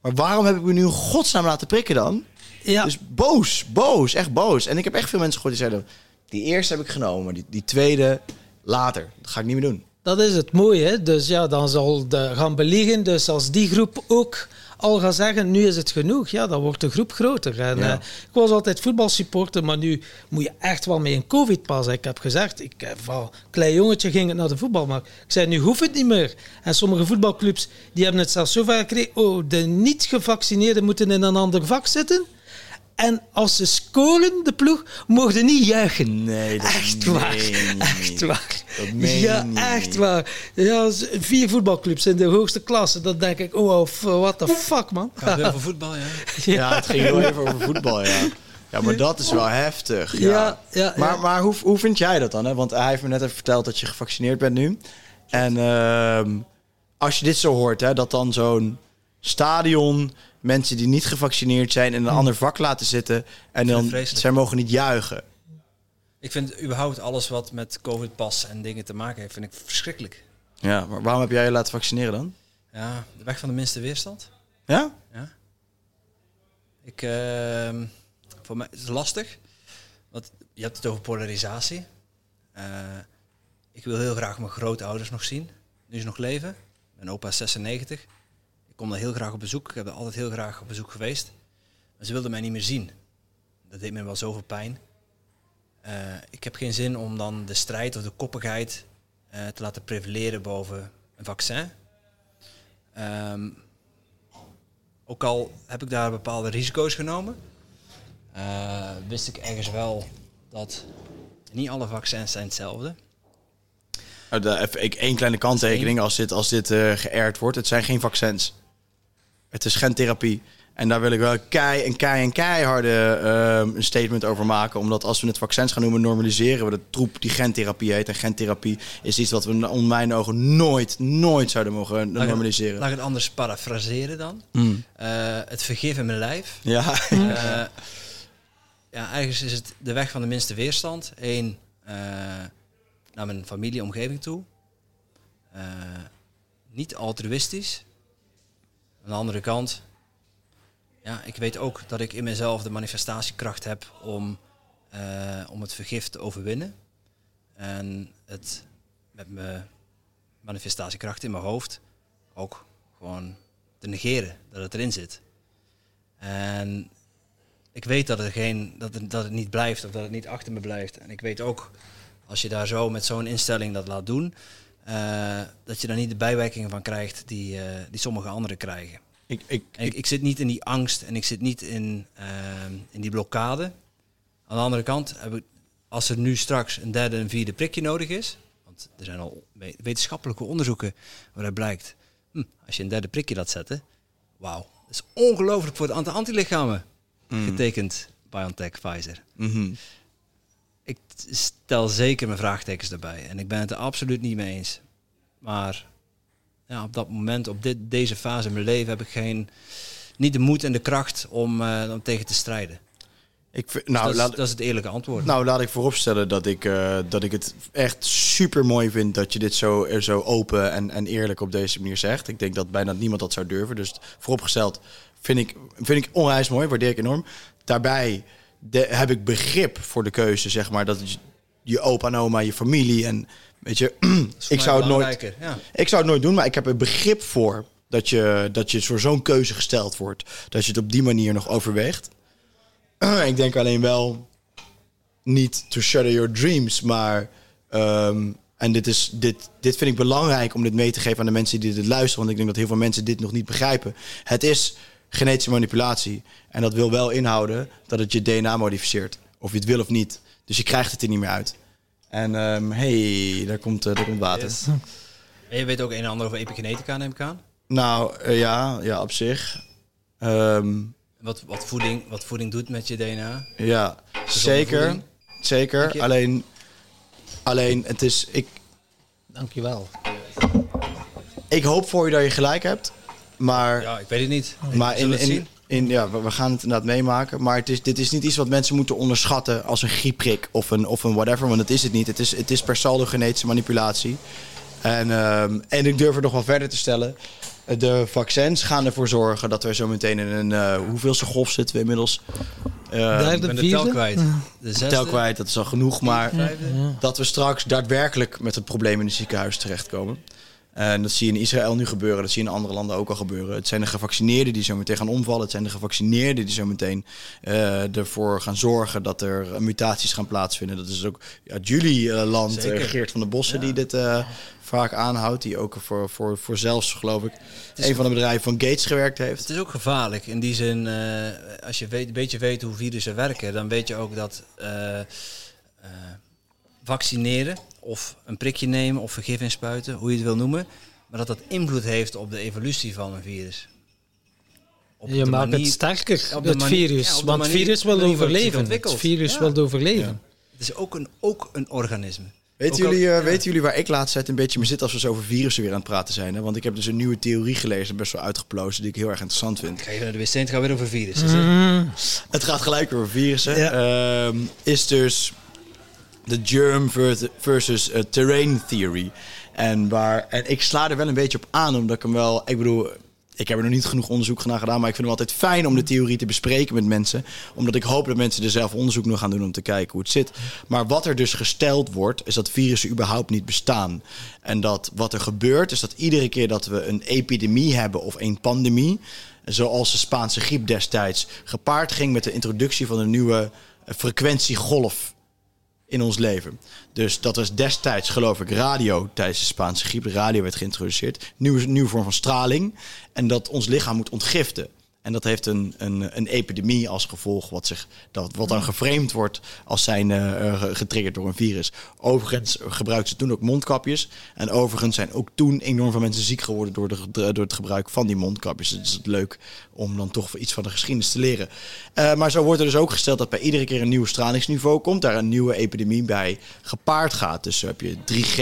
Maar waarom heb ik me nu in godsnaam laten prikken dan? Ja. Dus boos, boos, echt boos. En ik heb echt veel mensen gehoord die zeiden... Die eerste heb ik genomen, die, die tweede later. Dat ga ik niet meer doen. Dat is het mooie. Hè? Dus ja, dan zal de gaan beliegen. Dus als die groep ook al gaat zeggen, nu is het genoeg, ja, dan wordt de groep groter. En, Ja. eh, ik was altijd voetbalsupporter, maar nu moet je echt wel mee een covid-pas. Ik heb gezegd, ik heb al klein jongetje ging het naar de voetbal, maar ik zei, nu hoeft het niet meer. En sommige voetbalclubs, die hebben het zelfs zo ver gekregen, oh, de niet-gevaccineerden moeten in een ander vak zitten. En als ze scoren, de ploeg, mochten niet juichen. Nee, dat Echt meen waar. je Echt niet. waar. Dat meen ja, echt waar. Ja, vier voetbalclubs in de hoogste klasse. Dan denk ik, oh, f- what the fuck, man. Gaat het over voetbal, ja? Ja, het ging heel even over voetbal, ja. Ja, maar dat is wel heftig. Ja. Ja, ja, maar ja. maar hoe, hoe vind jij dat dan? Hè? Want hij heeft me net even verteld dat je gevaccineerd bent nu. En ehm, als je dit zo hoort, hè, dat dan zo'n stadion mensen die niet gevaccineerd zijn in een ander vak laten zitten en dan zij mogen niet juichen. Ik vind überhaupt alles wat met COVID-pas en dingen te maken heeft, vind ik verschrikkelijk. Ja, maar waarom heb jij je laten vaccineren dan? Ja, de weg van de minste weerstand. Ja? Ja. Ik, ehm, voor mij is het lastig. Want je hebt het over polarisatie. Eh, ik wil heel graag mijn grootouders nog zien. Nu ze nog leven. Mijn opa is 96. Kom daar heel graag op bezoek. Ik heb er altijd heel graag op bezoek geweest. Maar ze wilden mij niet meer zien. Dat deed me wel zoveel pijn. Eh, ik heb geen zin om dan de strijd of de koppigheid eh, te laten prevaleren boven een vaccin. Ehm, ook al heb ik daar bepaalde risico's genomen, eh, wist ik ergens wel dat niet alle vaccins zijn hetzelfde. De- even ik, één kleine kanttekening als dit, als dit eh geërd wordt. Het zijn geen vaccins. Het is gentherapie. En daar wil ik wel kei en kei en keiharde ehm, een statement over maken. Omdat als we het vaccins gaan noemen, normaliseren we de troep die gentherapie heet. En gentherapie is iets wat we onder mijn ogen nooit, nooit zouden mogen Laat normaliseren. Laat ik het anders parafraseren dan. Mm. Het vergif in mijn lijf. Ja, Eh, ja, ergens is het de weg van de minste weerstand. Eén, eh, naar mijn familie, omgeving toe. Niet altruïstisch. Aan de andere kant, ja, ik weet ook dat ik in mezelf de manifestatiekracht heb om, eh, om het vergif te overwinnen. En het met mijn manifestatiekracht in mijn hoofd ook gewoon te negeren dat het erin zit. En ik weet dat het, geen, dat, dat het niet blijft of dat het niet achter me blijft. En ik weet ook, als je daar zo met zo'n instelling dat laat doen, eh, dat je daar niet de bijwerkingen van krijgt die, eh, die sommige anderen krijgen. ik, ik, ik, ik zit niet in die angst en ik zit niet in, ehm, in die blokkade. Aan de andere kant, heb als er nu straks een derde en vierde prikje nodig is, want er zijn al we- wetenschappelijke onderzoeken waaruit blijkt, hm, als je een derde prikje laat zetten, wauw, dat is ongelooflijk voor het aantal antilichamen getekend BioNTech, Pfizer. mhm. Ik stel zeker mijn vraagtekens daarbij en ik ben het er absoluut niet mee eens. Maar ja, op dat moment, op dit, deze fase in mijn leven, heb ik geen, niet de moed en de kracht om, eh, om tegen te strijden. ik vind- Dus nou, dat, is, laat, dat is het eerlijke antwoord. Nou, laat ik vooropstellen dat ik, eh, dat ik het echt super mooi vind dat je dit zo, er zo open en, en eerlijk op deze manier zegt. Ik denk dat bijna niemand dat zou durven. Dus vooropgesteld vind ik, vind ik onwijs mooi, waardeer ik enorm. Daarbij de, heb ik begrip voor de keuze, zeg maar, dat je opa en oma, je familie en weet je, ik zou het nooit, Ja. ik zou het nooit doen, maar ik heb er begrip voor dat je, dat je voor zo'n keuze gesteld wordt. Dat je het op die manier nog overweegt. ik denk alleen wel niet to shutter your dreams, maar ehm, en dit, is, dit, dit vind ik belangrijk om dit mee te geven aan de mensen die dit luisteren, want ik denk dat heel veel mensen dit nog niet begrijpen. Het is genetische manipulatie en dat wil wel inhouden dat het je DNA modificeert, of je het wil of niet. Dus je krijgt het er niet meer uit. En ehm hey, daar komt, eh, daar komt water. Yes. En je weet ook een en ander over epigenetica, neem ik aan. Nou, eh, ja, ja, op zich. Ehm, Wat, wat, voeding, wat voeding doet met je DNA. ja, zeker. voeding. Zeker. Alleen, alleen, het is... Ik, Dankjewel. ik hoop voor je dat je gelijk hebt. Maar, Ja, ik weet het niet. maar Zullen in, in, in, ja, we we gaan het inderdaad meemaken. Maar het is, dit is niet iets wat mensen moeten onderschatten als een griepprik of een, of een whatever. Want dat is het niet. Het is, het is per saldo genetische manipulatie. En, ehm, en ik durf er nog wel verder te stellen. De vaccins gaan ervoor zorgen dat we zo meteen in een... eh hoeveelste golf zitten we inmiddels? Eh, Derde, Ik ben de tel kwijt. De zesde, tel kwijt, dat is al genoeg. Maar dat we straks daadwerkelijk met het probleem in het ziekenhuis terechtkomen. En dat zie je in Israël nu gebeuren, dat zie je in andere landen ook al gebeuren. Het zijn de gevaccineerden die zo meteen gaan omvallen. Het zijn de gevaccineerden die zo meteen eh, ervoor gaan zorgen dat er eh, mutaties gaan plaatsvinden. Dat is ook ja, jullie eh, land, eh, Zeker. Geert van der Bossen, Ja. die dit eh, vaak aanhoudt. Die ook voor, voor, voor zelfs, geloof ik, een van de bedrijven van Gates gewerkt heeft. Het is ook gevaarlijk in die zin, eh, als je weet, een beetje weet hoe virussen werken, dan weet je ook dat eh, eh, vaccineren of een prikje nemen of vergif inspuiten, hoe je het wil noemen, maar dat dat invloed heeft op de evolutie van een virus. Op Je maakt manier- het sterker, op het virus. ja, op de want het virus wil overleven. Het virus Ja. wil overleven. Het is ook een, ook een organisme. Weten al- jullie, eh, ja. weten jullie waar ik laatst tijd een beetje mee zit als we zo over virussen weer aan het praten zijn? Hè? Want ik heb dus een nieuwe theorie gelezen, best wel uitgeplozen, die ik heel erg interessant vind. Ik ga even naar de wc en het gaat weer over virussen. Mm. Het gaat gelijk over virussen. Ja. Ehm, is dus de germ vers- versus eh, terrain theory. En, waar, en ik sla er wel een beetje op aan, omdat ik hem wel... Ik bedoel, ik heb er nog niet genoeg onderzoek naar gedaan, maar ik vind het altijd fijn om de theorie te bespreken met mensen. Omdat ik hoop dat mensen er zelf onderzoek naar gaan doen om te kijken hoe het zit. Maar wat er dus gesteld wordt, is dat virussen überhaupt niet bestaan. En dat wat er gebeurt, is dat iedere keer dat we een epidemie hebben of een pandemie, zoals de Spaanse griep destijds, gepaard ging met de introductie van een nieuwe frequentiegolf in ons leven. Dus dat was destijds, geloof ik, radio tijdens de Spaanse griep. Radio werd geïntroduceerd. Nieuwe, nieuwe vorm van straling. En dat ons lichaam moet ontgiften. En dat heeft een, een, een epidemie als gevolg, wat, zich, dat, wat dan geframed wordt als zijn uh, getriggerd door een virus. Overigens gebruikten ze toen ook mondkapjes. En overigens zijn ook toen enorm veel mensen ziek geworden door, de, door het gebruik van die mondkapjes. Dus het is leuk om dan toch iets van de geschiedenis te leren. Uh, maar zo wordt er dus ook gesteld dat bij iedere keer een nieuw stralingsniveau komt, daar een nieuwe epidemie bij gepaard gaat. Dus zo heb je 3G,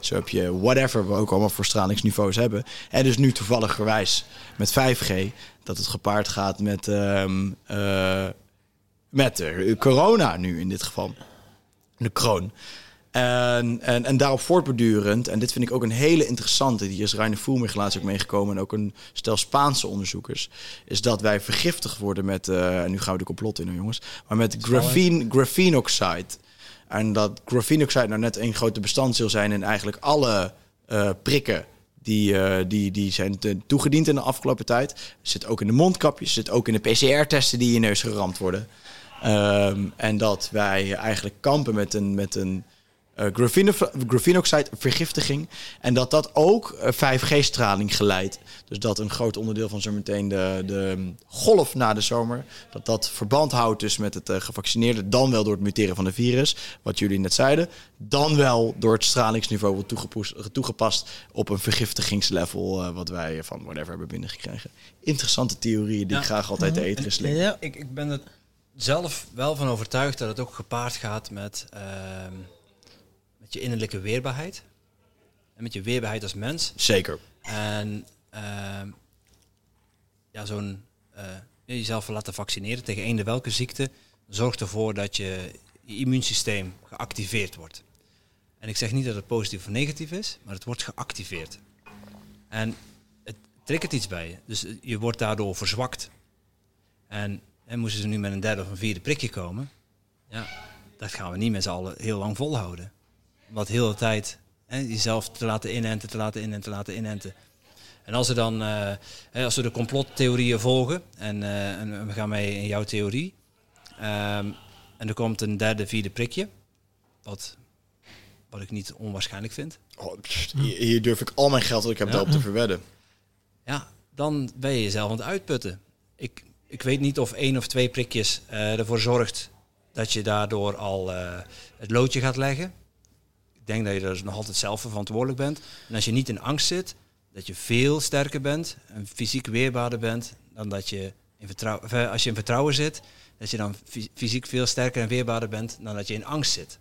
zo heb je whatever we ook allemaal voor stralingsniveaus hebben. En dus nu toevallig gewijs met 5G dat het gepaard gaat met, um, uh, met uh, corona nu in dit geval. De kroon. En, en, en daarop voortbordurend, en dit vind ik ook een hele interessante, die is Reine Voelmich laatst ook meegekomen en ook een stel Spaanse onderzoekers, is dat wij vergiftigd worden met, uh, nu gaan we de complot in, jongens, maar met graphene, graphenoxide. En dat graphenoxide nou net een grote bestanddeel zijn in eigenlijk alle uh, prikken die, uh, die, die zijn toegediend in de afgelopen tijd. Zit ook in de mondkapjes, zit ook in de PCR-testen die in je neus geramd worden. Um, en dat wij eigenlijk kampen met een, met een uh, graphenoxide vergiftiging. En dat dat ook uh, 5G-straling geleidt. Dus dat een groot onderdeel van zo meteen de, de golf na de zomer... dat dat verband houdt dus met het uh, gevaccineerde... dan wel door het muteren van de virus, wat jullie net zeiden... dan wel door het stralingsniveau wordt toegepast... op een vergiftigingslevel uh, wat wij van whatever hebben binnengekregen. Interessante theorieën die ja. ik graag altijd de eten sling. Ja, ik, ik ben er zelf wel van overtuigd dat het ook gepaard gaat met... Uh, met je innerlijke weerbaarheid. En met je weerbaarheid als mens. Zeker. En uh, ja, zo'n uh, jezelf laten vaccineren tegen eender welke ziekte zorgt ervoor dat je, je immuunsysteem geactiveerd wordt. En ik zeg niet dat het positief of negatief is, maar het wordt geactiveerd. En het triggert iets bij je. Dus je wordt daardoor verzwakt. En, en moesten ze nu met een derde of een vierde prikje komen, ja, dat gaan we niet met z'n allen heel lang volhouden wat heel de tijd hè, jezelf te laten inenten, te laten inenten, te laten inenten. En als, er dan, uh, als we de complottheorieën volgen, en, uh, en, we gaan mee in jouw theorie, um, en er komt een derde, vierde prikje, wat, wat ik niet onwaarschijnlijk vind. Oh, pst, hier, hier, durf ik al mijn geld dat ik heb ja. daarop te verwedden. Ja, dan ben je jezelf aan het uitputten. Ik, ik weet niet of één of twee prikjes uh, ervoor zorgt dat je daardoor al het loodje gaat leggen denk dat je er dus nog altijd zelf voor verantwoordelijk bent. En als je niet in angst zit, dat je veel sterker bent en fysiek weerbaarder bent dan dat je in vertrouwen. Als je in vertrouwen zit, dat je dan fysiek veel sterker en weerbaarder bent dan dat je in angst zit.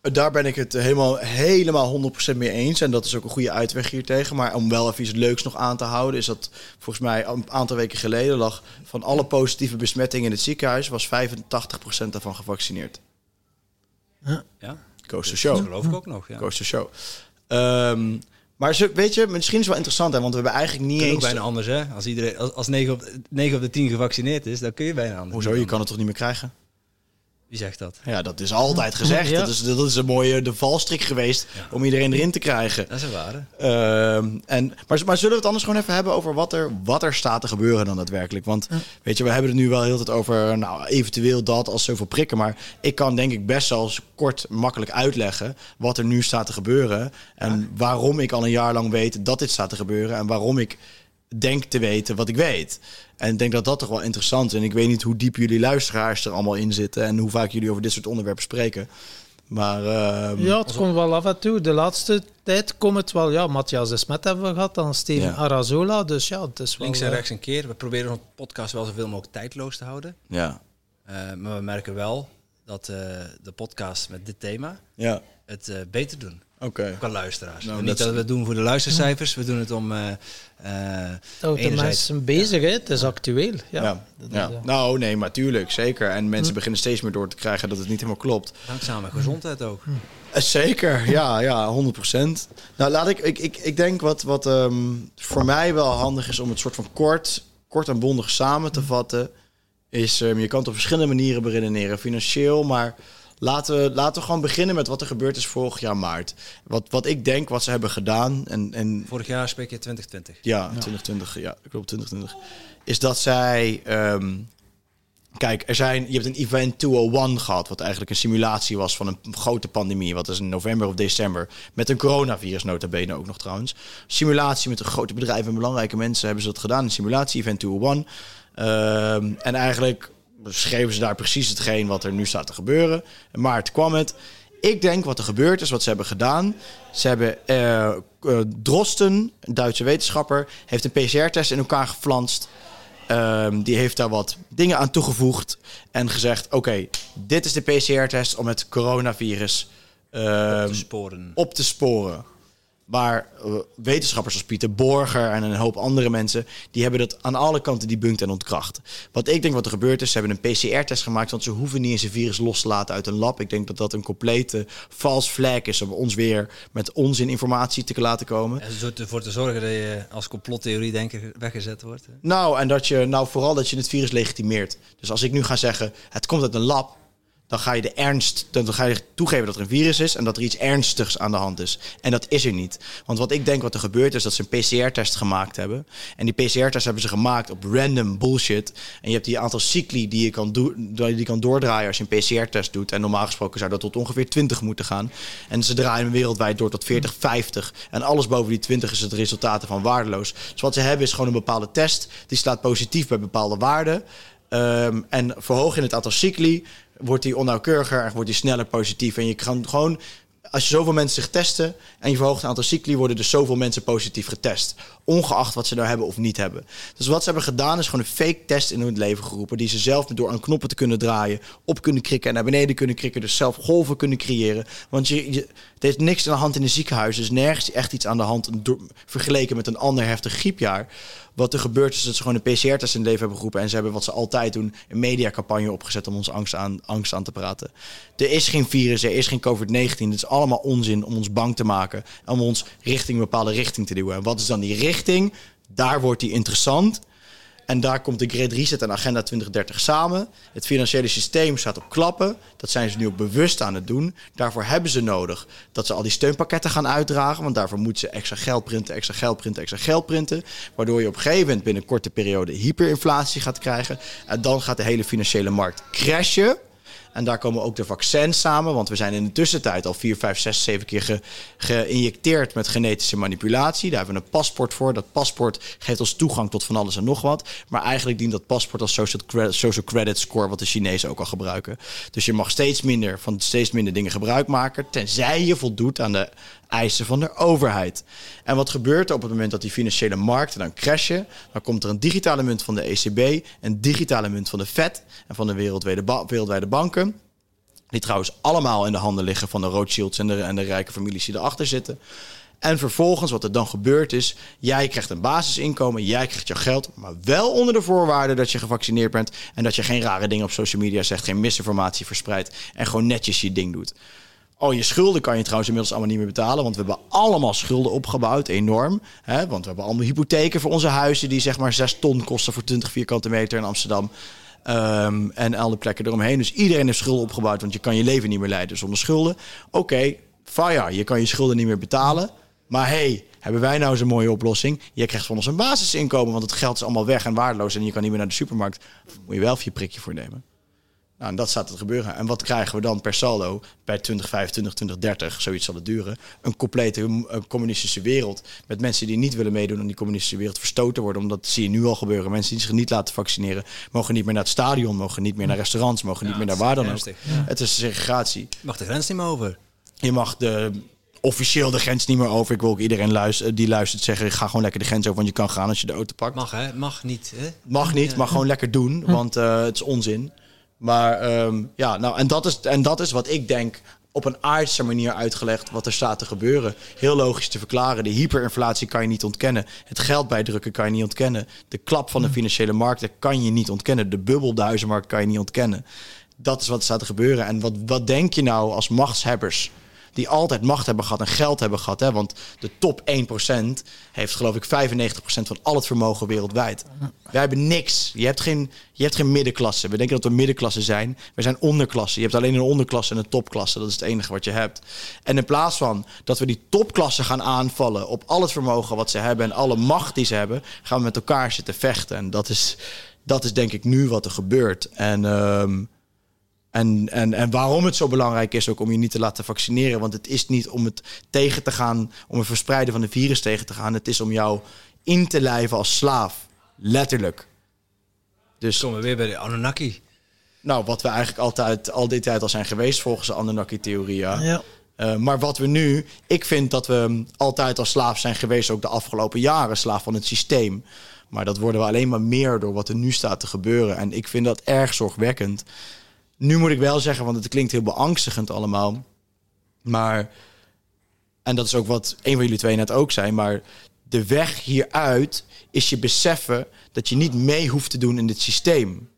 Daar ben ik het helemaal, helemaal 100% mee eens. En dat is ook een goede uitweg hier tegen. Maar om wel even iets leuks nog aan te houden, is dat volgens mij een aantal weken geleden lag van alle positieve besmettingen in het ziekenhuis, was 85% daarvan gevaccineerd. Ja. ja. To show. Dat geloof ik ook nog, ja. To show. Um, maar zo, weet je, misschien is het wel interessant, hè, want we hebben eigenlijk niet kun eens... bijna anders, hè? Als, iedereen, als, als 9, op, 9 op de 10 gevaccineerd is, dan kun je bijna anders. Hoezo? Je kan het toch niet meer krijgen? Wie zegt dat? Ja, dat is altijd gezegd. ja. dat, is, dat is een mooie de valstrik geweest ja. om iedereen erin te krijgen. Dat is waar. Uh, en, maar, maar zullen we het anders gewoon even hebben over wat er, wat er staat te gebeuren dan daadwerkelijk? Want ja. weet je, we hebben het nu wel heel tijd over nou, eventueel dat als zoveel prikken. Maar ik kan denk ik best wel kort makkelijk uitleggen wat er nu staat te gebeuren. En waarom ik al een jaar lang weet dat dit staat te gebeuren. En waarom ik denk te weten wat ik weet. En ik denk dat dat toch wel interessant is. En ik weet niet hoe diep jullie luisteraars er allemaal in zitten en hoe vaak jullie over dit soort onderwerpen spreken. Maar, uh, ja, het komt wel af en toe. De laatste tijd komt het wel. Ja, Matthias de Smet hebben we gehad, dan Steven ja. Arazola. Dus ja, het is wel... Links en rechts een keer. We proberen onze podcast wel zoveel mogelijk tijdloos te houden. Ja. Uh, maar we merken wel dat uh, de podcast met dit thema ja. het beter doen. Oké. Qua luisteraars. Nou, niet dat we het doen voor de luistercijfers, we doen het om... eh, eh, Dat de mensen bezig, hè? het is actueel. Ja. Ja. Eh, Nou, nee, maar tuurlijk, zeker. En mensen beginnen steeds meer door te krijgen dat het niet helemaal klopt. Dankzame gezondheid ook. Eh, Zeker, ja, ja, 100%. Nou, laat ik, ik, ik, ik denk wat, wat ehm, voor mij wel handig is om het soort van kort, kort en bondig samen te vatten, is ehm, je kan het op verschillende manieren beredeneren, financieel, maar laten we, laten we gewoon beginnen met wat er gebeurd is vorig jaar maart. Wat, wat ik denk, wat ze hebben gedaan, en, en Vorig jaar spreek je 2020. ja, 2020, ja, klopt, 2020. Is dat zij. ehm, kijk, er zijn, je hebt een Event 201 gehad, wat eigenlijk een simulatie was van een grote pandemie. Wat is in november of december. Met een coronavirus, nota bene ook nog trouwens. Simulatie met een grote bedrijven en belangrijke mensen hebben ze dat gedaan. Een simulatie, Event 201. Ehm, en eigenlijk schreven ze daar precies hetgeen wat er nu staat te gebeuren. In maart kwam het. Ik denk wat er gebeurd is, wat ze hebben gedaan. Ze hebben eh, eh, Drosten, een Duitse wetenschapper, heeft een PCR-test in elkaar geflanst. Ehm, die heeft daar wat dingen aan toegevoegd en gezegd: Oké, dit is de PCR-test om het coronavirus ehm, de sporen. op te sporen. Maar eh, wetenschappers als Pieter Borger en een hoop andere mensen, die hebben dat aan alle kanten debunked en ontkracht. Wat ik denk wat er gebeurd is, ze hebben een PCR-test gemaakt, want ze hoeven niet eens een virus los te laten uit een lab. Ik denk dat dat een complete false flag is om ons weer met onzin informatie te laten komen. En zo ervoor te zorgen dat je als complottheorie denker weggezet wordt. hè. Nou, en dat je, nou vooral dat je het virus legitimeert. Dus als ik nu ga zeggen, het komt uit een lab, dan ga je de ernst, dan ga je toegeven dat er een virus is en dat er iets ernstigs aan de hand is. En dat is er niet. Want wat ik denk wat er gebeurt is dat ze een PCR-test gemaakt hebben. En die PCR-test hebben ze gemaakt op random bullshit. En je hebt die aantal cycli die je kan, die kan doordraaien als je een PCR-test doet. En normaal gesproken zou dat tot ongeveer 20 moeten gaan. En ze draaien wereldwijd door tot 40, 50. En alles boven die 20 is het resultaten van waardeloos. Dus wat ze hebben is gewoon een bepaalde test. Die slaat positief bij bepaalde waarden. Ehm, en verhoog je het aantal cycli, wordt die onnauwkeuriger en wordt die sneller positief. En je kan gewoon, als je zoveel mensen zich testen en je verhoogt het aantal cycli, worden dus zoveel mensen positief getest. Ongeacht wat ze nou hebben of niet hebben. Dus wat ze hebben gedaan is gewoon een fake test in hun leven geroepen. Die ze zelf door aan knoppen te kunnen draaien, op kunnen krikken en naar beneden kunnen krikken. Dus zelf golven kunnen creëren. Want je, je, er is niks aan de hand in de ziekenhuis. Er is nergens echt iets aan de hand vergeleken met een ander heftig griepjaar. Wat er gebeurt is dat ze gewoon een PCR-test in het leven hebben geroepen. En ze hebben wat ze altijd doen, een mediacampagne opgezet om ons angst aan, angst aan te praten. Er is geen virus, er is geen COVID-19. Het is allemaal onzin om ons bang te maken. En om ons richting een bepaalde richting te duwen. En wat is dan die richting? Daar wordt die interessant. En daar komt de Great Reset en Agenda 2030 samen. Het financiële systeem staat op klappen. Dat zijn ze nu ook bewust aan het doen. Daarvoor hebben ze nodig dat ze al die steunpakketten gaan uitdragen. Want daarvoor moeten ze extra geld printen, extra geld printen, extra geld printen. Waardoor je op een gegeven moment binnen een korte periode hyperinflatie gaat krijgen. En dan gaat de hele financiële markt crashen. En daar komen ook de vaccins samen. Want we zijn in de tussentijd al 4, 5, 6, 7 keer ge- geïnjecteerd met genetische manipulatie. Daar hebben we een paspoort voor. Dat paspoort geeft ons toegang tot van alles en nog wat. Maar eigenlijk dient dat paspoort als social credit, social credit score, wat de Chinezen ook al gebruiken. Dus je mag steeds minder van steeds minder dingen gebruik maken. Tenzij je voldoet aan de eisen van de overheid. En wat gebeurt er op het moment dat die financiële markten dan crashen? Dan komt er een digitale munt van de ECB, een digitale munt van de Fed en van de wereldwijde, wereldwijde banken. Die trouwens allemaal in de handen liggen van de Rothschilds en de, en de rijke families die erachter zitten. En vervolgens, wat er dan gebeurt is, jij krijgt een basisinkomen, jij krijgt je geld, maar wel onder de voorwaarde dat je gevaccineerd bent en dat je geen rare dingen op social media zegt, geen misinformatie verspreidt en gewoon netjes je ding doet. Oh, je schulden kan je trouwens inmiddels allemaal niet meer betalen. Want we hebben allemaal schulden opgebouwd, enorm. Hè? Want we hebben allemaal hypotheken voor onze huizen... die zeg maar 6 ton kosten voor 20 vierkante meter in Amsterdam. Ehm, en alle plekken eromheen. Dus iedereen heeft schulden opgebouwd... want je kan je leven niet meer leiden zonder schulden. Oké, fire, je kan je schulden niet meer betalen. Maar hey, hebben wij nou een mooie oplossing? Je krijgt van ons een basisinkomen... want het geld is allemaal weg en waardeloos... en je kan niet meer naar de supermarkt. Moet je wel even je prikje voor nemen. Nou, en dat staat te gebeuren. En wat krijgen we dan per saldo bij 2025, 2030, zoiets zal het duren, een complete eh, communistische wereld met mensen die niet willen meedoen aan die communistische wereld verstoten worden, omdat dat zie je nu al gebeuren. Mensen die zich niet laten vaccineren, mogen niet meer naar het stadion, mogen niet meer naar restaurants, mogen niet meer naar waar dan ook. ja. Het is segregatie. Je mag de grens niet meer over. Je mag de officieel de grens niet meer over. Ik wil ook iedereen luisteren, die luistert zeggen, ik ga gewoon lekker de grens over, want je kan gaan als je de auto pakt. Mag hè? Mag niet. Hè? Mag niet, maar gewoon lekker doen, want eh, het is onzin. Maar ehm, ja, nou, en dat, is, en dat is wat ik denk op een aardse manier uitgelegd wat er staat te gebeuren. Heel logisch te verklaren. De hyperinflatie kan je niet ontkennen. Het geld bijdrukken kan je niet ontkennen. De klap van de financiële markten kan je niet ontkennen. De bubbel de huizenmarkt kan je niet ontkennen. Dat is wat er staat te gebeuren. En wat, wat denk je nou als machtshebbers die altijd macht hebben gehad en geld hebben gehad. Hè? Want de top 1% heeft geloof ik 95% van al het vermogen wereldwijd. Wij hebben niks. Je hebt geen, je hebt geen middenklasse. We denken dat we middenklasse zijn. We zijn onderklasse. Je hebt alleen een onderklasse en een topklasse. Dat is het enige wat je hebt. En in plaats van dat we die topklasse gaan aanvallen op al het vermogen wat ze hebben en alle macht die ze hebben, gaan we met elkaar zitten vechten. En dat is, dat is denk ik nu wat er gebeurt. En ehm, en, en, en waarom het zo belangrijk is ook om je niet te laten vaccineren. Want het is niet om het tegen te gaan, om het verspreiden van de virus tegen te gaan. Het is om jou in te lijven als slaaf. Letterlijk. Dus komen we weer bij de Anunnaki. Nou, wat we eigenlijk altijd al die tijd al zijn geweest volgens de Anunnaki-theorie. Ja. Uh, maar wat we nu, ik vind dat we altijd als slaaf zijn geweest, ook de afgelopen jaren, slaaf van het systeem. Maar dat worden we alleen maar meer door wat er nu staat te gebeuren. En ik vind dat erg zorgwekkend. Nu moet ik wel zeggen, want het klinkt heel beangstigend allemaal. Maar, en dat is ook wat een van jullie twee net ook zei, maar de weg hieruit is je beseffen dat je niet mee hoeft te doen in dit systeem.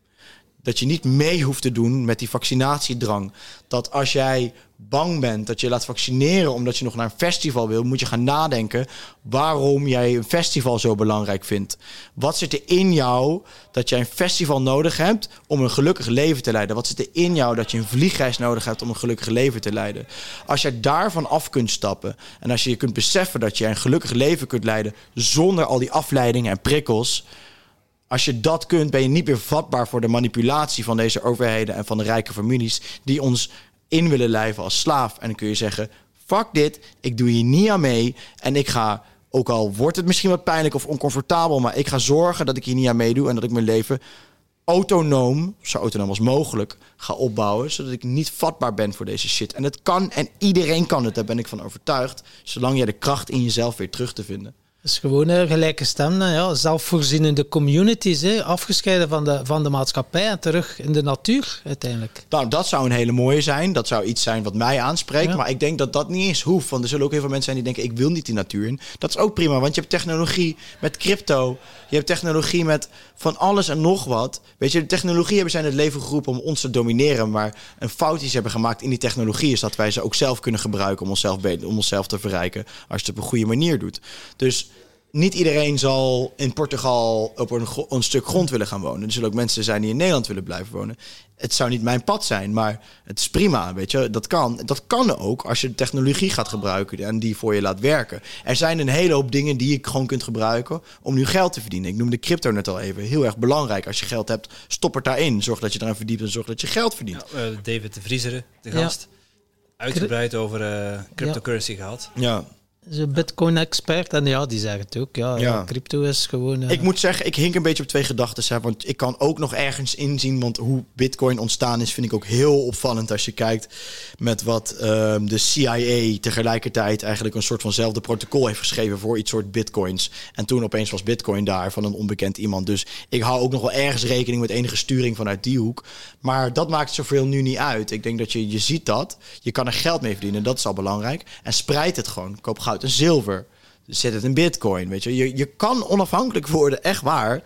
Dat je niet mee hoeft te doen met die vaccinatiedrang. Dat als jij bang bent dat je laat vaccineren omdat je nog naar een festival wil, moet je gaan nadenken waarom jij een festival zo belangrijk vindt. Wat zit er in jou dat jij een festival nodig hebt om een gelukkig leven te leiden? Wat zit er in jou dat je een vliegreis nodig hebt om een gelukkig leven te leiden? Als je daarvan af kunt stappen en als je je kunt beseffen dat je een gelukkig leven kunt leiden zonder al die afleidingen en prikkels. Als je dat kunt, ben je niet meer vatbaar voor de manipulatie van deze overheden en van de rijke families die ons in willen lijven als slaaf. En dan kun je zeggen: fuck dit, ik doe hier niet aan mee. En ik ga, ook al wordt het misschien wat pijnlijk of oncomfortabel, maar ik ga zorgen dat ik hier niet aan meedoe en dat ik mijn leven autonoom, zo autonoom als mogelijk, ga opbouwen. Zodat ik niet vatbaar ben voor deze shit. En het kan en iedereen kan het, daar ben ik van overtuigd. Zolang jij de kracht in jezelf weer terug te vinden. Is gewoon een gelijke stem, ja, zelfvoorzienende communities, hè, afgescheiden van de, van de maatschappij en terug in de natuur uiteindelijk. Nou, dat zou een hele mooie zijn. Dat zou iets zijn wat mij aanspreekt. Maar ik denk dat dat niet eens hoeft. Want er zullen ook heel veel mensen zijn die denken: ik wil niet die natuur in. Dat is ook prima, want je hebt technologie met crypto. Je hebt technologie met van alles en nog wat. Weet je, de technologie hebben zij in het leven geroepen om ons te domineren. Maar een fout die ze hebben gemaakt in die technologie is dat wij ze ook zelf kunnen gebruiken om onszelf, om onszelf te verrijken. Als je het op een goede manier doet. Dus niet iedereen zal in Portugal op een, een, stuk grond willen gaan wonen. Er zullen ook mensen zijn die in Nederland willen blijven wonen. Het zou niet mijn pad zijn, maar het is prima, weet je. Dat kan. Dat kan ook als je de technologie gaat gebruiken en die voor je laat werken. Er zijn een hele hoop dingen die je gewoon kunt gebruiken om nu geld te verdienen. Ik noemde crypto net al even. Heel erg belangrijk. Als je geld hebt, stop het daarin. Zorg dat je eraan verdiept en zorg dat je geld verdient. Ja, uh, David de Vriezeren, de gast. Uitgebreid over uh, cryptocurrency gehad. Ja een Bitcoin-expert en ja, die zegt het ook. Ja, ja. crypto is gewoon. Ik moet zeggen, ik hink een beetje op twee gedachten. Want ik kan ook nog ergens inzien. Want hoe Bitcoin ontstaan is, vind ik ook heel opvallend. Als je kijkt met wat ehm, de CIA tegelijkertijd eigenlijk een soort vanzelfde protocol heeft geschreven voor iets soort Bitcoins. En toen opeens was Bitcoin daar van een onbekend iemand. Dus ik hou ook nog wel ergens rekening met enige sturing vanuit die hoek. Maar dat maakt zoveel nu niet uit. Ik denk dat je, je ziet dat. Je kan er geld mee verdienen. Dat is al belangrijk. En spreid het gewoon. Koop goud en zilver. Zet het in bitcoin, weet je. Je, je kan onafhankelijk worden, echt waar.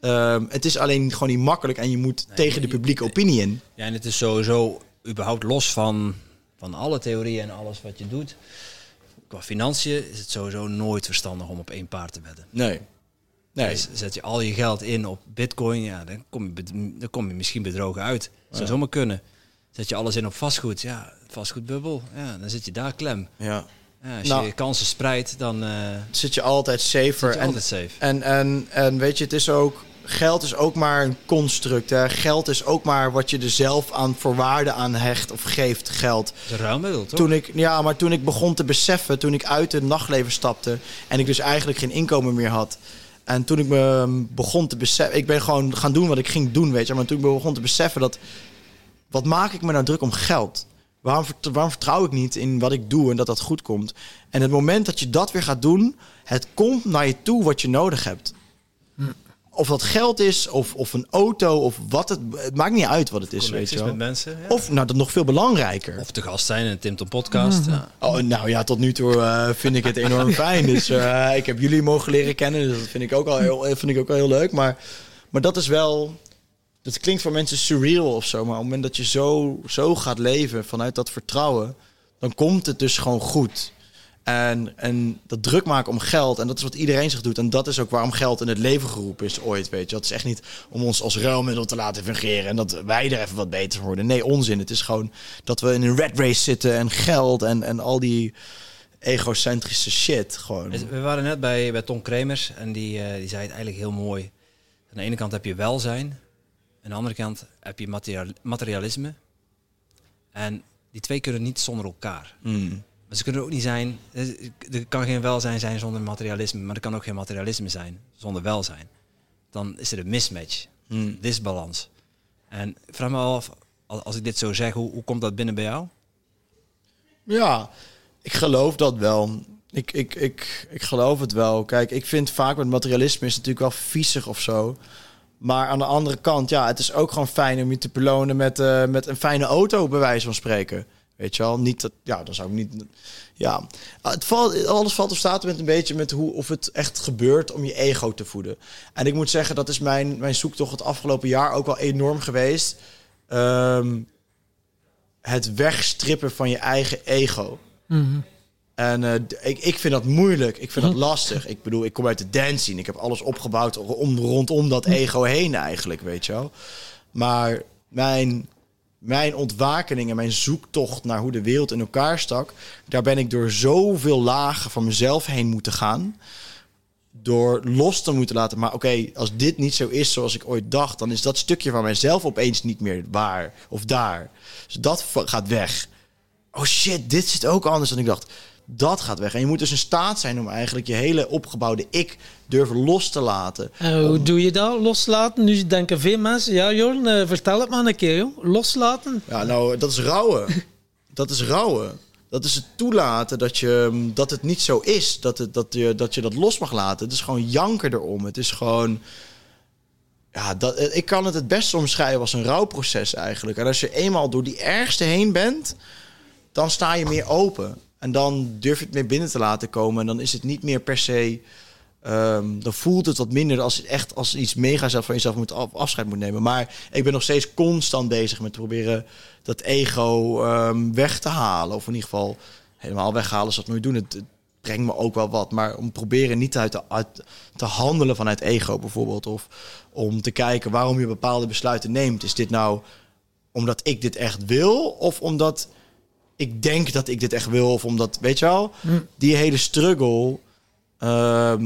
Ehm, het is alleen gewoon niet makkelijk en je moet tegen de publieke opinie in. Ja, en het is sowieso überhaupt los van, van alle theorieën en alles wat je doet. Qua financiën is het sowieso nooit verstandig om op één paard te wedden. Nee. Nee. Dus zet je al je geld in op bitcoin, ja, dan kom je, dan kom je misschien bedrogen uit. Dat zou zomaar kunnen. Zet je alles in op vastgoed, ja, vastgoedbubbel, ja, dan zit je daar klem. Ja. Ja, als nou, je kansen spreidt, dan uh, zit je altijd safer. en, altijd safe. En, en, en weet je, het is ook. Geld is ook maar een construct. Hè. Geld is ook maar wat je er zelf aan voorwaarde aan hecht of geeft. Geld. Een ruilmiddel, toch? Toen ik, ja, maar toen ik begon te beseffen, toen ik uit het nachtleven stapte en ik dus eigenlijk geen inkomen meer had. En toen ik me begon te beseffen, ik ben gewoon gaan doen wat ik ging doen, weet je. Maar toen ik begon te beseffen dat, wat maak ik me nou druk om geld? Waarom, waarom vertrouw ik niet in wat ik doe en dat dat goed komt? En het moment dat je dat weer gaat doen, het komt naar je toe wat je nodig hebt. of dat geld is, of, of een auto, of wat het... Het maakt niet uit wat het is, weet je wel. met mensen. ja. Of, nou, dat nog veel belangrijker. Of te gast zijn in een Tim Tom podcast. Ja. Oh, nou ja, tot nu toe eh, vind ik het enorm fijn. Dus eh, ik heb jullie mogen leren kennen. Dus dat vind ik ook al heel, eh, vind ik ook al heel leuk. Maar, maar dat is wel. Dat klinkt voor mensen surreal of zo. Maar op het moment dat je zo, zo gaat leven vanuit dat vertrouwen, dan komt het dus gewoon goed. En, en dat druk maken om geld, en dat is wat iedereen zich doet. En dat is ook waarom geld in het leven geroepen is ooit, weet je. Dat is echt niet om ons als ruilmiddel te laten fungeren en dat wij er even wat beter worden. Nee, onzin. Het is gewoon dat we in een red race zitten en geld en, en al die egocentrische shit gewoon. We waren net bij, bij Tom Kremers en die, eh, die zei het eigenlijk heel mooi. Aan de ene kant heb je welzijn, aan de andere kant heb je material- materialisme. En die twee kunnen niet zonder elkaar. Mm. Maar ze kunnen ook niet zijn. Er kan geen welzijn zijn zonder materialisme, maar er kan ook geen materialisme zijn zonder welzijn. Dan is er een mismatch, Mm. disbalans. En vraag me af, als als ik dit zo zeg, hoe, hoe komt dat binnen bij jou? Ja, ik geloof dat wel. Ik, ik, ik, ik geloof het wel. Kijk, ik vind vaak met materialisme is natuurlijk wel viezig of zo. Maar aan de andere kant, ja, het is ook gewoon fijn om je te belonen met, eh, met een fijne auto, bij wijze van spreken. Weet je wel, niet dat, ja, dan zou ik niet. Ja, het valt, alles valt of staat met een beetje met hoe of het echt gebeurt om je ego te voeden. En ik moet zeggen, dat is mijn, mijn zoektocht het afgelopen jaar ook wel enorm geweest. Ehm, het wegstrippen van je eigen ego. Mhm. En eh, ik, ik vind dat moeilijk. Ik vind dat lastig. Ik bedoel, ik kom uit de dance scene. Ik heb alles opgebouwd om, rondom dat ego heen eigenlijk, weet je wel. Maar mijn, mijn ontwakening en mijn zoektocht naar hoe de wereld in elkaar stak... daar ben ik door zoveel lagen van mezelf heen moeten gaan. Door los te moeten laten. Maar oké, als dit niet zo is zoals ik ooit dacht... dan is dat stukje van mijzelf opeens niet meer waar of daar. Dus dat gaat weg oh shit, dit zit ook anders dan ik dacht. Dat gaat weg. En je moet dus in staat zijn om eigenlijk je hele opgebouwde ik durven los te laten. En hoe doe je dat? Loslaten? Nu denken veel mensen, ja Jorn, eh, vertel het maar een keer, joh. Loslaten? Ja, nou, dat is rouwen. dat is rouwen. Dat is het toelaten dat, je, dat het niet zo is. Dat, het, dat, je, dat je dat los mag laten. Het is gewoon janker erom. Het is gewoon... Ja, dat, ik kan het het beste omschrijven als een rouwproces eigenlijk. En als je eenmaal door die ergste heen bent... dan sta je meer open. En dan durf je het meer binnen te laten komen. En dan is het niet meer per se... ehm, dan voelt het wat minder als echt als iets mega zelf van jezelf moet af, afscheid moet nemen. Maar ik ben nog steeds constant bezig met proberen dat ego ehm, weg te halen. Of in ieder geval helemaal weghalen, zoals dat nooit doen. Het, het brengt me ook wel wat. Maar om proberen niet uit te, uit te handelen vanuit ego bijvoorbeeld. Of om te kijken waarom je bepaalde besluiten neemt. Is dit nou omdat ik dit echt wil? Of omdat ik denk dat ik dit echt wil? Of omdat, weet je wel, die hele struggle... ehm,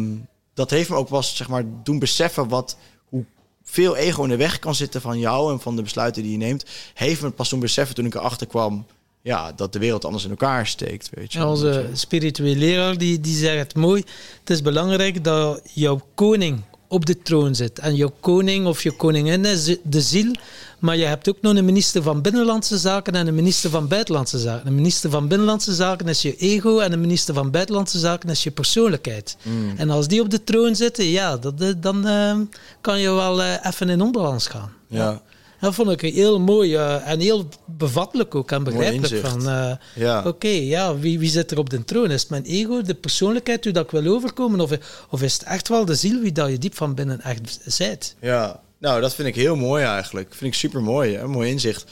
dat heeft me ook pas, zeg maar, doen beseffen wat... hoe veel ego in de weg kan zitten van jou en van de besluiten die je neemt, heeft me pas toen beseffen toen ik erachter kwam, ja, dat de wereld anders in elkaar steekt, weet je. Ja, onze spirituele leraar die, die zegt het mooi. Het is belangrijk dat jouw koning op de troon zit. En jouw koning of je koningin is de ziel. Maar je hebt ook nog een minister van Binnenlandse Zaken en een minister van Buitenlandse Zaken. Een minister van Binnenlandse Zaken is je ego en een minister van Buitenlandse Zaken is je persoonlijkheid. En als die op de troon zitten, ja, dat, eh, dan eh, kan je wel eh, even in onbalans gaan. Ja, Dat vond ik heel mooi eh, en heel bevattelijk ook en begrijpelijk. Van, eh, ja. Oké, ja, wie, wie zit er op de troon? Is het mijn ego, de persoonlijkheid, hoe dat ik wil overkomen? Of, of is het echt wel de ziel wie dat je diep van binnen echt zijt? Ja, nou, dat vind ik heel mooi eigenlijk. Vind ik super mooi, een mooi inzicht.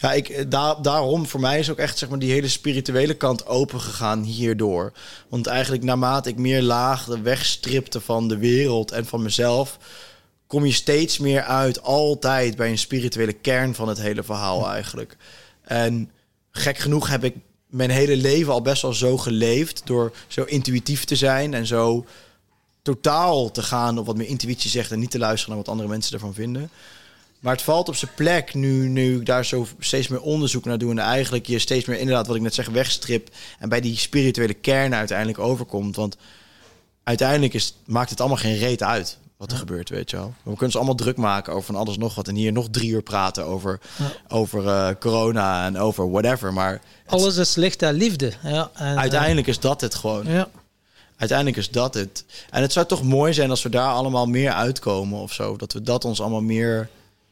Ja, ik, eh, daar, daarom voor mij is ook echt zeg maar, die hele spirituele kant open gegaan hierdoor. Want eigenlijk naarmate ik meer laagde wegstripte van de wereld en van mezelf, kom je steeds meer uit altijd bij een spirituele kern van het hele verhaal eigenlijk. En gek genoeg heb ik mijn hele leven al best wel zo geleefd door zo intuïtief te zijn en zo totaal te gaan op wat mijn intuïtie zegt en niet te luisteren naar wat andere mensen ervan vinden. Maar het valt op zijn plek nu, nu ik daar zo steeds meer onderzoek naar doe en eigenlijk je steeds meer inderdaad wat ik net zeg wegstrip en bij die spirituele kern uiteindelijk overkomt. Want uiteindelijk is, maakt het allemaal geen reet uit wat er gebeurt, weet je wel. We kunnen ons allemaal druk maken over van alles nog wat en hier nog drie uur praten over, over eh, corona en over whatever. Maar het- Alles is licht en liefde. Ja, en, uiteindelijk is dat het gewoon. eh, ja. uiteindelijk is dat het. En het zou toch mooi zijn als we daar allemaal meer uitkomen of zo. Dat we dat ons allemaal meer,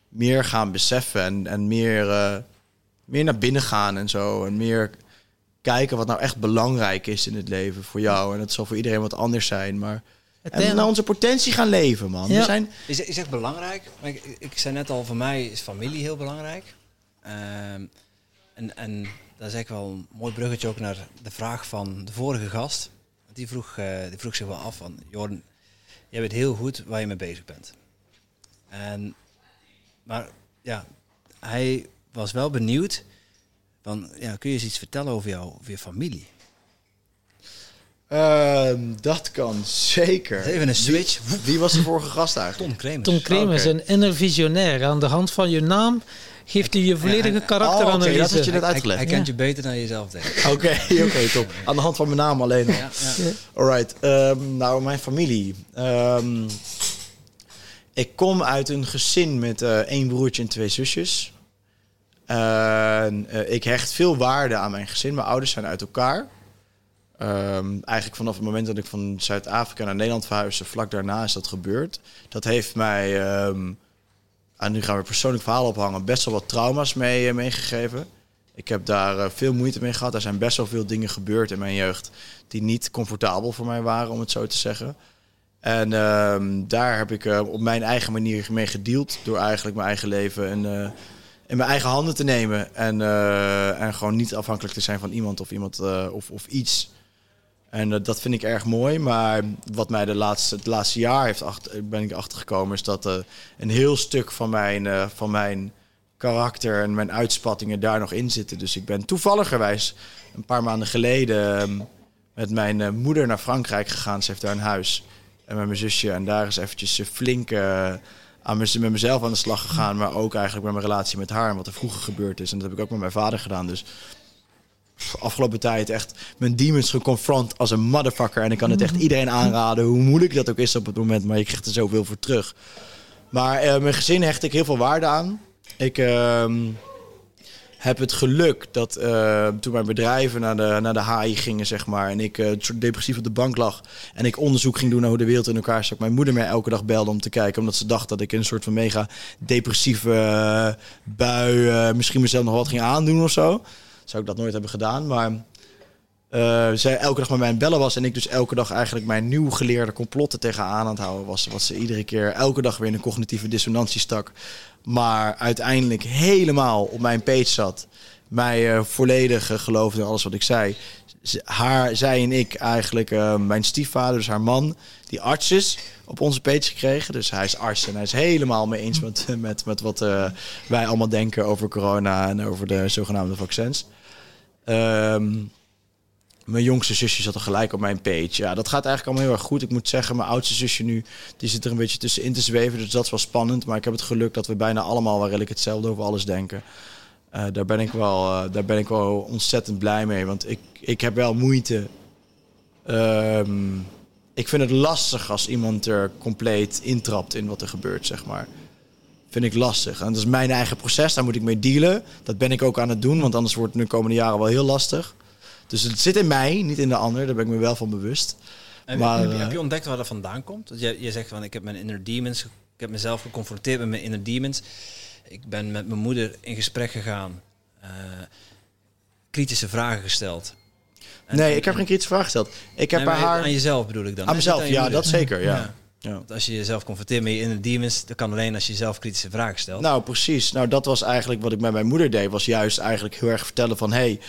meer gaan beseffen en, en meer, eh, meer naar binnen gaan en zo. En meer kijken wat nou echt belangrijk is in het leven voor jou. En het zal voor iedereen wat anders zijn, maar... En naar onze potentie gaan leven, man. Ja. We zijn, Is, is echt belangrijk. Maar ik, ik zei net al, voor mij is familie heel belangrijk. Ehm, en, en dat is eigenlijk wel een mooi bruggetje ook naar de vraag van de vorige gast. Die vroeg, eh, die vroeg zich wel af van, Jordan, jij weet heel goed waar je mee bezig bent. En, maar ja, hij was wel benieuwd van, ja, kun je eens iets vertellen over, jou, over je familie? Ehm, dat kan zeker. Even een switch. Wie, wie was de vorige gast eigenlijk? Tom Kremers. Tom Kremers, Oké. een inner visionair. Aan de hand van je naam geeft hij je volledige Oh, karakteranalyse. dat had je net Hij, uitgelegd. hij kent je beter dan jezelf, denk ik. Oké, oké, top. Aan de hand van mijn naam alleen al. Ja, ja. Alright, ehm, nou mijn familie. Ehm, ik kom uit een gezin met eh, één broertje en twee zusjes. En, eh, ik hecht veel waarde aan mijn gezin. Mijn ouders zijn uit elkaar. Ehm, eigenlijk vanaf het moment dat ik van Zuid-Afrika naar Nederland verhuisde, vlak daarna is dat gebeurd. Dat heeft mij, ehm en nu gaan we persoonlijk verhaal ophangen, best wel wat trauma's mee, eh, meegegeven. Ik heb daar eh, veel moeite mee gehad. Er zijn best wel veel dingen gebeurd in mijn jeugd die niet comfortabel voor mij waren, om het zo te zeggen. En ehm, daar heb ik eh, op mijn eigen manier mee gedeeld. Door eigenlijk mijn eigen leven eh, in mijn eigen handen te nemen. En, en gewoon niet afhankelijk te zijn van iemand of, iemand, of, of iets. En eh, dat vind ik erg mooi. Maar wat mij de laatste, het laatste jaar heeft achter, ben ik achtergekomen... is dat eh, een heel stuk van mijn, eh, van mijn karakter en mijn uitspattingen daar nog in zitten. Dus ik ben toevalligerwijs een paar maanden geleden... ehm, met mijn moeder naar Frankrijk gegaan. Ze heeft daar een huis. En met mijn zusje. En daar is eventjes flink aan met mezelf aan de slag gegaan. Maar ook eigenlijk met mijn relatie met haar. En wat er vroeger gebeurd is. En dat heb ik ook met mijn vader gedaan. Dus afgelopen tijd echt mijn demons geconfront als een motherfucker. En ik kan het echt iedereen aanraden. Hoe moeilijk dat ook is op het moment. Maar je krijgt er zoveel voor terug. Maar eh, mijn gezin hecht ik heel veel waarde aan. Ik... ehm, heb het geluk dat eh, toen mijn bedrijven naar de, naar de HI gingen, zeg maar, en ik eh, depressief op de bank lag en ik onderzoek ging doen naar hoe de wereld in elkaar stak, mijn moeder mij elke dag belde om te kijken, omdat ze dacht dat ik in een soort van mega depressieve bui misschien mezelf nog wat ging aandoen of zo. Zou ik dat nooit hebben gedaan, maar eh, zij elke dag met mij aan bellen was en ik dus elke dag eigenlijk mijn nieuw geleerde complotten tegenaan aan het houden was, wat ze iedere keer elke dag weer in een cognitieve dissonantie stak maar uiteindelijk helemaal op mijn page zat. Mij eh, volledig eh, geloofde in alles wat ik zei. Haar, zij en ik eigenlijk, mijn stiefvader, dus haar man, die arts is, op onze page gekregen. Dus hij is arts en hij is helemaal mee eens met, met, met wat wij allemaal denken over corona en over de zogenaamde vaccins. Ehm, mijn jongste zusje zat er gelijk op mijn page. Ja, dat gaat eigenlijk allemaal heel erg goed. Ik moet zeggen, mijn oudste zusje nu, die zit er een beetje tussenin te zweven. Dus dat is wel spannend. Maar ik heb het geluk dat we bijna allemaal wel redelijk hetzelfde over alles denken. Eh, daar, ben ik wel, eh, daar ben ik wel ontzettend blij mee. Want ik, ik heb wel moeite. Ehm, ik vind het lastig als iemand er compleet intrapt in wat er gebeurt, zeg maar. Vind ik lastig. En dat is mijn eigen proces, daar moet ik mee dealen. Dat ben ik ook aan het doen, want anders wordt het de komende jaren wel heel lastig. Dus het zit in mij, niet in de ander. Daar ben ik me wel van bewust. En Maar, heb, je- eh, heb je ontdekt waar dat vandaan komt? Dat je, je zegt van ik heb mijn inner demons, ik heb mezelf geconfronteerd met mijn inner demons. Ik ben met mijn moeder in gesprek gegaan, eh, kritische vragen gesteld. En- nee, en- ik heb geen kritische vraag gesteld. Ik heb Nee, bij haar... Aan jezelf bedoel ik dan. Aan mezelf, ja, dat zeker, ja. Ja. Ja. Want als je jezelf confronteert met je inner demons, dat kan alleen als je jezelf kritische vragen stelt. Nou, precies. Nou, dat was eigenlijk wat ik met mijn moeder deed. Was juist eigenlijk heel erg vertellen van... hey,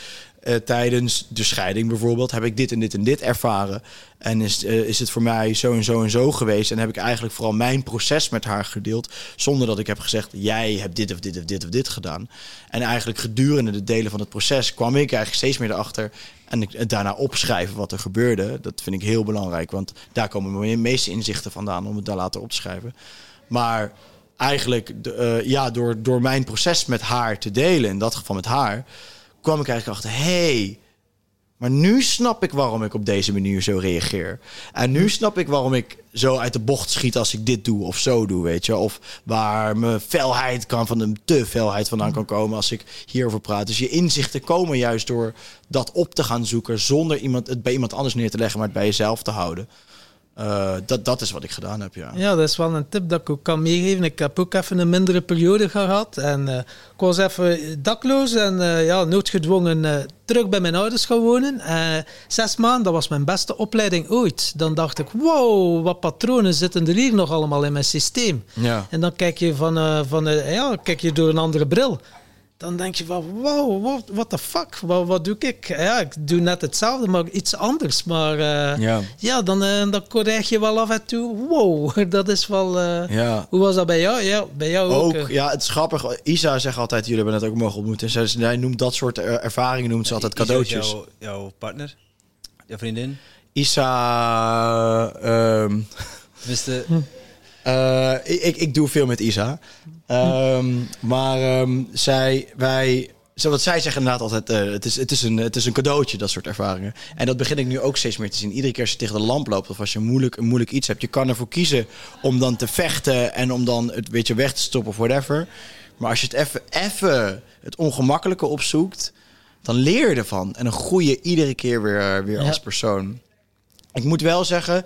eh, tijdens de scheiding bijvoorbeeld heb ik dit en dit en dit ervaren. En is, eh, is het voor mij zo en zo en zo geweest. En heb ik eigenlijk vooral mijn proces met haar gedeeld. Zonder dat ik heb gezegd, jij hebt dit of dit of dit of dit gedaan. En eigenlijk gedurende de delen van het proces kwam ik eigenlijk steeds meer erachter. En het daarna opschrijven wat er gebeurde. Dat vind ik heel belangrijk. Want daar komen mijn meeste inzichten vandaan om het daar later op te schrijven. Maar eigenlijk, eh, ja, door, door mijn proces met haar te delen, in dat geval met haar, kwam ik eigenlijk achter, hey, Maar nu snap ik waarom ik op deze manier zo reageer. En nu snap ik waarom ik zo uit de bocht schiet als ik dit doe of zo doe, weet je. Of waar mijn felheid kan van de te felheid vandaan kan komen als ik hierover praat. Dus je inzichten komen juist door dat op te gaan zoeken zonder iemand, het bij iemand anders neer te leggen, maar het bij jezelf te houden. Uh, dat, dat is wat ik gedaan heb, ja. Ja, dat is wel een tip dat ik ook kan meegeven. Ik heb ook even een mindere periode gehad. En uh, ik was even dakloos en uh, ja, noodgedwongen terug bij mijn ouders gaan wonen. zes maanden, dat was mijn beste opleiding ooit. Dan dacht ik, wow, wat patronen zitten er hier nog allemaal in mijn systeem. Ja. En dan kijk je, van, van, ja, kijk je door een andere bril dan denk je van, wow, what, what the fuck, wat, wat doe ik? Ja, ik doe net hetzelfde, maar iets anders. Maar uh, ja. ja, dan, uh, dan krijg je wel af en toe, wow, dat is wel... Uh, ja. Hoe was dat bij jou? Ja, bij jou ook. ook ja, het is grappig. Isa zegt altijd, jullie hebben het ook mogen ontmoeten. Zij, zij noemt dat soort ervaringen, noemt ze altijd cadeautjes. Jouw, jouw partner? Jouw vriendin? Isa... Um, Tenminste... Uh, ik, ik doe veel met Isa. Um, maar um, zij, wij, zo wat zij zeggen inderdaad altijd, uh, het, is, het, is een, het is een cadeautje, dat soort ervaringen. En dat begin ik nu ook steeds meer te zien. Iedere keer als je tegen de lamp loopt of als je moeilijk, een moeilijk iets hebt, je kan ervoor kiezen om dan te vechten en om dan het beetje weg te stoppen of whatever. Maar als je het even, even het ongemakkelijke opzoekt, dan leer je ervan. En dan groei je iedere keer weer, weer ja. als persoon. Ik moet wel zeggen,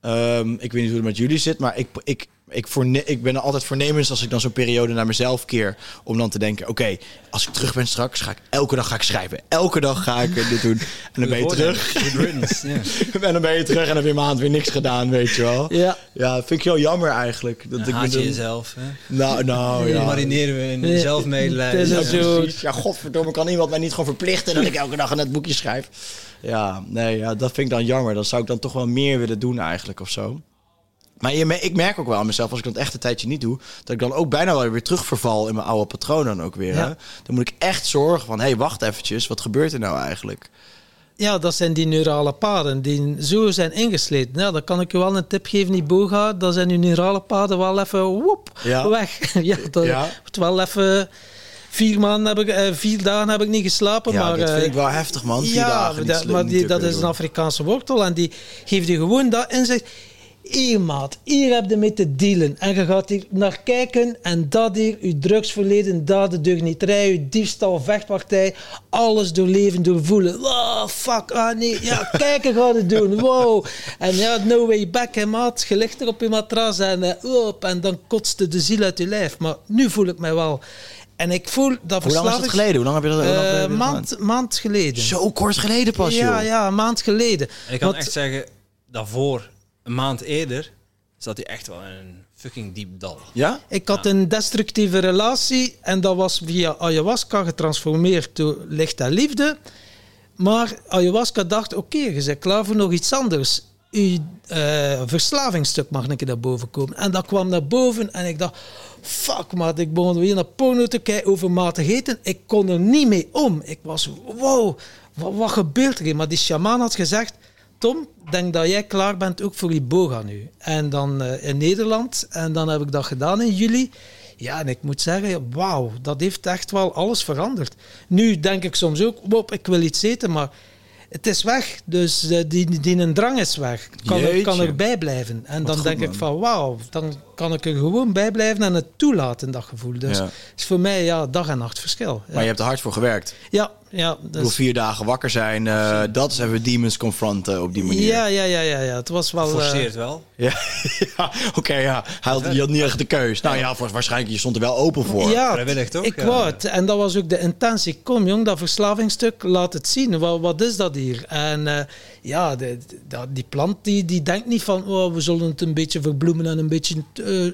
Um, ik weet niet hoe het met jullie zit, maar ik, ik, ik, voorne ik ben altijd voornemens als ik dan zo'n periode naar mezelf keer. Om dan te denken, oké, okay, als ik terug ben straks, ga ik elke dag ga ik schrijven. Elke dag ga ik dit doen. En dan ben je terug. en dan ben je terug en dan heb je een maand weer niks gedaan, weet je wel. Ja. Ja, vind ik heel jammer eigenlijk. Dat ik haat je jezelf, hè? Nou, nou, ja. marineren we in nee, zelfmedelijden. Ja, zo... ja, godverdomme, kan iemand mij niet gewoon verplichten dat ik elke dag aan het boekje schrijf? Ja, nee, ja, dat vind ik dan jammer. Dat zou ik dan toch wel meer willen doen eigenlijk of zo. Maar je, ik merk ook wel aan mezelf, als ik dat echt een tijdje niet doe, dat ik dan ook bijna wel weer terugverval in mijn oude patronen ook weer. Dan moet ik echt zorgen van, hé, hey, wacht eventjes, wat gebeurt er nou eigenlijk? Ja, dat zijn die neurale paden die zo zijn ingesleten. Ja, dan kan ik je wel een tip geven, die boga, dan zijn die neurale paden wel even woep, ja. weg. ja, dat ja. wel even... Vier, maanden heb ik, eh, vier dagen heb ik niet geslapen. Ja, maar, dat vind ik wel heftig, man. Vier ja, dagen maar die, dat is een Afrikaanse wortel en die geeft je gewoon dat inzicht hier maat, hier heb je mee te dealen. En je gaat hier naar kijken en dat hier, je drugsverleden, dat de deugnieterij, je diefstal, vechtpartij, alles doorleven, doorvoelen. Wow, fuck, ah nee, ja, kijken gaat het doen, wow. En ja, no way back, hè maat, je ligt er op je matras en, uh, op, en dan kotste de ziel uit je lijf. Maar nu voel ik mij wel... En ik voel dat Hoe lang is het geleden? Hoe lang heb je dat? Uh, een maand, maand geleden. Zo kort geleden pas, ja, joh. Ja, een maand geleden. ik kan echt zeggen, daarvoor een maand eerder zat hij echt wel in een fucking diep dal. Ja? Ik had een destructieve relatie en dat was via ayahuasca getransformeerd door licht en liefde. Maar ayahuasca dacht, oké, okay, je bent klaar voor nog iets anders. Uw uh, verslavingsstuk mag een keer naar boven komen. En dat kwam naar boven en ik dacht, fuck maar ik begon weer naar porno te kijken over matig eten. Ik kon er niet mee om. Ik was, wow, wat, wat gebeurt er hier? Maar die shaman had gezegd, Tom, denk dat jij klaar bent ook voor Iboga nu. En dan uh, in Nederland. En dan heb ik dat gedaan in juli. Ja, en ik moet zeggen, wauw, dat heeft echt wel alles veranderd. Nu denk ik soms ook, wop, ik wil iets eten, maar het is weg. Dus uh, die, die een drang is weg. Kan, er, kan erbij blijven. En dan denk ik van, wauw, dan kan ik er gewoon bij blijven en het toelaten, dat gevoel. Dus is voor mij ja, dag en nacht verschil. Maar je hebt er hard voor gewerkt. Ja, ja. Dus... vier dagen wakker zijn, uh, dat is even demons confronten op die manier. Ja, ja, ja, ja, ja. het was wel... Forceert uh... wel. Ja, ja oké, ja. Hij had, je had niet echt de keus. Nou ja, waarschijnlijk, je stond er wel open voor. Ja, Vrijwillig toch? Ik wou het. En dat was ook de intentie. Kom jong, dat verslavingstuk, laat het zien. Wat, wat is dat hier? En uh, ja, de, de, die plant die, die denkt niet van, oh, we zullen het een beetje verbloemen en een beetje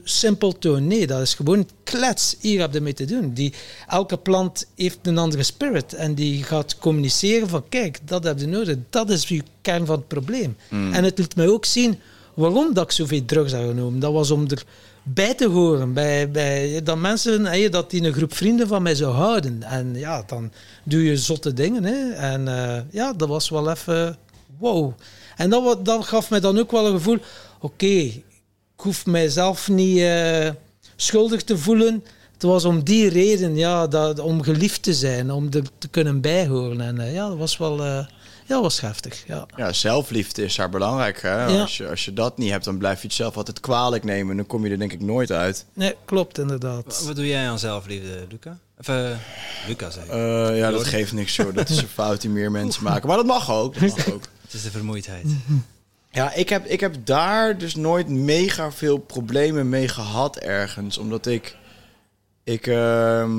simpel toon. Nee, dat is gewoon klets. Hier heb je mee te doen. Die, elke plant heeft een andere spirit en die gaat communiceren van kijk, dat heb je nodig. Dat is je kern van het probleem. Hmm. En het liet mij ook zien waarom dat ik zoveel drugs had genomen. Dat was om erbij te horen. Bij, bij, dat mensen, hey, dat die een groep vrienden van mij zou houden. En ja, dan doe je zotte dingen. Hè. En uh, ja, dat was wel even wow. En dat, dat gaf mij dan ook wel een gevoel, oké, okay, ik hoef mijzelf niet uh, schuldig te voelen het was om die reden, ja, dat, om geliefd te zijn, om de, te kunnen bijhoren. En eh, ja, dat was wel eh, ja, dat was heftig. Ja. Ja, zelfliefde is daar belangrijk. Hè? Ja. Als, je, als je dat niet hebt, dan blijf je het zelf altijd kwalijk nemen. En dan kom je er denk ik nooit uit. Nee, klopt inderdaad. Wat doe jij aan zelfliefde, Luca? Of, eh, Luca zei ik. Eh, ja, dat geeft niks joh. Dat is een fout die meer mensen maken. Maar dat mag ook. Dat mag ook. Het is de vermoeidheid. Ja, ik heb, ik heb daar dus nooit mega veel problemen mee gehad ergens. Omdat ik... ik ehm,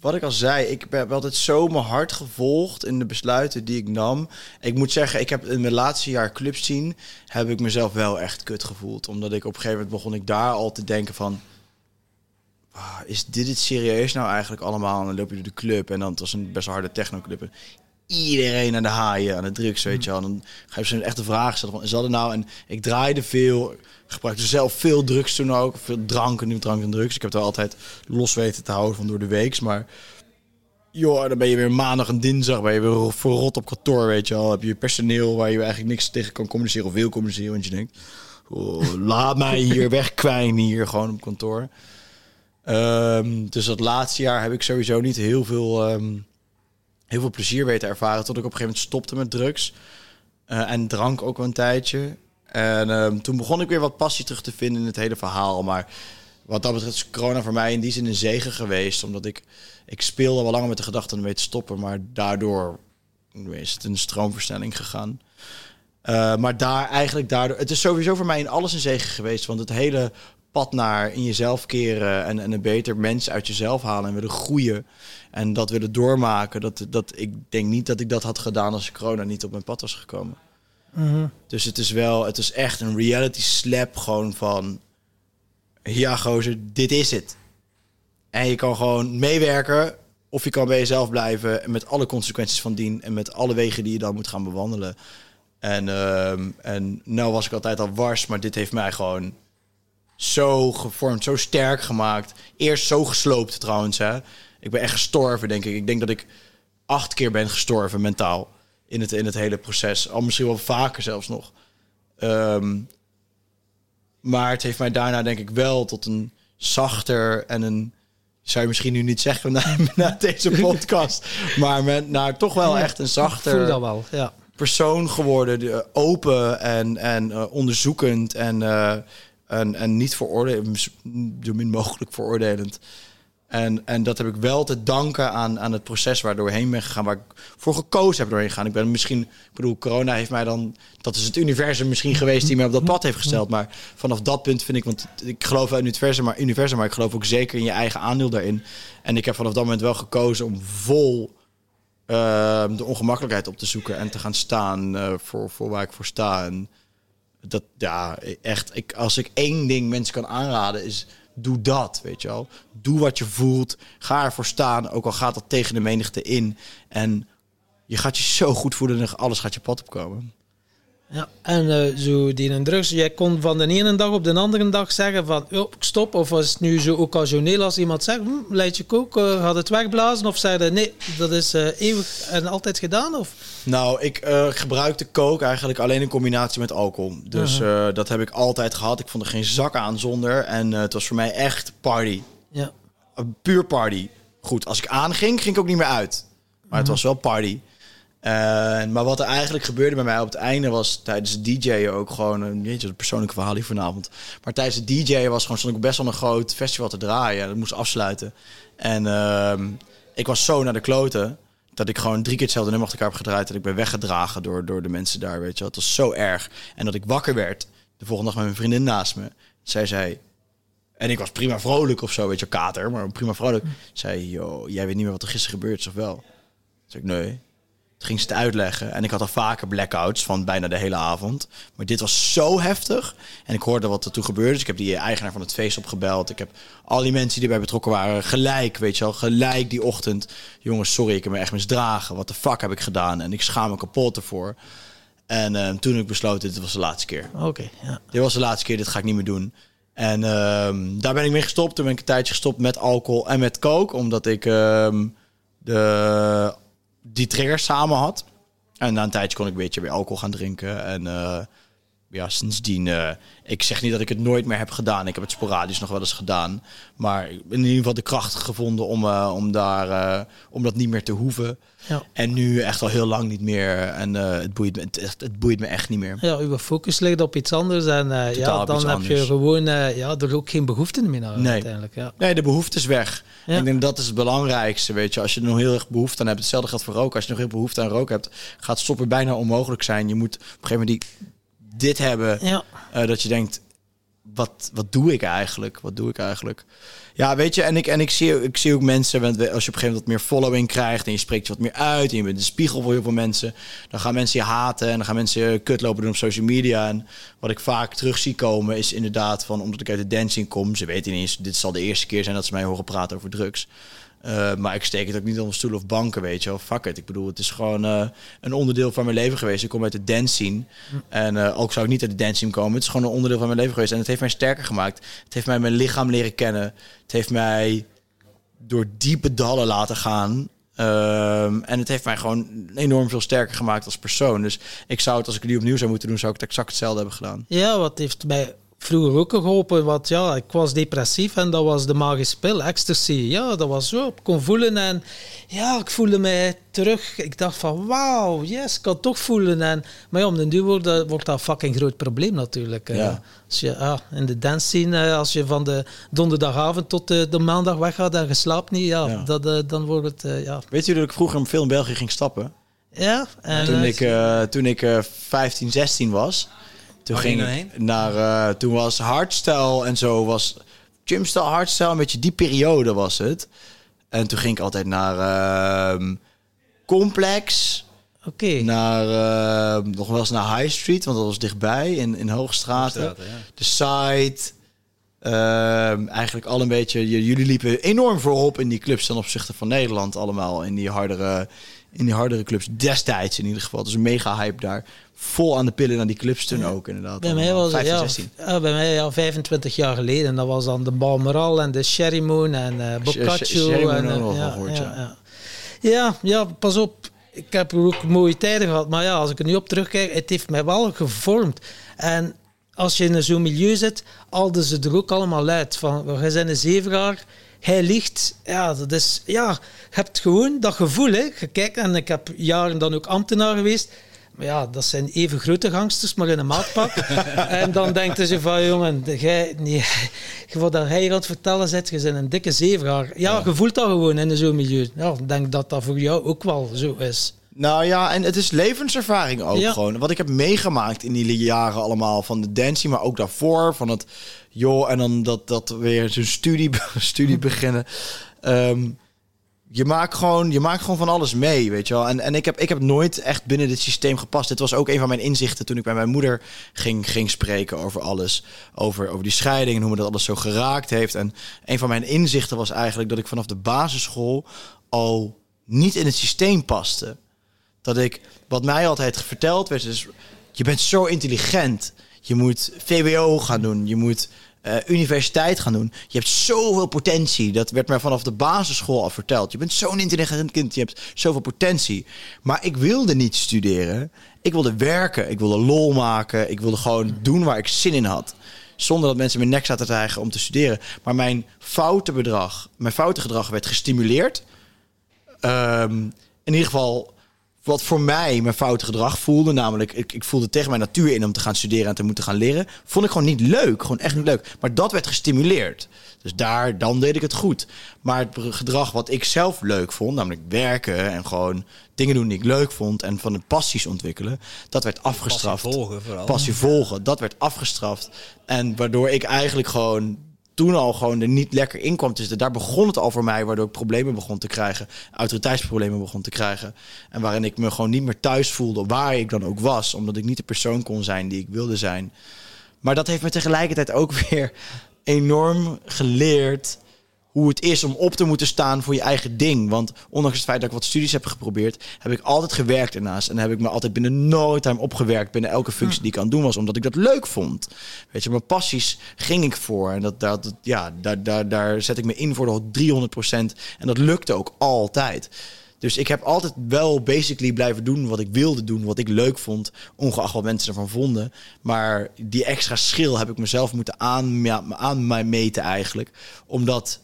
wat ik al zei, ik heb altijd zo mijn hart gevolgd in de besluiten die ik nam. Ik moet zeggen, ik heb in mijn laatste jaar clubs zien, heb ik mezelf wel echt kut gevoeld. Omdat ik op een gegeven moment begon ik daar al te denken van... "Ah, Is dit het serieus nou eigenlijk allemaal? En dan loop je door de club en dan het was een best harde technoclub. En iedereen aan de haaien, aan de drugs, weet je wel. Dan ga je ze echt de vraag stellen van, is dat nou? En ik draaide veel, gebruikte zelf veel drugs toen ook. Veel drank en nu drank en drugs. Ik heb er altijd los weten te houden van door de weeks. Maar joh, dan ben je weer maandag en dinsdag ben je weer verrot op kantoor, weet je wel. Heb je personeel waar je eigenlijk niks tegen kan communiceren of wil communiceren. Want je denkt, oh, laat mij hier wegkwijnen hier gewoon op kantoor. Ehm, dus dat laatste jaar heb ik sowieso niet heel veel, ehm, heel veel plezier weten ervaren. Tot ik op een gegeven moment stopte met drugs. Eh, en drank ook een tijdje. En ehm, toen begon ik weer wat passie terug te vinden in het hele verhaal. Maar wat dat betreft is corona voor mij in die zin een zegen geweest. Omdat ik, ik speelde wel langer met de gedachte om mee te stoppen. Maar daardoor is het een stroomversnelling gegaan. Eh, maar daar eigenlijk daardoor... Het is sowieso voor mij in alles een zegen geweest. Want het hele pad naar in jezelf keren en, en een beter mens uit jezelf halen en willen groeien en dat willen doormaken. Dat, dat, ik denk niet dat ik dat had gedaan als corona niet op mijn pad was gekomen. Mhm. Dus het is wel, het is echt een reality slap gewoon van, ja gozer, dit is het. En je kan gewoon meewerken of je kan bij jezelf blijven en met alle consequenties van dien en met alle wegen die je dan moet gaan bewandelen. En, ehm, en nou was ik altijd al wars, maar dit heeft mij gewoon zo gevormd, zo sterk gemaakt. Eerst zo gesloopt trouwens. Hè. Ik ben echt gestorven, denk ik. Ik denk dat ik acht keer ben gestorven mentaal in het, in het hele proces. Al misschien wel vaker zelfs nog. Ehm, maar het heeft mij daarna denk ik wel tot een zachter en een... Zou je misschien nu niet zeggen na, na deze podcast. Maar met, naar toch wel echt een voel zachter dat wel, ja. persoon geworden. eh, open en, en eh, onderzoekend en, eh, en, en niet veroordelend, zo min mogelijk veroordelend. En, en dat heb ik wel te danken aan, aan het proces waar doorheen ben gegaan, waar ik voor gekozen heb doorheen gegaan. Ik ben misschien, ik bedoel, corona heeft mij dan, dat is het universum misschien geweest die mij op dat pad heeft gesteld. Maar vanaf dat punt vind ik, want ik geloof in het universum, maar, universum, maar ik geloof ook zeker in je eigen aandeel daarin. En ik heb vanaf dat moment wel gekozen om vol ehm, de ongemakkelijkheid op te zoeken en te gaan staan eh, voor, voor waar ik voor sta. En dat, ja, echt, ik, als ik één ding mensen kan aanraden, is doe dat, weet je wel. Doe wat je voelt, ga ervoor staan, ook al gaat dat tegen de menigte in. En je gaat je zo goed voelen en alles gaat je pad opkomen. Ja, en eh, zo die een drugs, jij kon van de ene dag op de andere dag zeggen van oh, ik stop. Of was het nu zo occasioneel als iemand zegt, hm, leid je kook, eh, gaat het wegblazen? Of zeiden nee, dat is eh, eeuwig en altijd gedaan? Of? Nou, ik eh, gebruikte coke eigenlijk alleen in combinatie met alcohol. Dus dat heb ik altijd gehad. Ik vond er geen zak aan zonder. En het was voor mij echt party. Ja. Een puur party. Goed, als ik aanging, ging ik ook niet meer uit. Maar het was wel party. Maar wat er eigenlijk gebeurde bij mij op het einde was tijdens het DJ'en ook gewoon een, jeetje, een persoonlijke verhaal hier vanavond. Maar tijdens het DJ'en was gewoon stond ik best wel een groot festival te draaien. Dat moest afsluiten. En ehm, ik was zo naar de kloten dat ik gewoon drie keer hetzelfde nummer achter elkaar heb gedraaid. En ik ben weggedragen door, door de mensen daar, weet je wel. Het was zo erg. En dat ik wakker werd de volgende dag met mijn vriendin naast me. Zij zei, en ik was prima vrolijk of zo, weet je, kater, maar prima vrolijk. Zei, joh, jij weet niet meer wat er gisteren gebeurd is, of wel? Toen zei ik, nee. Toen ging ze het uitleggen. En ik had al vaker blackouts van bijna de hele avond. Maar dit was zo heftig. En ik hoorde wat er toen gebeurde. Dus ik heb die eigenaar van het feest opgebeld. Ik heb al die mensen die erbij betrokken waren gelijk, weet je wel. Gelijk die ochtend. Jongens, sorry, ik heb me echt misdragen. Wat de fuck heb ik gedaan? En ik schaam me kapot ervoor. En eh, toen heb ik besloten, dit was de laatste keer. Oké, ja. Dit was de laatste keer, dit ga ik niet meer doen. En ehm, daar ben ik mee gestopt. Toen ben ik een tijdje gestopt met alcohol en met coke. Omdat ik ehm, de, die triggers samen had. En na een tijdje kon ik een beetje weer alcohol gaan drinken. En eh, ja, sindsdien, eh, ik zeg niet dat ik het nooit meer heb gedaan. Ik heb het sporadisch nog wel eens gedaan. Maar in ieder geval de kracht gevonden om, eh, om, daar, eh, om dat niet meer te hoeven. Ja. En nu echt al heel lang niet meer. En het, boeit me, het, boeit me echt niet meer. Ja, uw focus ligt op iets anders en ja, dan heb je gewoon ja, er ook geen behoefte meer naar Nee. uiteindelijk. Ja. Nee, de behoefte is weg. Ja. Ik denk dat is het belangrijkste, weet je. Als je er nog heel erg behoefte aan hebt, hetzelfde geldt voor roken. Als je nog heel veel behoefte aan roken hebt, gaat stoppen bijna onmogelijk zijn. Je moet op een gegeven moment die, dit hebben, Ja. eh, dat je denkt, wat, wat doe ik eigenlijk? Wat doe ik eigenlijk? Ja, weet je, en ik, en ik, zie, ik zie ook mensen, als je op een gegeven moment wat meer following krijgt en je spreekt je wat meer uit en je bent de spiegel voor heel veel mensen, dan gaan mensen je haten en dan gaan mensen je kut lopen doen op social media. En wat ik vaak terug zie komen is inderdaad van, omdat ik uit de dancing kom, ze weten niet eens, dit zal de eerste keer zijn dat ze mij horen praten over drugs. Uh, maar ik steek het ook niet onder stoel of banken, weet je wel. Fuck it. Ik bedoel, het is gewoon uh, een onderdeel van mijn leven geweest. Ik kom uit de dance scene. En uh, ook zou ik niet uit de dance scene komen. Het is gewoon een onderdeel van mijn leven geweest. En het heeft mij sterker gemaakt. Het heeft mij mijn lichaam leren kennen. Het heeft mij door diepe dallen laten gaan. Um, en het heeft mij gewoon enorm veel sterker gemaakt als persoon. Dus ik zou het, als ik het nu opnieuw zou moeten doen, zou ik het exact hetzelfde hebben gedaan. Ja, wat heeft mij vroeger ook geholpen. Want ja, ik was depressief en dat was de magische pil, ecstasy. Ja, dat was zo. Ik kon voelen en ja, ik voelde mij terug. Ik dacht van wauw, yes, ik kan het toch voelen. En, maar ja, om de duur wordt, dat- wordt dat een fucking groot probleem natuurlijk. Ja. Als je ja, in de dance scene, eh, als je van de donderdagavond tot de, de maandag weggaat en je slaapt niet, ja, Ja. Dat, eh, dan wordt het, eh, ja. Weet je dat ik vroeger veel in België ging stappen? Ja, en, toen ik, toen ik eh 15, 16 was. Toen Waar ging je ik naar. eh, toen was hardstyle en zo. Was gymstyle, hardstyle. Een beetje die periode was het. En toen ging ik altijd naar. ehm, Complex. Oké. Naar, eh, nog wel eens naar High Street, want dat was dichtbij in, in Hoogstraten. Hoogstraten, ja. De site. ehm, eigenlijk al een beetje. Jullie liepen enorm voorop in die clubs ten opzichte van Nederland allemaal. In die hardere, in die hardere clubs destijds in ieder geval. Dus een mega hype daar. Vol aan de pillen naar die clubs toen ook inderdaad. Bij mij was het 15, ja, 16. ja, bij mij ja, 25 jaar geleden. Dat was dan de Balmoral en de Sherry Moon en eh Boccaccio. Sherry Moon en, eh, ja, gehoord, ja, ja. ja. Ja, pas op. Ik heb ook mooie tijden gehad. Maar ja, als ik er nu op terugkijk, het heeft mij wel gevormd. En als je in zo'n milieu zit, haalden ze er ook allemaal uit. Van, we zijn een zevenaar, hij ligt. Ja, dat is... Ja, je hebt gewoon dat gevoel, hè. Je kijkt, en ik heb jaren dan ook ambtenaar geweest. Maar ja, dat zijn even grote gangsters, maar in een maatpak. en dan denkt ze van, jongen, jij, nee, wat dat hij hier aan het vertellen zit, je bent een dikke zeevraar. Ja, je voelt dat gewoon in zo'n milieu. Ja, ik denk dat dat voor jou ook wel zo is. Nou ja, en het is levenservaring ook Ja. gewoon. Wat ik heb meegemaakt in die jaren allemaal van de dancing, maar ook daarvoor. Van het, joh, en dan dat, dat weer zo'n studie, studie beginnen. Ehm, je maakt, gewoon, je maakt gewoon van alles mee, weet je wel. En, en ik, heb, ik heb nooit echt binnen dit systeem gepast. Dit was ook een van mijn inzichten toen ik bij mijn moeder ging, ging spreken over alles. Over, over die scheiding en hoe me dat alles zo geraakt heeft. En een van mijn inzichten was eigenlijk dat ik vanaf de basisschool al niet in het systeem paste dat ik, wat mij altijd verteld werd, is: je bent zo intelligent. Je moet VWO gaan doen. Je moet eh, universiteit gaan doen. Je hebt zoveel potentie. Dat werd mij vanaf de basisschool al verteld. Je bent zo'n intelligent kind. Je hebt zoveel potentie. Maar ik wilde niet studeren. Ik wilde werken. Ik wilde lol maken. Ik wilde gewoon doen waar ik zin in had. Zonder dat mensen mijn nek zaten te eigen om te studeren. Maar mijn foute bedrag, mijn foute gedrag werd gestimuleerd. Ehm, in ieder geval wat voor mij mijn foute gedrag voelde. Namelijk, ik, ik voelde tegen mijn natuur in om te gaan studeren en te moeten gaan leren. Vond ik gewoon niet leuk. Gewoon echt niet leuk. Maar dat werd gestimuleerd. Dus daar, dan deed ik het goed. Maar het gedrag wat ik zelf leuk vond, namelijk werken en gewoon dingen doen die ik leuk vond en van de passies ontwikkelen, dat werd afgestraft. Passie volgen vooral. Passie volgen, dat werd afgestraft. En waardoor ik eigenlijk gewoon toen al gewoon er niet lekker in kwam zitten. Daar begon het al voor mij, waardoor ik problemen begon te krijgen. Autoriteitsproblemen begon te krijgen. En waarin ik me gewoon niet meer thuis voelde, waar ik dan ook was. Omdat ik niet de persoon kon zijn die ik wilde zijn. Maar dat heeft me tegelijkertijd ook weer enorm geleerd hoe het is om op te moeten staan voor je eigen ding. Want ondanks het feit dat ik wat studies heb geprobeerd, heb ik altijd gewerkt ernaast. En heb ik me altijd binnen no time opgewerkt binnen elke functie die ik aan het doen was, omdat ik dat leuk vond. Weet je, mijn passies ging ik voor. En dat, dat, ja, daar, daar, daar zet ik me in voor de 300% En dat lukte ook altijd. Dus ik heb altijd wel basically blijven doen wat ik wilde doen, wat ik leuk vond, ongeacht wat mensen ervan vonden. Maar die extra schil heb ik mezelf moeten aan, ja, aan mij meten eigenlijk. Omdat,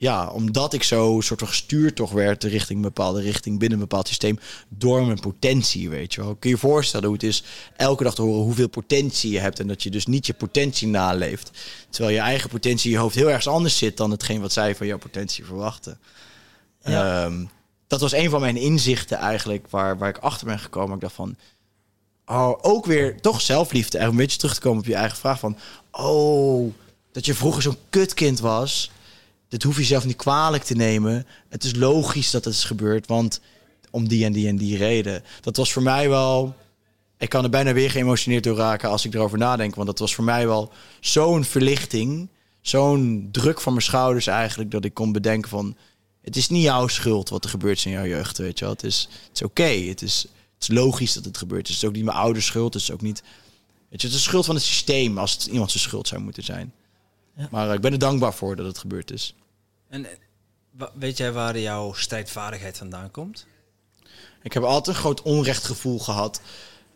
ja, omdat ik zo soort van gestuurd toch werd richting een bepaalde richting binnen een bepaald systeem door mijn potentie, weet je wel. Kun je je voorstellen hoe het is elke dag te horen hoeveel potentie je hebt en dat je dus niet je potentie naleeft. Terwijl je eigen potentie in je hoofd heel erg anders zit dan hetgeen wat zij van jouw potentie verwachten. Ja. Ehm, dat was een van mijn inzichten eigenlijk, waar, waar ik achter ben gekomen. Ik dacht van, oh, ook weer toch zelfliefde. Er een beetje terug te komen op je eigen vraag van, oh, dat je vroeger zo'n kutkind was. Dat hoef je zelf niet kwalijk te nemen. Het is logisch dat het is gebeurd, want om die en die en die reden. Dat was voor mij wel... Ik kan er bijna weer geëmotioneerd door raken als ik erover nadenk. Want dat was voor mij wel zo'n verlichting. Zo'n druk van mijn schouders eigenlijk. Dat ik kon bedenken van... Het is niet jouw schuld wat er gebeurt in jouw jeugd, weet je wel. Het is, het is oké. Het, is, het is logisch dat het gebeurt. Het is ook niet mijn ouders schuld. Het is ook niet... Weet je, het is de schuld van het systeem als het iemand zijn schuld zou moeten zijn. Ja. Maar eh, ik ben er dankbaar voor dat het gebeurd is. En eh, weet jij waar jouw strijdvaardigheid vandaan komt? Ik heb altijd een groot onrechtgevoel gehad.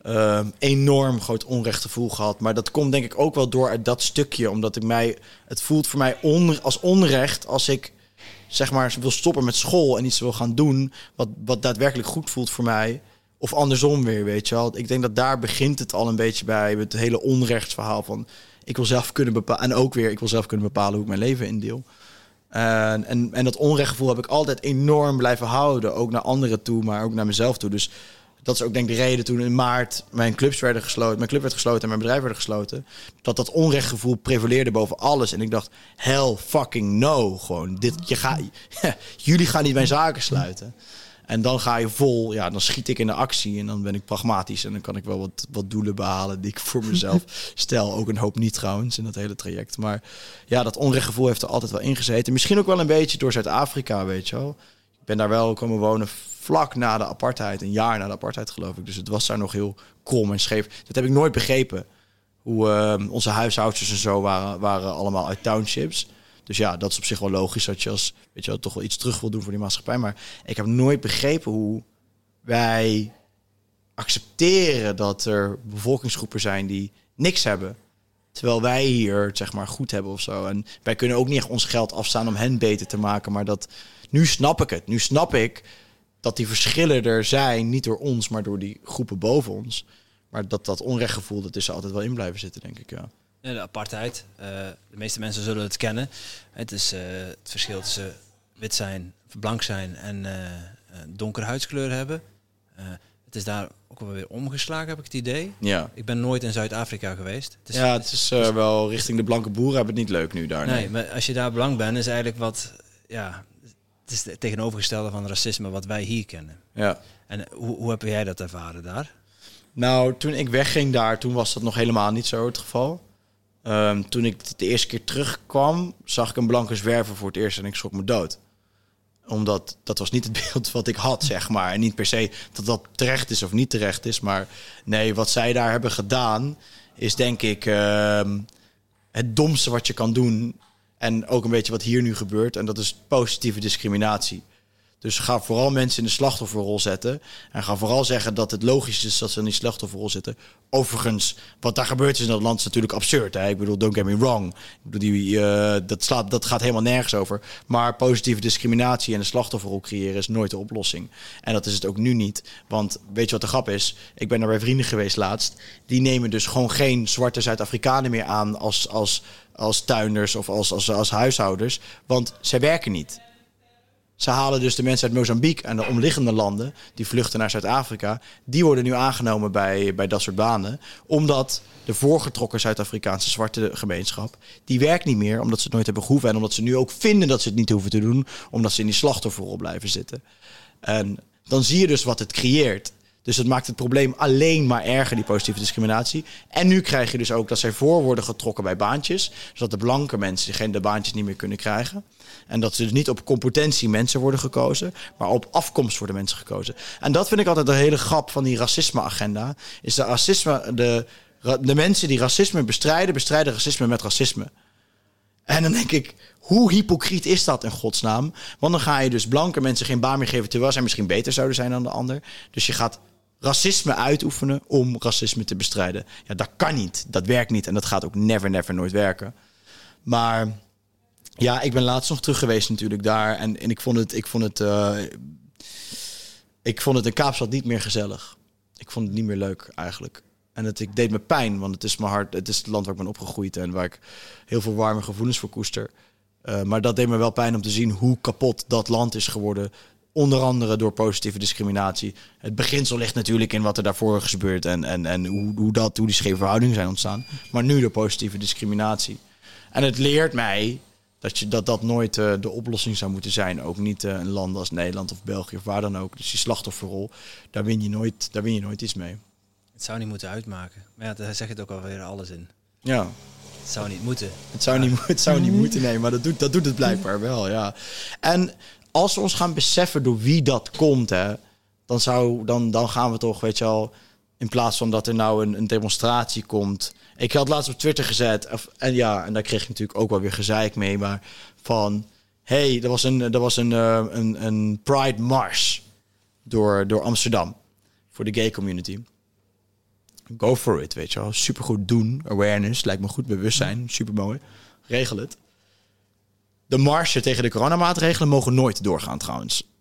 Ehm, enorm groot onrechtgevoel gehad. Maar dat komt denk ik ook wel door uit dat stukje. Omdat ik mij. Het voelt voor mij on, als onrecht als ik zeg maar wil stoppen met school en iets wil gaan doen. Wat, wat daadwerkelijk goed voelt voor mij. Of andersom weer, weet je wel. Ik denk dat daar begint het al een beetje bij. Het hele onrechtsverhaal van. Ik wil zelf kunnen bepalen. En ook weer, ik wil zelf kunnen bepalen hoe ik mijn leven indeel. En, en, en dat onrechtgevoel heb ik altijd enorm blijven houden. Ook naar anderen toe, maar ook naar mezelf toe. Dus dat is ook denk ik de reden toen in maart mijn clubs werden gesloten, mijn club werd gesloten en mijn bedrijf werd gesloten. Dat dat onrechtgevoel prevaleerde boven alles. En ik dacht, hell fucking no. Gewoon, dit, je gaat, jullie gaan niet mijn zaken sluiten. En dan ga je vol, ja, dan schiet ik in de actie en dan ben ik pragmatisch. En dan kan ik wel wat, wat doelen behalen die ik voor mezelf stel. Ook een hoop niet trouwens in dat hele traject. Maar ja, dat onrechtgevoel heeft er altijd wel ingezeten. Misschien ook wel een beetje door Zuid-Afrika, weet je wel. Ik ben daar wel komen wonen vlak na de apartheid, een jaar na de apartheid geloof ik. Dus het was daar nog heel krom en scheef. Dat heb ik nooit begrepen. Hoe eh, onze huishoudens en zo waren, waren allemaal uit townships. Dus ja, dat is op zich wel logisch dat je als, weet je wel, toch wel iets terug wil doen voor die maatschappij. Maar ik heb nooit begrepen hoe wij accepteren dat er bevolkingsgroepen zijn die niks hebben. Terwijl wij hier het zeg maar goed hebben of zo. En wij kunnen ook niet ons geld afstaan om hen beter te maken. Maar dat, nu snap ik het. Nu snap ik dat die verschillen er zijn. Niet door ons, maar door die groepen boven ons. Maar dat dat onrechtgevoel, dat is altijd wel in blijven zitten, denk ik. Ja. Ja, de apartheid. Eh, de meeste mensen zullen het kennen. Het is eh, het verschil tussen wit zijn, blank zijn en eh donkere huidskleur hebben. Eh, het is daar ook wel weer omgeslagen, heb ik het idee. Ja, Ik ben nooit in Zuid-Afrika geweest. Het is, ja het is eh, wel richting de blanke boeren hebben het niet leuk nu daar. nee, maar als je daar blank bent, is eigenlijk wat... Ja, het is het tegenovergestelde van racisme wat wij hier kennen. Ja. En hoe, hoe heb jij dat ervaren daar? Nou, toen ik wegging daar, toen was dat nog helemaal niet zo het geval. Ehm, toen ik de eerste keer terugkwam, zag ik een blanke zwerver voor het eerst en ik schrok me dood. Omdat dat was niet het beeld wat ik had, zeg maar. En niet per se dat dat terecht is of niet terecht is. Maar nee, wat zij daar hebben gedaan, is denk ik ehm, het domste wat je kan doen. En ook een beetje wat hier nu gebeurt. En dat is positieve discriminatie. Dus ga vooral mensen in de slachtofferrol zetten. En ga vooral zeggen dat het logisch is dat ze in die slachtofferrol zitten. Overigens, wat daar gebeurt is in dat land is natuurlijk absurd. Hè? Ik bedoel, don't get me wrong. Die, eh, dat, slaat, dat gaat helemaal nergens over. Maar positieve discriminatie en een slachtofferrol creëren is nooit de oplossing. En dat is het ook nu niet. Want weet je wat de grap is? Ik ben daar bij vrienden geweest laatst. Die nemen dus gewoon geen zwarte Zuid-Afrikanen meer aan als, als, als tuinders of als, als, als huishouders. Want zij werken niet. Ze halen dus de mensen uit Mozambique en de omliggende landen, die vluchten naar Zuid-Afrika, die worden nu aangenomen bij, bij dat soort banen. Omdat de voorgetrokken Zuid-Afrikaanse zwarte gemeenschap, die werkt niet meer omdat ze het nooit hebben gehoeven. En omdat ze nu ook vinden dat ze het niet hoeven te doen, omdat ze in die slachtofferrol blijven zitten. En dan zie je dus wat het creëert. Dus het maakt het probleem alleen maar erger, die positieve discriminatie. En nu krijg je dus ook dat zij voor worden getrokken bij baantjes. Zodat de blanke mensen geen de baantjes niet meer kunnen krijgen. En dat ze dus niet op competentie mensen worden gekozen, maar op afkomst worden mensen gekozen. En dat vind ik altijd de hele grap van die racisme-agenda. Is de racisme, de, de mensen die racisme bestrijden, bestrijden racisme met racisme. En dan denk ik, hoe hypocriet is dat in godsnaam? Want dan ga je dus blanke mensen geen baan meer geven... terwijl zij misschien beter zouden zijn dan de ander. Dus je gaat racisme uitoefenen om racisme te bestrijden. Ja, dat kan niet. Dat werkt niet. En dat gaat ook never, never nooit werken. Maar ja, ik ben laatst nog terug geweest natuurlijk daar. En, en ik vond het... Ik vond het uh, ik vond het in Kaapstad niet meer gezellig. Ik vond het niet meer leuk eigenlijk. En het ik deed me pijn, want het is mijn hart. Het is het land waar ik ben opgegroeid en waar ik heel veel warme gevoelens voor koester. Uh, maar dat deed me wel pijn om te zien hoe kapot dat land is geworden. Onder andere door positieve discriminatie. Het beginsel ligt natuurlijk in wat er daarvoor is gebeurd en, en, en hoe, hoe, dat, hoe die scheve verhoudingen zijn ontstaan. Maar nu door positieve discriminatie. En het leert mij dat je, dat, dat nooit uh, de oplossing zou moeten zijn. Ook niet uh, een land als Nederland of België of waar dan ook. Dus die slachtofferrol, daar win je nooit, daar win je nooit iets mee. Het zou niet moeten uitmaken. Maar ja, daar zegt het ook alweer alles in. Ja. Het zou niet moeten. Het zou, niet, het zou niet moeten, nee, maar dat doet, dat doet het blijkbaar wel, ja. En als we ons gaan beseffen door wie dat komt, hè, dan, zou, dan, dan gaan we toch, weet je al, in plaats van dat er nou een, een demonstratie komt. Ik had laatst op Twitter gezet, of, en ja, en daar kreeg ik natuurlijk ook wel weer gezeik mee, maar van, hey, er was een, er was een, uh, een, een Pride Mars door, door Amsterdam voor de gay community go for it, weet je wel. Supergoed doen, awareness, lijkt me goed, bewustzijn, super mooi. Regel het. De marsen tegen de coronamaatregelen mogen nooit doorgaan trouwens.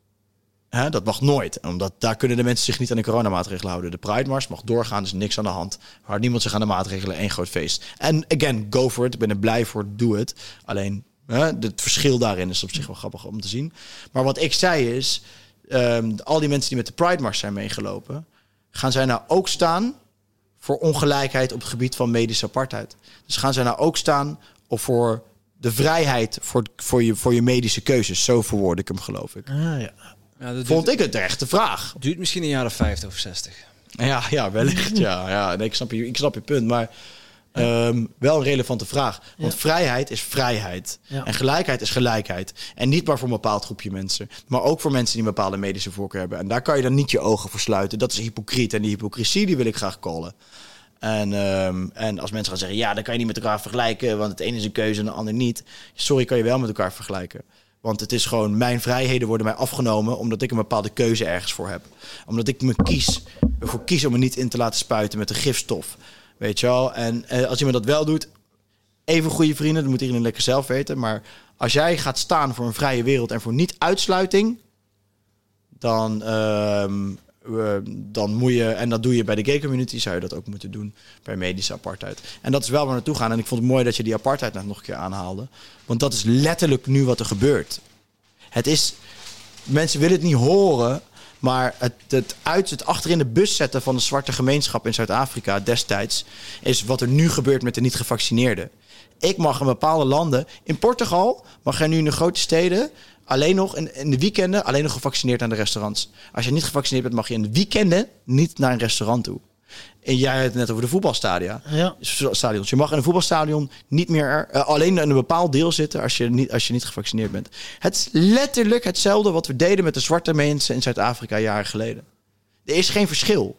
Dat mag nooit, omdat daar kunnen de mensen zich niet aan de coronamaatregelen houden. De Pride Mars mag doorgaan, is niks aan de hand. Houdt niemand zich aan de maatregelen, één groot feest. En again, go for it, ik ben er blij voor, doe het. Alleen, het verschil daarin is op zich wel grappig om te zien. Maar wat ik zei is, um, al die mensen die met de Pride Mars zijn meegelopen... gaan zij nou ook staan voor ongelijkheid op het gebied van medische apartheid. Dus gaan zij nou ook staan of voor de vrijheid voor, voor, je, voor je medische keuzes? Zo verwoord ik hem, geloof ik. Ah, ja. Ja, dat Vond ik het echt de vraag. Duurt misschien een jaar of 50 of 60. Ja, ja wellicht. Ja, ja. Nee, ik, snap je, ik snap je punt. Maar Um, wel een relevante vraag. Want vrijheid is vrijheid. Ja. En gelijkheid is gelijkheid. En niet maar voor een bepaald groepje mensen. Maar ook voor mensen die een bepaalde medische voorkeur hebben. En daar kan je dan niet je ogen voor sluiten. Dat is hypocriet. En die hypocrisie die wil ik graag callen. En, um, en als mensen gaan zeggen, ja, dan kan je niet met elkaar vergelijken. Want het ene is een keuze en de ander niet. Sorry, kan je wel met elkaar vergelijken. Want het is gewoon, mijn vrijheden worden mij afgenomen omdat ik een bepaalde keuze ergens voor heb. Omdat ik me kies, ervoor kies om me niet in te laten spuiten met een gifstof. Weet je wel? En uh, als iemand dat wel doet, even goede vrienden, dat moet iedereen lekker zelf weten. Maar als jij gaat staan voor een vrije wereld en voor niet-uitsluiting, dan, uh, uh, dan moet je, en dat doe je bij de gay community, zou je dat ook moeten doen bij medische apartheid. En dat is wel waar we naartoe gaan. En ik vond het mooi dat je die apartheid nog een keer aanhaalde. Want dat is letterlijk nu wat er gebeurt. Het is, mensen willen het niet horen, maar het, het, uit, het achterin de bus zetten van de zwarte gemeenschap in Zuid-Afrika destijds is wat er nu gebeurt met de niet-gevaccineerden. Ik mag in bepaalde landen, in Portugal mag je nu in de grote steden alleen nog in, in de weekenden alleen nog gevaccineerd naar de restaurants. Als je niet gevaccineerd bent, mag je in de weekenden niet naar een restaurant toe. En jij had het net over de voetbalstadia. Ja. Stadions. Je mag in een voetbalstadion niet meer uh, alleen in een bepaald deel zitten als je, niet, als je niet gevaccineerd bent. Het is letterlijk hetzelfde wat we deden met de zwarte mensen in Zuid-Afrika jaren geleden. Er is geen verschil.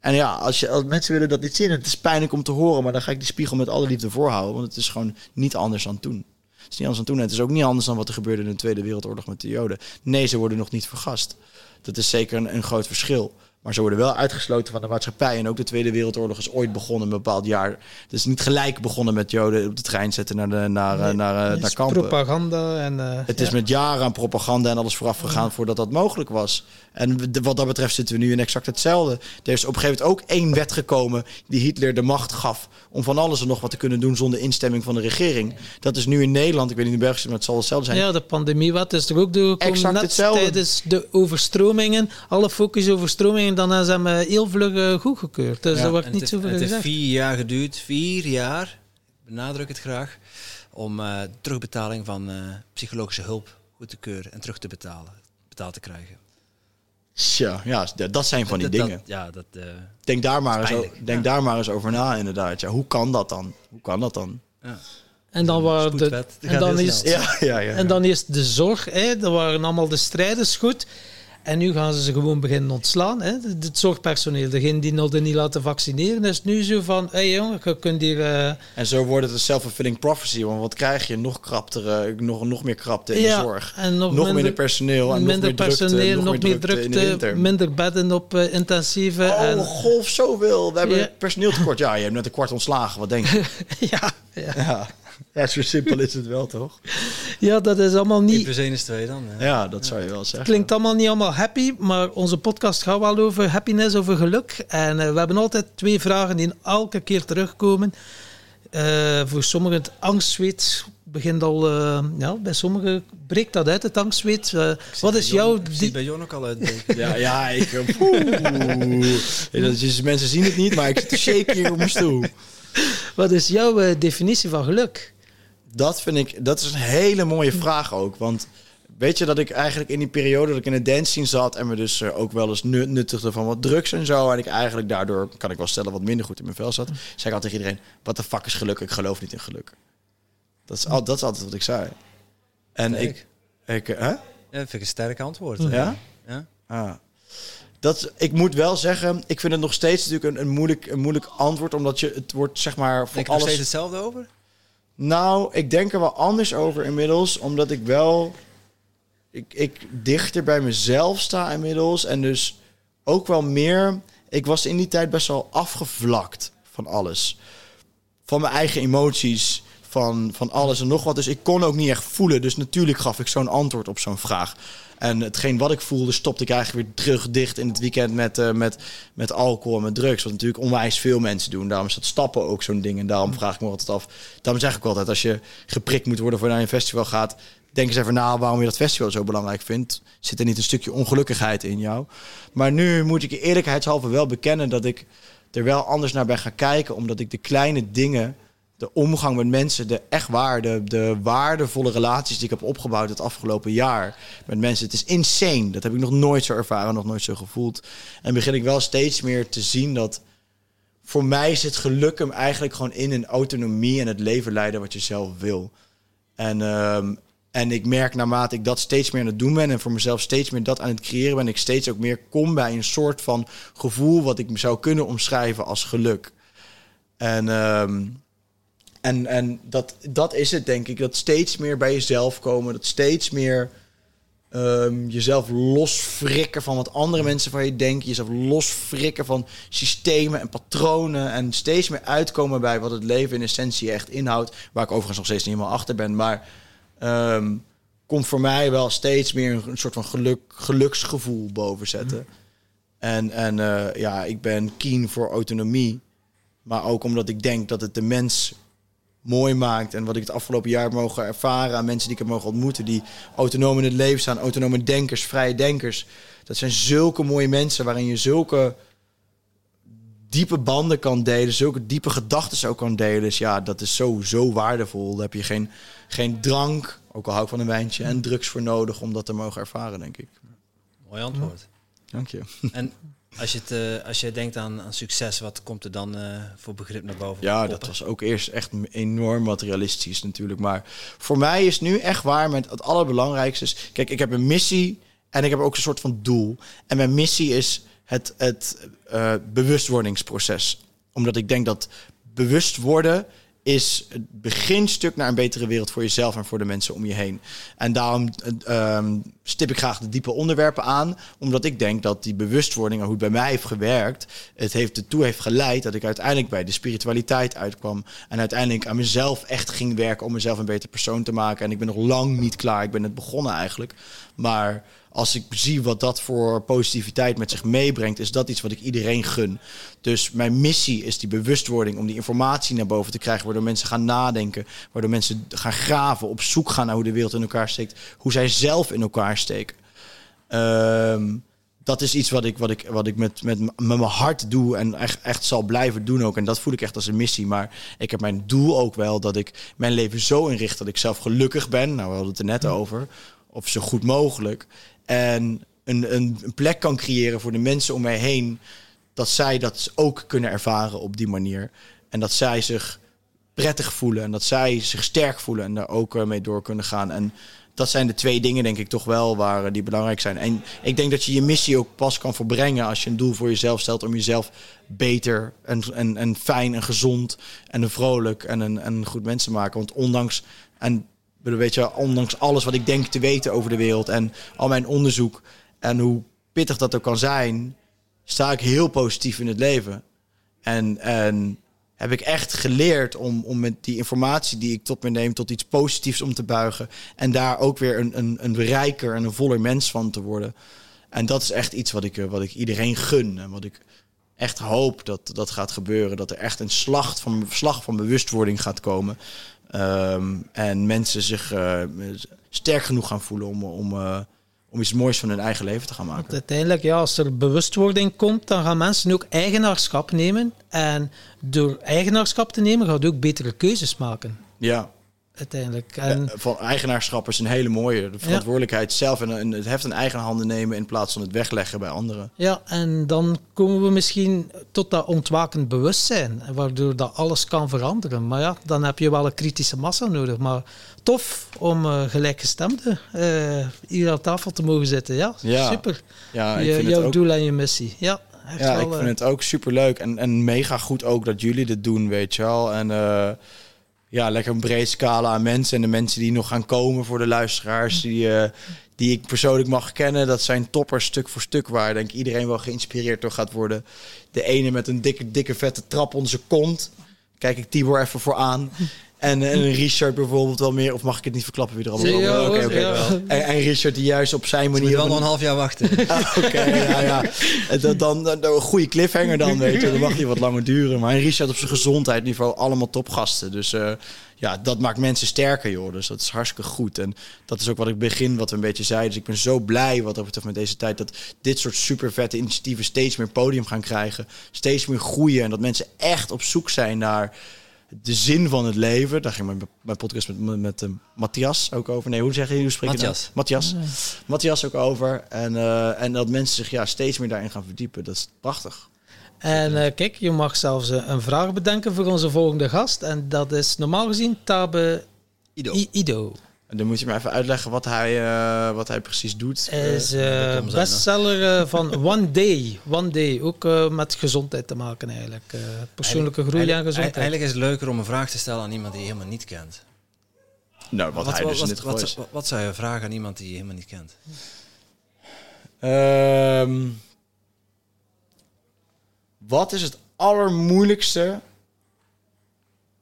En ja, als, je, als mensen willen dat niet zien, het is pijnlijk om te horen, maar dan ga ik die spiegel met alle liefde voorhouden, want het is gewoon niet anders dan toen. Het is niet anders dan toen. Het is ook niet anders dan wat er gebeurde in de Tweede Wereldoorlog met de Joden. Nee, ze worden nog niet vergast. Dat is zeker een, een groot verschil. Maar ze worden wel uitgesloten van de maatschappij. En ook de Tweede Wereldoorlog is ooit begonnen een bepaald jaar. Het is niet gelijk begonnen met Joden op de trein zetten naar, de, naar, nee, naar, naar kampen. propaganda. En, uh, het is met jaren aan propaganda en alles vooraf gegaan voordat dat mogelijk was. En wat dat betreft zitten we nu in exact hetzelfde. Er is op een gegeven moment ook één wet gekomen die Hitler de macht gaf om van alles en nog wat te kunnen doen zonder instemming van de regering. Dat is nu in Nederland, ik weet niet in België, maar het zal hetzelfde zijn. Ja, de pandemiewet is er ook doorgekomen. Exact hetzelfde. tijdens de overstromingen, alle focus overstromingen, dan hebben ze hem heel vlug uh, goedgekeurd. Dus ja, dat wordt niet zoveel gezegd. Het heeft vier jaar geduurd, vier jaar, benadruk het graag, om uh, terugbetaling van uh, psychologische hulp goed te keuren en terug te betalen, betaald te krijgen. Tja, ja, dat zijn van die dat, dingen. Dat, ja, dat, uh, denk daar, maar eens, denk daar maar eens over na, inderdaad. Ja, hoe kan dat dan? Hoe kan dat dan? Ja. En dan, waren de, en, dan is, ja, ja, ja, en dan is de zorg, hè, dat waren allemaal de strijders goed. En nu gaan ze ze gewoon beginnen ontslaan. Hè? Het zorgpersoneel, degene die nog niet laten vaccineren, is nu zo van: hé hey jongen, je kunt hier. eh, En zo wordt het een self-fulfilling prophecy. Want wat krijg je? Nog kraptere, nog, nog meer krapte in de zorg. en nog, Nog, minder, minder personeel en minder nog meer drukte, personeel, nog, meer drukte, minder bedden op eh, intensieve. Oh, en, golf zoveel. We hebben Ja. personeeltekort. Ja, je hebt net een kwart ontslagen. Wat denk je? ja, ja. ja. ja, zo simpel is het wel, toch? ja, dat is allemaal 1 niet. plus 1 is 2 dan. Ja. Ja, dat zou je wel zeggen. Klinkt allemaal niet allemaal happy, maar onze podcast gaat wel over happiness, over geluk. En eh, we hebben altijd twee vragen die elke keer terugkomen. Eh, voor sommigen het angstzweet begint al, eh, ja, bij sommigen breekt dat uit, het angstzweet. Wat is jouw... Ik zie die- het bij Jon ook al uitbreken. Ja, ja, ik... is, mensen zien het niet, maar ik zit te shaken hier op mijn stoel. Wat is jouw definitie van geluk? Dat vind ik, dat is een hele mooie vraag ook. Want weet je dat ik eigenlijk in die periode dat ik in de dance scene zat en me dus eh, ook wel eens nu- nuttigde van wat drugs en zo. En ik eigenlijk daardoor, kan ik wel stellen, wat minder goed in mijn vel zat. Zei ik altijd tegen iedereen, wat de fuck is geluk? Ik geloof niet in geluk. Dat is, al, dat is altijd wat ik zei. En ik, Sterk. ik, hè? Ja, dat vind ik een sterk antwoord. Ja? Ja? Ah. Dat, ik moet wel zeggen, ik vind het nog steeds natuurlijk een, een, moeilijk, een moeilijk antwoord, omdat je het wordt zeg maar voor Denk je nog alles. steeds hetzelfde over? Nou, ik denk er wel anders over inmiddels, omdat ik wel ik, ik dichter bij mezelf sta inmiddels en dus ook wel meer. Ik was in die tijd best wel afgevlakt van alles, van mijn eigen emoties, van, van alles en nog wat. Dus ik kon ook niet echt voelen. Dus natuurlijk gaf ik zo'n antwoord op zo'n vraag. En hetgeen wat ik voelde, stopte ik eigenlijk weer terug dicht in het weekend met, eh, met, met alcohol en met drugs. Wat natuurlijk onwijs veel mensen doen. Daarom is dat stappen ook zo'n ding. En daarom vraag ik me altijd af. Daarom zeg ik altijd, als je geprikt moet worden voor naar een festival gaat, denk eens even na waarom je dat festival zo belangrijk vindt. Zit er niet een stukje ongelukkigheid in jou? Maar nu moet ik je eerlijkheidshalve wel bekennen dat ik er wel anders naar ben gaan kijken. Omdat ik de kleine dingen, de omgang met mensen, de echt waar, de, de waardevolle relaties die ik heb opgebouwd het afgelopen jaar met mensen. Het is insane. Dat heb ik nog nooit zo ervaren, nog nooit zo gevoeld. En begin ik wel steeds meer te zien dat voor mij zit geluk hem eigenlijk gewoon in een autonomie en het leven leiden wat je zelf wil. En, ehm, en ik merk naarmate ik dat steeds meer aan het doen ben en voor mezelf steeds meer dat aan het creëren ben, ik steeds ook meer kom bij een soort van gevoel wat ik zou kunnen omschrijven als geluk. En, ehm, en, en dat, dat is het, denk ik. Dat steeds meer bij jezelf komen. Dat steeds meer ehm, jezelf losfrikken van wat andere mensen van je denken. Jezelf losfrikken van systemen en patronen. En steeds meer uitkomen bij wat het leven in essentie echt inhoudt. Waar ik overigens nog steeds niet helemaal achter ben. Maar ehm, komt voor mij wel steeds meer een, een soort van geluk, geluksgevoel boven zetten. En, en eh, ja, ik ben keen voor autonomie. Maar ook omdat ik denk dat het de mens mooi maakt. En wat ik het afgelopen jaar heb mogen ervaren aan mensen die ik heb mogen ontmoeten. Die autonoom in het leven staan. Autonome denkers, vrije denkers. Dat zijn zulke mooie mensen waarin je zulke diepe banden kan delen. Zulke diepe gedachten ook kan delen. Dus ja, dat is zo, zo waardevol. Daar heb je geen, geen drank, ook al hou ik van een wijntje, en drugs voor nodig om dat te mogen ervaren, denk ik. Mooi antwoord. Dank je. En als je, het, eh, als je denkt aan, aan succes, wat komt er dan eh, voor begrip naar boven? Ja, dat was ook eerst echt enorm materialistisch natuurlijk. Maar voor mij is nu echt waar met het allerbelangrijkste. Is, kijk, ik heb een missie en ik heb ook een soort van doel. En mijn missie is het, het eh, bewustwordingsproces. Omdat ik denk dat bewust worden is het beginstuk naar een betere wereld voor jezelf en voor de mensen om je heen. En daarom eh, ehm, stip ik graag de diepe onderwerpen aan, omdat ik denk dat die bewustwording en hoe het bij mij heeft gewerkt, het heeft ertoe heeft geleid dat ik uiteindelijk bij de spiritualiteit uitkwam en uiteindelijk aan mezelf echt ging werken om mezelf een beter persoon te maken. En ik ben nog lang niet klaar, ik ben net begonnen eigenlijk. Maar als ik zie wat dat voor positiviteit met zich meebrengt, is dat iets wat ik iedereen gun. Dus mijn missie is die bewustwording om die informatie naar boven te krijgen, waardoor mensen gaan nadenken, waardoor mensen gaan graven, op zoek gaan naar hoe de wereld in elkaar steekt, hoe zij zelf in elkaar steken. Ehm, dat is iets wat ik, wat ik, wat ik met, met, met mijn hart doe en echt, echt zal blijven doen ook. En dat voel ik echt als een missie. Maar ik heb mijn doel ook wel dat ik mijn leven zo inricht dat ik zelf gelukkig ben. Nou, we hadden het er net over. Of zo goed mogelijk. En een, een, een plek kan creëren voor de mensen om mij heen. Dat zij dat ook kunnen ervaren op die manier. En dat zij zich prettig voelen. En dat zij zich sterk voelen en daar ook eh, mee door kunnen gaan. En dat zijn de twee dingen, denk ik, toch wel waar eh, die belangrijk zijn. En ik denk dat je je missie ook pas kan volbrengen als je een doel voor jezelf stelt om jezelf beter en, en, en fijn en gezond en vrolijk en een, en een goed mens te maken. Want ondanks, en weet je, ondanks alles wat ik denk te weten over de wereld en al mijn onderzoek en hoe pittig dat ook kan zijn, sta ik heel positief in het leven. En, en heb ik echt geleerd om, om met die informatie die ik tot me neem tot iets positiefs om te buigen. En daar ook weer een, een, een rijker en een voller mens van te worden. En dat is echt iets wat ik, eh, wat ik iedereen gun. En wat ik echt hoop dat dat gaat gebeuren. Dat er echt een slag van, slag van bewustwording gaat komen. Ehm, en mensen zich uh, sterk genoeg gaan voelen om, om, uh, om iets moois van hun eigen leven te gaan maken. Want uiteindelijk, ja, als er bewustwording komt, dan gaan mensen ook eigenaarschap nemen. En door eigenaarschap te nemen, gaat ook betere keuzes maken. Ja, uiteindelijk. En... van eigenaarschap is een hele mooie. De verantwoordelijkheid zelf en, het heft in eigen handen nemen in plaats van het wegleggen bij anderen. Ja, en dan komen we misschien tot dat ontwakend bewustzijn, waardoor dat alles kan veranderen. Maar ja, dan heb je wel een kritische massa nodig. Maar tof om uh, gelijkgestemden uh, hier aan tafel te mogen zitten. Ja, super. Ja, ik vind jouw het ook... doel en je missie. Ja, ja ik vind eh, het ook super leuk en, en mega goed ook dat jullie dit doen, weet je wel. En ja, lekker een breed scala aan mensen. En de mensen die nog gaan komen voor de luisteraars, die, uh, die ik persoonlijk mag kennen, dat zijn toppers stuk voor stuk waar denk ik iedereen wel geïnspireerd door gaat worden. De ene met een dikke, dikke vette trap onder zijn kont. Kijk ik Tibor even voor aan. En, en Richard bijvoorbeeld wel meer, of mag ik het niet verklappen wie er allemaal Oké, oké. En, en, Richard die juist op zijn manier... Wel nog een half jaar wachten. Ah, oké, ja, ja. Dan, dan, dan, een goede cliffhanger dan, weet je. Dan mag hij wat langer duren. Maar Richard op zijn gezondheidsniveau allemaal topgasten. Dus uh, ja, dat maakt mensen sterker, joh. Dus dat is hartstikke goed. En dat is ook wat ik begin, wat we een beetje zeiden. Dus ik ben zo blij wat dat betreft met deze tijd... dat dit soort super vette initiatieven steeds meer podium gaan krijgen. Steeds meer groeien. En dat mensen echt op zoek zijn naar de zin van het leven. Daar ging mijn, mijn podcast met, met uh, Matthias ook over. Nee, hoe zeg je? Hoe spreek je Matthias. Matthias. Matthias ook over. En, uh, en dat mensen zich ja, steeds meer daarin gaan verdiepen. Dat is prachtig. En uh, kijk, je mag zelfs een vraag bedenken voor onze volgende gast. En dat is normaal gezien Tabe Ido. I Ido. En dan moet je me even uitleggen wat hij, uh, wat hij precies doet. Hij is uh, bestseller van One Day. One Day, ook met gezondheid te maken eigenlijk. persoonlijke groei en gezondheid. Eigenlijk is het leuker om een vraag te stellen aan iemand die je helemaal niet kent. Nou, wat, wat hij dus wat, in dit wat, wat, wat, zou je vragen aan iemand die je helemaal niet kent? Um, wat is het allermoeilijkste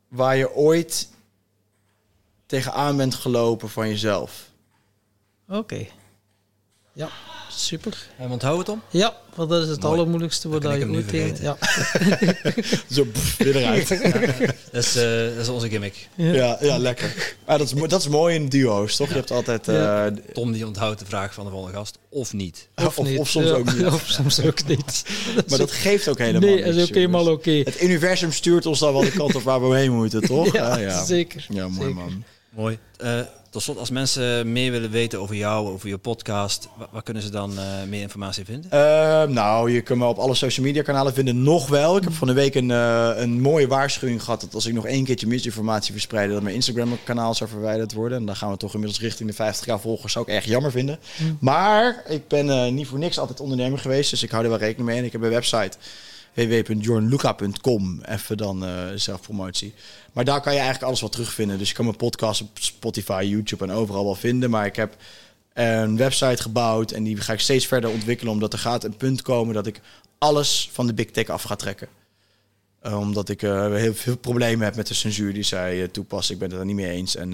waar je ooit tegenaan bent gelopen van jezelf? Oké. Ja, super. En onthoud het om? Ja, want dat is het Mooi. allermoeilijkste wat je ooit tegen. Ja. Zo weer eruit. dat, is, uh, dat is onze gimmick. Ja, ja, lekker. Maar dat, is, dat is mooi in duo's, toch? Je hebt altijd... Uh, Tom die onthoudt de vraag van de volgende gast, of niet. Of, of, of soms ook niet. of soms ook niet. maar dat geeft ook helemaal Nee, dat is ook helemaal oké. Het universum stuurt ons dan wel de kant op waar we heen moeten, toch? Ja, ja. zeker. Ja, mooi zeker. man. Mooi. Uh, tot slot, als mensen meer willen weten over jou, over je podcast, waar, kunnen ze dan uh, meer informatie vinden? Uh, nou, je kunt me op alle social media kanalen vinden. Nog wel. Ik heb van de week een, uh, een mooie waarschuwing gehad dat als ik nog één keertje misinformatie verspreide, dat mijn Instagram kanaal zou verwijderd worden. En dan gaan we toch inmiddels richting de 50k volgers. Zou ik erg jammer vinden. Mm. Maar ik ben niet voor niks altijd ondernemer geweest, dus ik hou er wel rekening mee. En ik heb een website www.jornluca.com. Even dan uh, zelfpromotie. Maar daar kan je eigenlijk alles wat terugvinden. Dus je kan mijn podcast op Spotify, YouTube en overal wel vinden. Maar ik heb een website gebouwd en die ga ik steeds verder ontwikkelen. Omdat er gaat een punt komen dat ik alles van de big tech af ga trekken. Uh, omdat ik uh, heel veel problemen heb met de censuur die zij toepassen. Ik ben het er niet mee eens. En,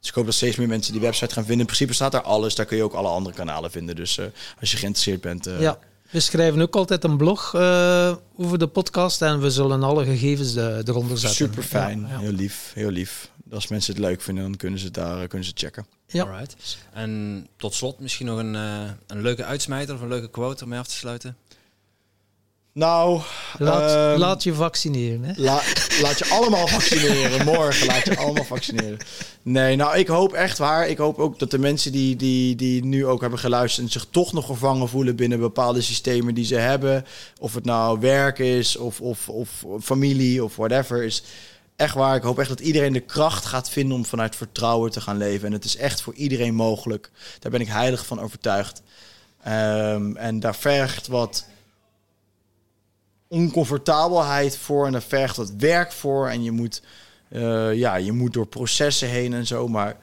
dus ik hoop dat steeds meer mensen die website gaan vinden. In principe staat daar alles. Daar kun je ook alle andere kanalen vinden. Dus als je geïnteresseerd bent... ja. We schrijven ook altijd een blog uh, over de podcast en we zullen alle gegevens de, eronder zetten. Super fijn, heel lief, heel lief. Als mensen het leuk vinden, dan kunnen ze het daar kunnen ze checken. Ja. Alright. En tot slot misschien nog een, uh, een leuke uitsmijter of een leuke quote om mee af te sluiten. Nou, laat, um, laat, je vaccineren. Hè? La, laat je allemaal vaccineren. Morgen laat je allemaal vaccineren. Nee, nou, ik hoop echt waar. Ik hoop ook dat de mensen die, die, die nu ook hebben geluisterd... en zich toch nog gevangen voelen binnen bepaalde systemen die ze hebben... of het nou werk is of, of, of familie of whatever is... Echt waar. Ik hoop echt dat iedereen de kracht gaat vinden om vanuit vertrouwen te gaan leven. En het is echt voor iedereen mogelijk. Daar ben ik heilig van overtuigd. Ehm, en daar vergt wat oncomfortabelheid voor en daar vergt wat werk voor. En je moet, eh, ja, je moet door processen heen en zo. Maar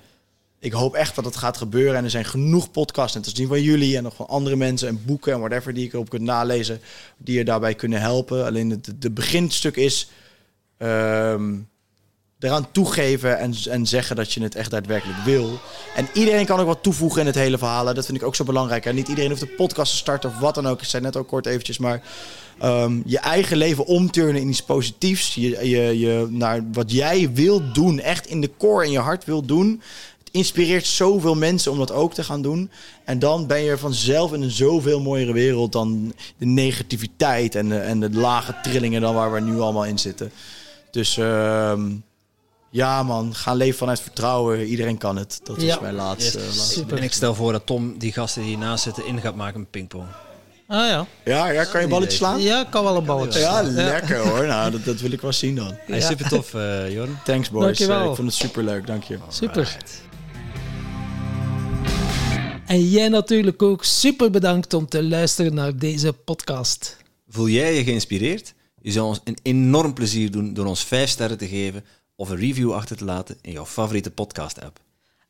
ik hoop echt dat het gaat gebeuren. En er zijn genoeg podcasts, net als die van jullie en nog van andere mensen en boeken en whatever die ik erop kunt nalezen, die je daarbij kunnen helpen. Alleen het beginstuk is ehm, eraan toegeven en, en zeggen dat je het echt daadwerkelijk wil. En iedereen kan ook wat toevoegen in het hele verhaal. Dat vind ik ook zo belangrijk. En niet iedereen hoeft een podcast te starten of wat dan ook. Ik zei net ook kort eventjes, maar ehm, je eigen leven omturnen in iets positiefs. Je, je, je, naar wat jij wilt doen, echt in de core in je hart wilt doen. Het inspireert zoveel mensen om dat ook te gaan doen. En dan ben je vanzelf in een zoveel mooiere wereld dan de negativiteit en de, en de lage trillingen dan waar we nu allemaal in zitten. Dus ehm, ja man, ga leven vanuit vertrouwen. Iedereen kan het. Dat is mijn laatste. Yes. laatste. Super. En ik stel voor dat Tom die gasten die hiernaast zitten in gaat maken met pingpong. Ah ja. Ja, ja, kan je balletje slaan? Ja, kan wel een balletje. Ja, slaan. lekker hoor. Nou, dat, dat wil ik wel zien dan. Hij is super tof, eh Jorn. Thanks boys. Dankjewel. Ik vond het super leuk. Dank je. Super. En jij natuurlijk ook super bedankt om te luisteren naar deze podcast. Voel jij je geïnspireerd? Je zou ons een enorm plezier doen door ons 5 sterren te geven of een review achter te laten in jouw favoriete podcast-app.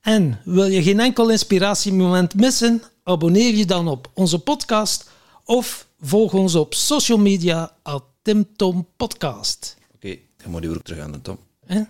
En wil je geen enkel inspiratiemoment missen? Abonneer je dan op onze podcast of volg ons op social media at Tim Tom Podcast. Oké, dan moet je weer terug aan de Tom. Hè?